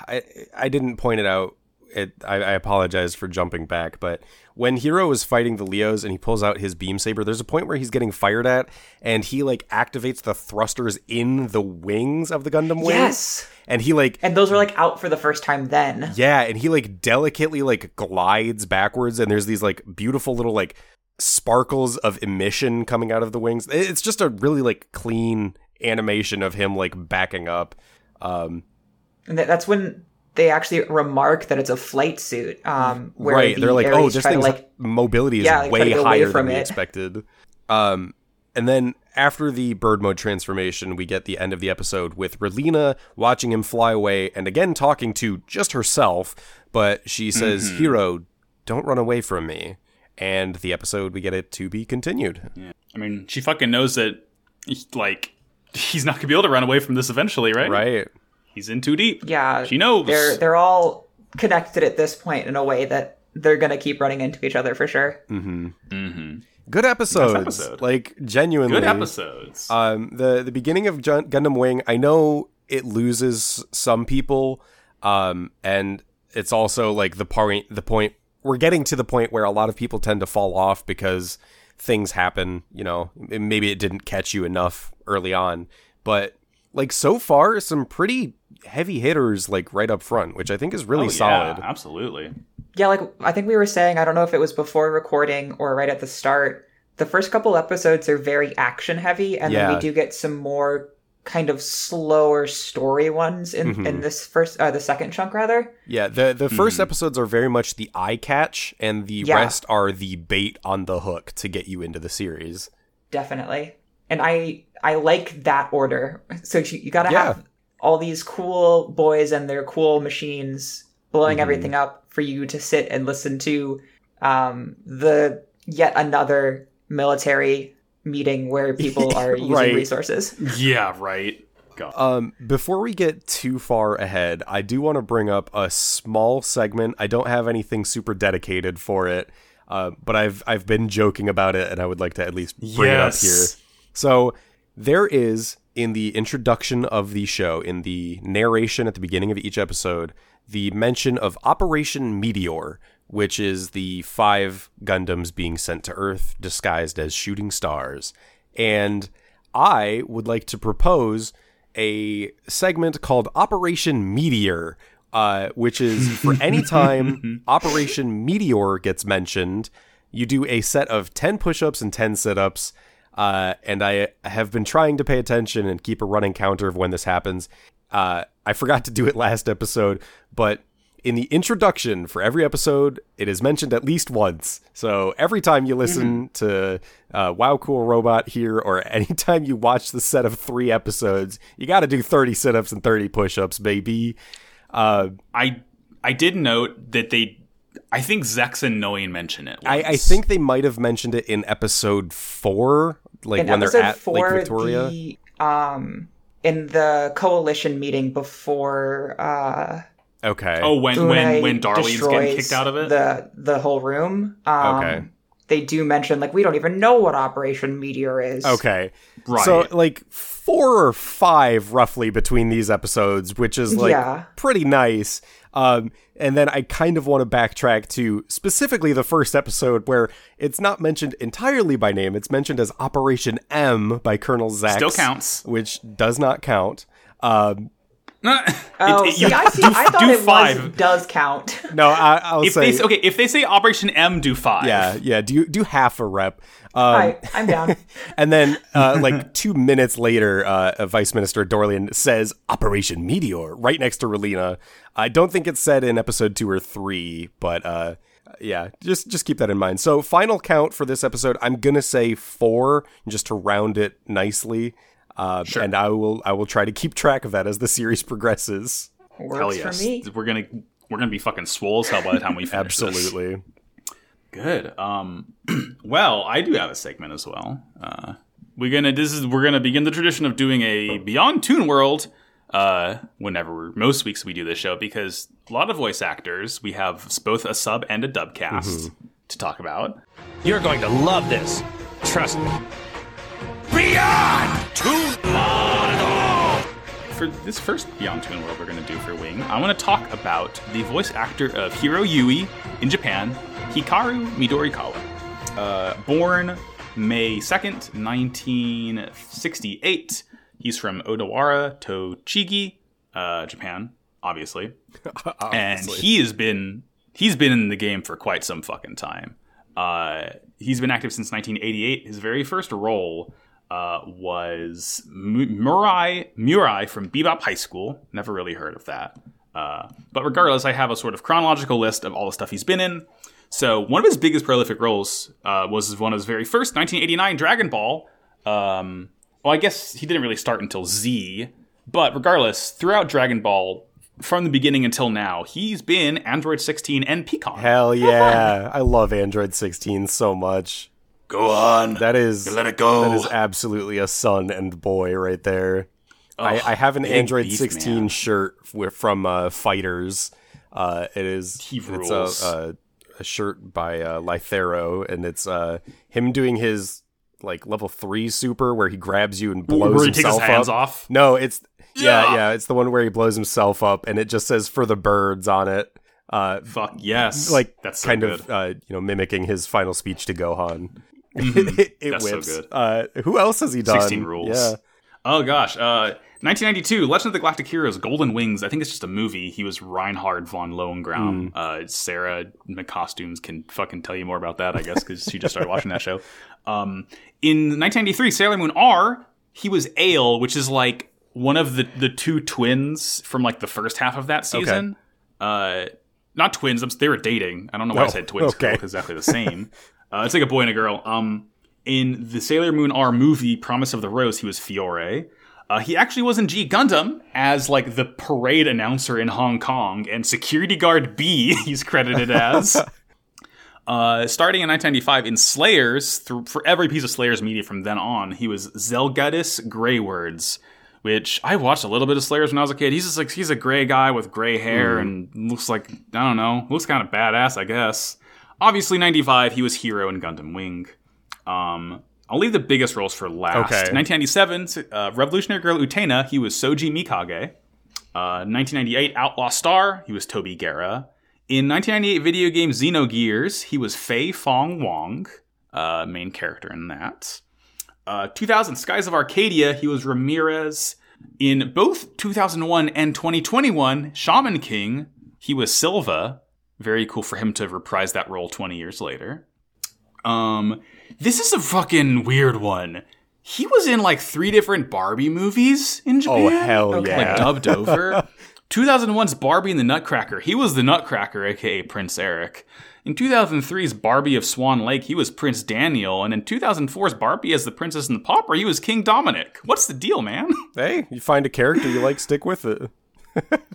I I didn't point it out. It I, I apologize for jumping back, but when Heero is fighting the Leos and he pulls out his beam saber, there's a point where he's getting fired at, and he like activates the thrusters in the wings of the Gundam wing. Yes. and he like And those were like out for the first time then. Yeah, and he like delicately like glides backwards, and there's these like beautiful little like sparkles of emission coming out of the wings. It's just a really like clean animation of him like backing up. Um, And that's when they actually remark that it's a flight suit. Um, where right, the they're like, oh, this try thing's like mobility is Yeah, like, way get away higher than from we expected. Um, and then after the bird mode transformation, we get the end of the episode with Relena watching him fly away and again talking to just herself, but she says, Mm-hmm. Heero, don't run away from me. And the episode, we get it to be continued. Yeah. I mean, she fucking knows that, like, he's not gonna be able to run away from this eventually, right? Right. He's in too deep. Yeah, She knows. They're they're all connected at this point in a way that they're gonna keep running into each other for sure. Good episodes. episode. Like, genuinely. Good episodes. Um, the the beginning of Gun- Gundam Wing, I know it loses some people, um, and it's also like the point. The point we're getting to the point where a lot of people tend to fall off because things happen. You know, maybe it didn't catch you enough early on, but like so far, some pretty heavy hitters like right up front, which I think is really Oh, solid. Yeah, absolutely. Yeah, like I think we were saying, I don't know if it was before recording or right at the start. The first couple episodes are very action heavy, and then we do get some more kind of slower story ones in, Mm-hmm. in this first uh, the second chunk rather. Yeah, the the 1st episodes are very much the eye catch, and the Yeah. rest are the bait on the hook to get you into the series. Definitely. And I I like that order. So you, you got to Yeah. have all these cool boys and their cool machines blowing Mm-hmm. everything up for you to sit and listen to um, the yet another military meeting where people are using Right. resources. Yeah, right. God. Um, before we get too far ahead, I do want to bring up a small segment. I don't have anything super dedicated for it, uh, but I've I've been joking about it, and I would like to at least bring it up here. So there is in the introduction of the show, in the narration at the beginning of each episode, the mention of Operation Meteor, which is the five Gundams being sent to Earth disguised as shooting stars. And I would like to propose a segment called Operation Meteor, uh, which is for any time Operation Meteor gets mentioned, you do a set of 10 push ups and 10 sit ups. Uh, and I have been trying to pay attention and keep a running counter of when this happens. Uh, I forgot to do it last episode, but in the introduction for every episode, it is mentioned at least once. So every time you listen to uh, Wow Cool Robot here, or anytime you watch the set of three episodes, you got to do 30 sit ups and 30 push ups, baby. Uh, I I did note that they. I think Zechs and Noin mention it. I, I think they might have mentioned it in episode four, like In when they're at four, Lake Victoria. the um in the coalition meeting before uh okay. Oh, when when Unai when Darlian's getting kicked out of it. The the whole room. Um, Okay. They do mention like we don't even know what Operation Meteor is. Okay. Right. So like four or five roughly between these episodes, which is like Yeah. pretty nice. Um and then I kind of want to backtrack to specifically the first episode where it's not mentioned entirely by name. It's mentioned as Operation M by Colonel Zechs. Still counts. Which does not count. Um Oh, It- it- see, you I, see, do- I thought do it five. was does count. no, I, I'll if say they okay, if they say Operation M, do five. yeah, yeah. Do do half a rep. Um, I, I'm down. And then, uh, like two minutes later, uh, Vice Minister Darlian says Operation Meteor right next to Relena. I don't think it's said in episode two or three, but uh, yeah, just just keep that in mind. So, final count for this episode, I'm gonna say four, just to round it nicely. Uh, And I will I will try to keep track of that as the series progresses. Works Hell yes. for me. We're gonna we're gonna be fucking swole as hell by the time we finish. this. Absolutely. Good. Um, well, I do have a segment as well. Uh, we're gonna this is we're gonna begin the tradition of doing a Beyond Toon World. Uh, whenever most weeks we do this show because a lot of voice actors we have both a sub and a dub cast to talk about. You're going to love this. Trust me. For this first Beyond Toon World we're going to do for Wing, I want to talk about the voice actor of Heero Yuy in Japan, Hikaru Midorikawa. Uh, born May 2nd, 1968. He's from Odawara, Tochigi, uh, Japan, obviously. and he has been he's been in the game for quite some fucking time. Uh, he's been active since 1988. His very first role uh, was Murai Murai from Bebop High School. Never really heard of that. Uh, but regardless, I have a sort of chronological list of all the stuff he's been in. So one of his biggest prolific roles uh, was one of his very first 1989 Dragon Ball. Um, well, I guess he didn't really start until Z, but regardless, throughout Dragon Ball, from the beginning until now, he's been Android 16 and Pikkon. Hell yeah! I love Android 16 so much. Go on. That is let it go. That is absolutely a son and boy right there. I, I have an Android beef, 16 man. shirt from uh, Fighters. Uh, it is it's a, a, a shirt by uh, Lythero, and it's uh, him doing his like level three super where he grabs you and blows Where he takes his himself hands up. off? No, it's yeah, Yeah. yeah, it's the one where he blows himself up, and it just says "for the birds" on it. Uh, Fuck yes. like that's so kind good. of uh, you know mimicking his final speech to Gohan. it Mm-hmm. That's so good. Uh, who else has he done? 16 rules. Yeah. Oh gosh, uh, 1992, Legend of the Galactic Heroes: Golden Wings. I think it's just a movie. He was Reinhard von Lohengramm. Uh, Sarah McCostumes can fucking tell you more about that, I guess, because she just started watching that show. Um, in 1993, Sailor Moon R, he was Ail, which is like one of the the two twins from like the first half of that season. Uh, not twins. They were dating. I don't know why I Oh, said twins. okay. exactly the same. uh, it's like a boy and a girl. Um, in the Sailor Moon R movie, Promise of the Rose, he was Fiore. Uh, he actually was in G Gundam as like the parade announcer in Hong Kong, and security guard B. He's credited as. Uh, starting in 1995 in Slayers, through, for every piece of Slayers media from then on, he was Zelgadis Graywords, which I watched a little bit of Slayers when I was a kid. He's just like he's a gray guy with gray hair and looks like I don't know, looks kind of badass, I guess. Obviously, 95 he was hero in Gundam Wing. Um, I'll leave the biggest roles for last. Okay. 1997, uh, Revolutionary Girl Utena, he was Soji Mikage. Uh, 1998, Outlaw Star, he was Toby Guerra. In 1998 video game Xenogears, he was Fei Fong Wong, uh, main character in that. Uh, 2000 Skies of Arcadia, he was Ramirez. In both 2001 and 2021, Shaman King, he was Silva. Very cool for him to reprise that role 20 years later. Um, this is a fucking weird one. He was in like three different Barbie movies in Japan. Oh hell Okay. yeah! Like dubbed over. 2001's Barbie and the Nutcracker. He was the Nutcracker, aka Prince Eric. In 2003's Barbie of Swan Lake, he was Prince Daniel. And in 2004's Barbie as the Princess and the Pauper, he was King Dominic. What's the deal, man? hey, you find a character you like, stick with it.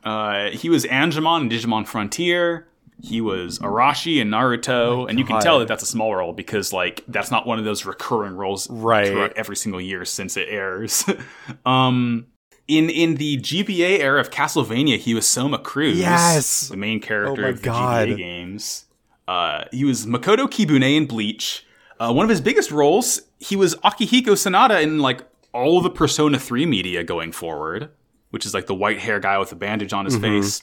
Uh, he was Angemon in Digimon Frontier. He was Arashi in Naruto, and you can tell that that's a small role because like that's not one of those recurring roles Right. throughout every single year since it airs. um, in in the GBA era of Castlevania, he was Soma Cruz, Yes! the main character Oh of the God. GBA games. Uh, he was Makoto Kibune in Bleach. Uh, one of his biggest roles, he was Akihiko Sanada in like all the Persona 3 media going forward, which is like the white hair guy with a bandage on his Mm-hmm. face.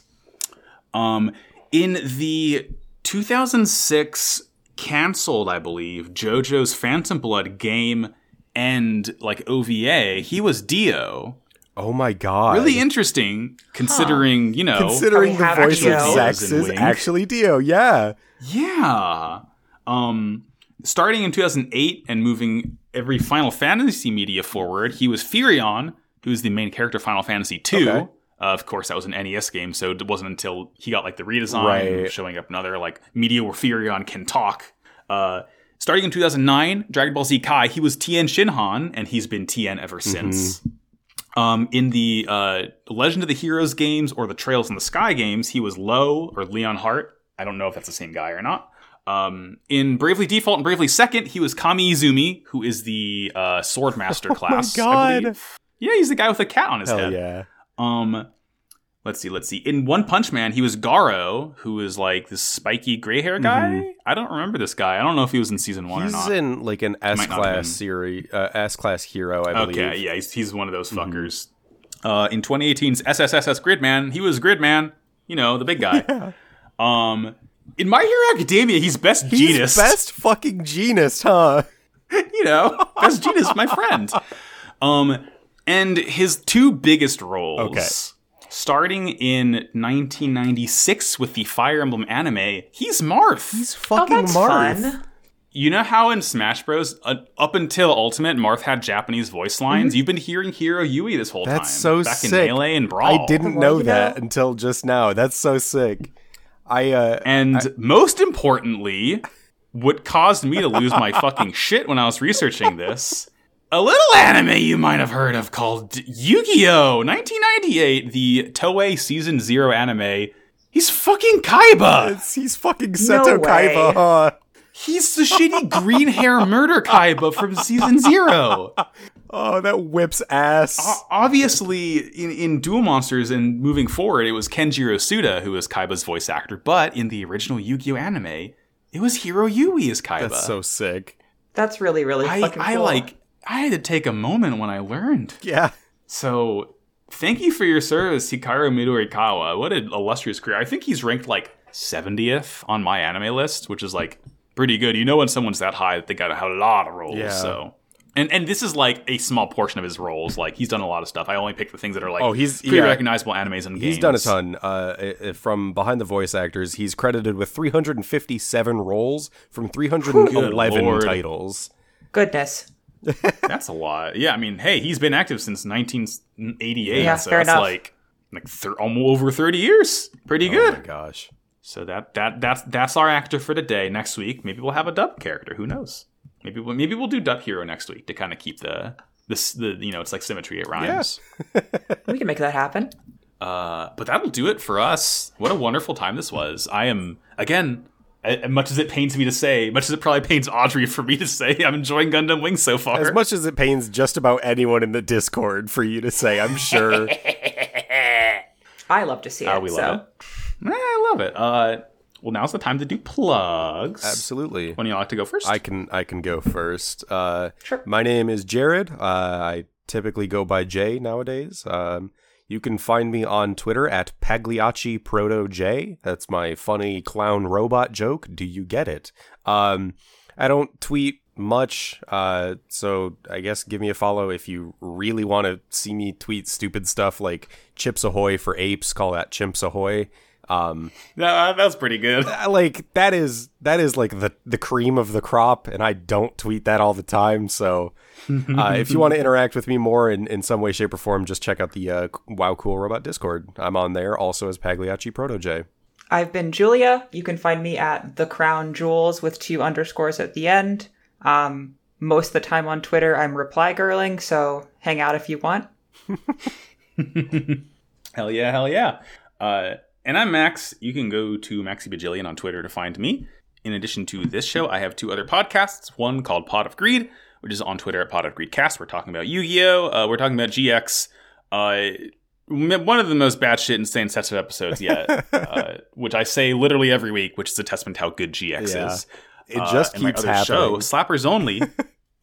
Um, in the 2006 canceled, I believe, JoJo's Phantom Blood game and like OVA, he was Dio. Oh my god! Really interesting, considering you know. Considering the we have voice of Zechs is actually Dio. Yeah. Yeah. Um, starting in 2008 and moving every Final Fantasy media forward, he was Firion, who's the main character of Final Fantasy II. Okay. Uh, of course, that was an NES game, so it wasn't until he got like the redesign, Right. showing up another like media Firion can talk. Uh, starting in 2009, Dragon Ball Z Kai, he was Tien Shinhan, and he's been Tien ever since. Um, in the uh, Legend of the Heroes games or the Trails in the Sky games, he was Lo or Leon Hart. I don't know if that's the same guy or not. Um, in Bravely Default and Bravely Second, he was Kami Izumi, who is the uh, Swordmaster class. I Oh God. believe. Yeah, he's the guy with the cat on his Hell head. yeah. Um, let's see, let's see. In One Punch Man, he was Garou, who is like this spiky gray hair guy. I don't remember this guy. I don't know if he was in season one or Mm-hmm. He's in like an S Might not have been. class series, uh, S class hero, I believe. Okay, yeah, he's, he's one of those fuckers. Uh, in 2018's SSSS Gridman, he was Gridman, you know, the big guy. Um, in My Hero Academia, he's best He's Jeanist. best fucking Jeanist, huh? you know, best Jeanist, my friend. Um, and his two biggest roles. Okay. Starting in 1996 with the Fire Emblem anime, he's Marth. He's Oh, fucking that's Marth. fun. You know how in Smash Bros, uh, up until Ultimate, Marth had Japanese voice lines. You've been hearing Heero Yuy this whole time. Mm-hmm. That's so back sick. in Melee and Brawl. I didn't know you that know- until just now. That's so sick. I uh And most importantly, what caused me to lose my fucking shit when I was researching this, a little anime you might have heard of called Yu-Gi-Oh! 1998, the Toei Season Zero anime. He's fucking Kaiba. it's, he's fucking Seto No Kaiba, way. huh? He's the shitty green hair murder Kaiba from Season Zero. Oh, that whips ass. O- Obviously, in, in Duel Monsters and moving forward, it was Kenjiro Tsuda who was Kaiba's voice actor, but in the original Yu-Gi-Oh anime, it was Heero Yuy as Kaiba. That's so sick. That's really, really I, fucking I like I had to take a moment when I learned. Yeah. So thank you for your service, Hikaru Midorikawa. What an illustrious career. I think he's ranked like 70th on my anime list, which is like pretty good. You know when someone's that high, that they got a lot of roles. Yeah. So and and this is like a small portion of his roles. Like he's done a lot of stuff. I only picked the things that are like Oh, he's- pretty yeah. recognizable animes and games. He's done a ton. Uh, i- i- from behind the voice actors, he's credited with 357 roles from 311 Lord. titles. Goodness. That's a lot. Yeah, I mean, hey, he's been active since 1988, Yeah, so fair that's enough. like like thir- almost over 30 years. Pretty Oh good. Oh my gosh. So that that that's that's our actor for today. Next week, maybe we'll have a dub character. Who knows? Maybe we'll, maybe we'll do dub hero next week to kind of keep the this the you know it's like symmetry. It rhymes. We can make that happen. Uh, but that'll do it for us. What a wonderful time this was. I am again. As much as it pains me to say, much as it probably pains Audrey for me to say, I'm enjoying Gundam Wing so far. As much as it pains just about anyone in the Discord for you to say, I'm sure. I love to see it. Ah, we so. love it. Eh, I love it. Uh, well, now's the time to do plugs. Absolutely. When you all like to go first? I can I can go first. Uh, Sure. My name is Jared. Uh, I typically go by Jay nowadays. Um, you can find me on Twitter at Pagliacci Proto J. That's my funny clown robot joke. Do you get it? Um, I don't tweet much, uh, so I guess give me a follow if you really want to see me tweet stupid stuff like Chips Ahoy for apes. Call that Chimps Ahoy. Um, No, that was pretty good. Like that is that is like the the cream of the crop and i don't tweet that all the time so uh, if you want to interact with me more in, in some way shape or form just check out the uh, wow cool robot discord i'm on there also as pagliacci proto j I've been Julia. You can find me at the Crown Jewels with two underscores at the end. Um, most of the time on Twitter, I'm reply girling, so hang out if you want. Hell yeah, hell yeah. Uh, and I'm Max. You can go to Maxi Bajillion on Twitter to find me. In addition to this show, I have two other podcasts. One called Pot of Greed, which is on Twitter at Pot of Greedcast. We're talking about Yu-Gi-Oh. Uh, we're talking about GX. Uh, one of the most batshit insane sets of episodes yet, uh, which I say literally every week, which is a testament to how good GX Yeah. is. it Uh, just my keeps other happening Show, Slappers Only.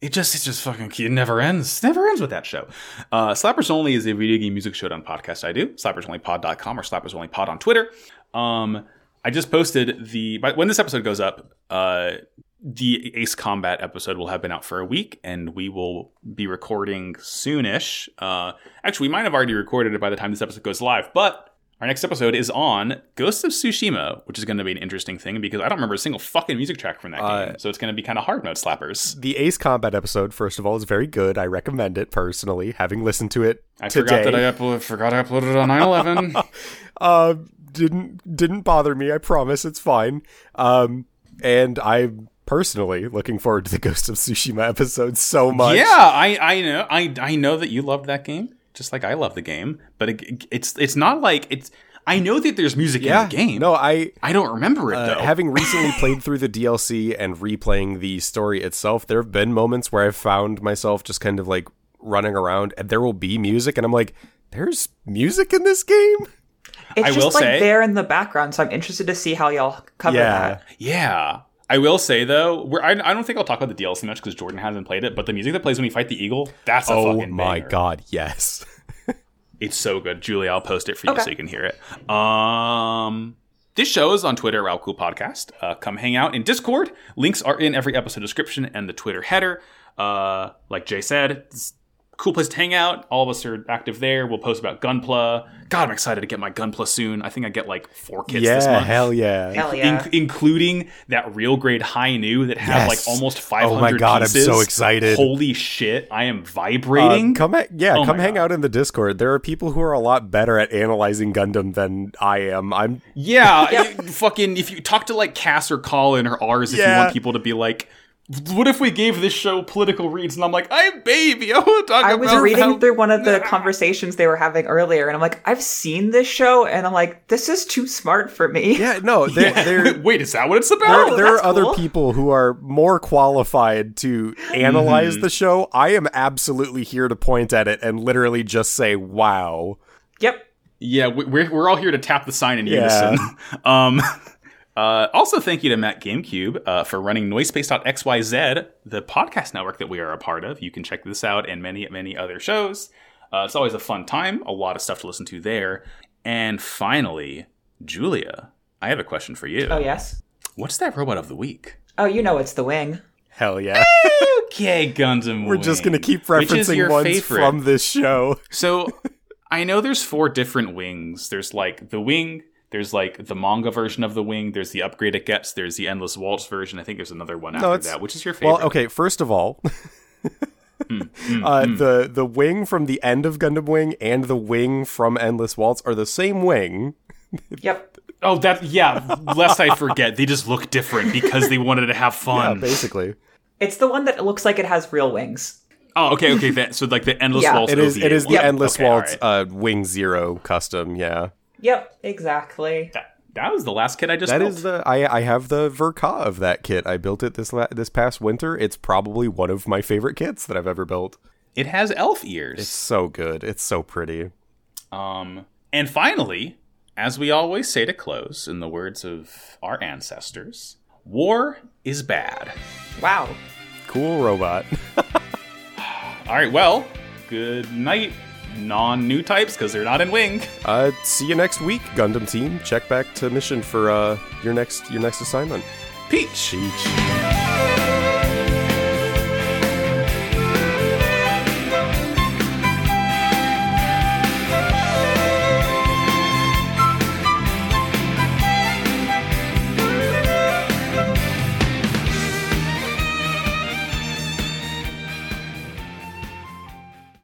it just it just fucking it never ends. Never ends with that show. Uh, Slappers Only is a video game music show on podcast I do. SlappersOnlyPod.com or SlappersOnlyPod on Twitter. Um, I just posted the when this episode goes up, uh, the Ace Combat episode will have been out for a week, and we will be recording soonish. Uh, actually, we might have already recorded it by the time this episode goes live, but our next episode is on Ghost of Tsushima, which is going to be an interesting thing because I don't remember a single fucking music track from that Uh, game. So it's going to be kind of hard mode slappers. the ace combat episode first of all is very good i recommend it personally having listened to it I today forgot that I upload, forgot I uploaded it on 9/11. uh didn't didn't bother me i promise it's fine um and i'm personally looking forward to the ghost of tsushima episode so much yeah, I I know I I know that you loved that game just like I love the game, but it, it's it's not like it's. I know that there's music yeah in the game. no i I don't remember it Uh, though. having recently played through the DLC and replaying the story itself, there have been moments where I've found myself just kind of like running around and there will be music and I'm like, there's music in this game? It's I just will like say- there in the background, so I'm interested to see how y'all cover Yeah. that. Yeah. I will say though, we're, I, I don't think I'll talk about the DLC much because Jordan hasn't played it. But the music that plays when you fight the eagle, that's a Oh fucking my banger. god, yes. It's so good. Julie, I'll post it for you Okay. so you can hear it. Um, this show is on Twitter, Wow Cool Podcast. Uh, come hang out in Discord. Links are in every episode description and the Twitter header. Uh, like Jay said, it's a cool place to hang out. All of us are active there. We'll post about Gunpla. God, I'm excited to get my Gunpla soon. I think I get like four kits this yeah, month. hell yeah. Hell yeah. In- including that real grade Hi-Nu that has Yes. like almost 500 Oh my God, I'm so excited. Holy shit, I am Uh, vibrating. come ha- yeah, Oh come hang God. out in the Discord. There are people who are a lot better at analyzing Gundam than I am. I'm Yeah, you- fucking. If you talk to like Cass or Colin or ours, if you want people to be like, what if we gave this show political reads? And I'm like, I'm baby. I want to talk I was about reading how- through one of the conversations they were having earlier, and I'm like, I've seen this show, and I'm like, this is too smart for me. yeah, no, they're, they're Wait, is that what it's about? there, there Oh, that's are other people who are more qualified to analyze Mm-hmm. the show. I am absolutely here to point at it and literally just say, "Wow." Yep. Yeah, we- we're we're all here to tap the sign in Yeah. unison. Um, uh, also, thank you to Matt GameCube uh, for running Noisepace.xyz, the podcast network that we are a part of. You can check this out and many many other shows. Uh, it's always a fun time. A lot of stuff to listen to there. And finally, Julia, I have a question for you. Oh yes. What's that robot of the week? Oh, you know it's the wing. Hell yeah. Okay, Gundam. We're just going to keep referencing ones favorite? from this show. So I know there's four different wings. There's like the wing, there's like the manga version of the wing, there's the upgrade it gets, there's the endless waltz version. I think there's another one after it's- that. Which is your favorite? Well, okay, first of all, uh, the the wing from the end of Gundam Wing and the wing from Endless Waltz are the same wing. Yep. Oh, that yeah. Lest I forget, they just look different because they wanted to have Yeah, fun. basically. It's the one that looks like it has real wings. oh, okay, okay. That, so like the endless Yeah. waltz. It is OVA it is the one. Endless Okay, Waltz right. uh, Wing Zero custom. Yeah, Yep, exactly. That, that was the last kit I just. that built. is the I I have the Verka of that kit. I built it this la- this past winter. It's probably one of my favorite kits that I've ever built. It has elf ears. It's so good. It's so pretty. Um, and finally, as we always say to close, in the words of our ancestors, war is bad. Wow. Cool robot. All right, well, good night, non new types, because they're not in wing. Uh, see you next week, Gundam team. Check back to mission for uh your next your next assignment. Peach. Peach.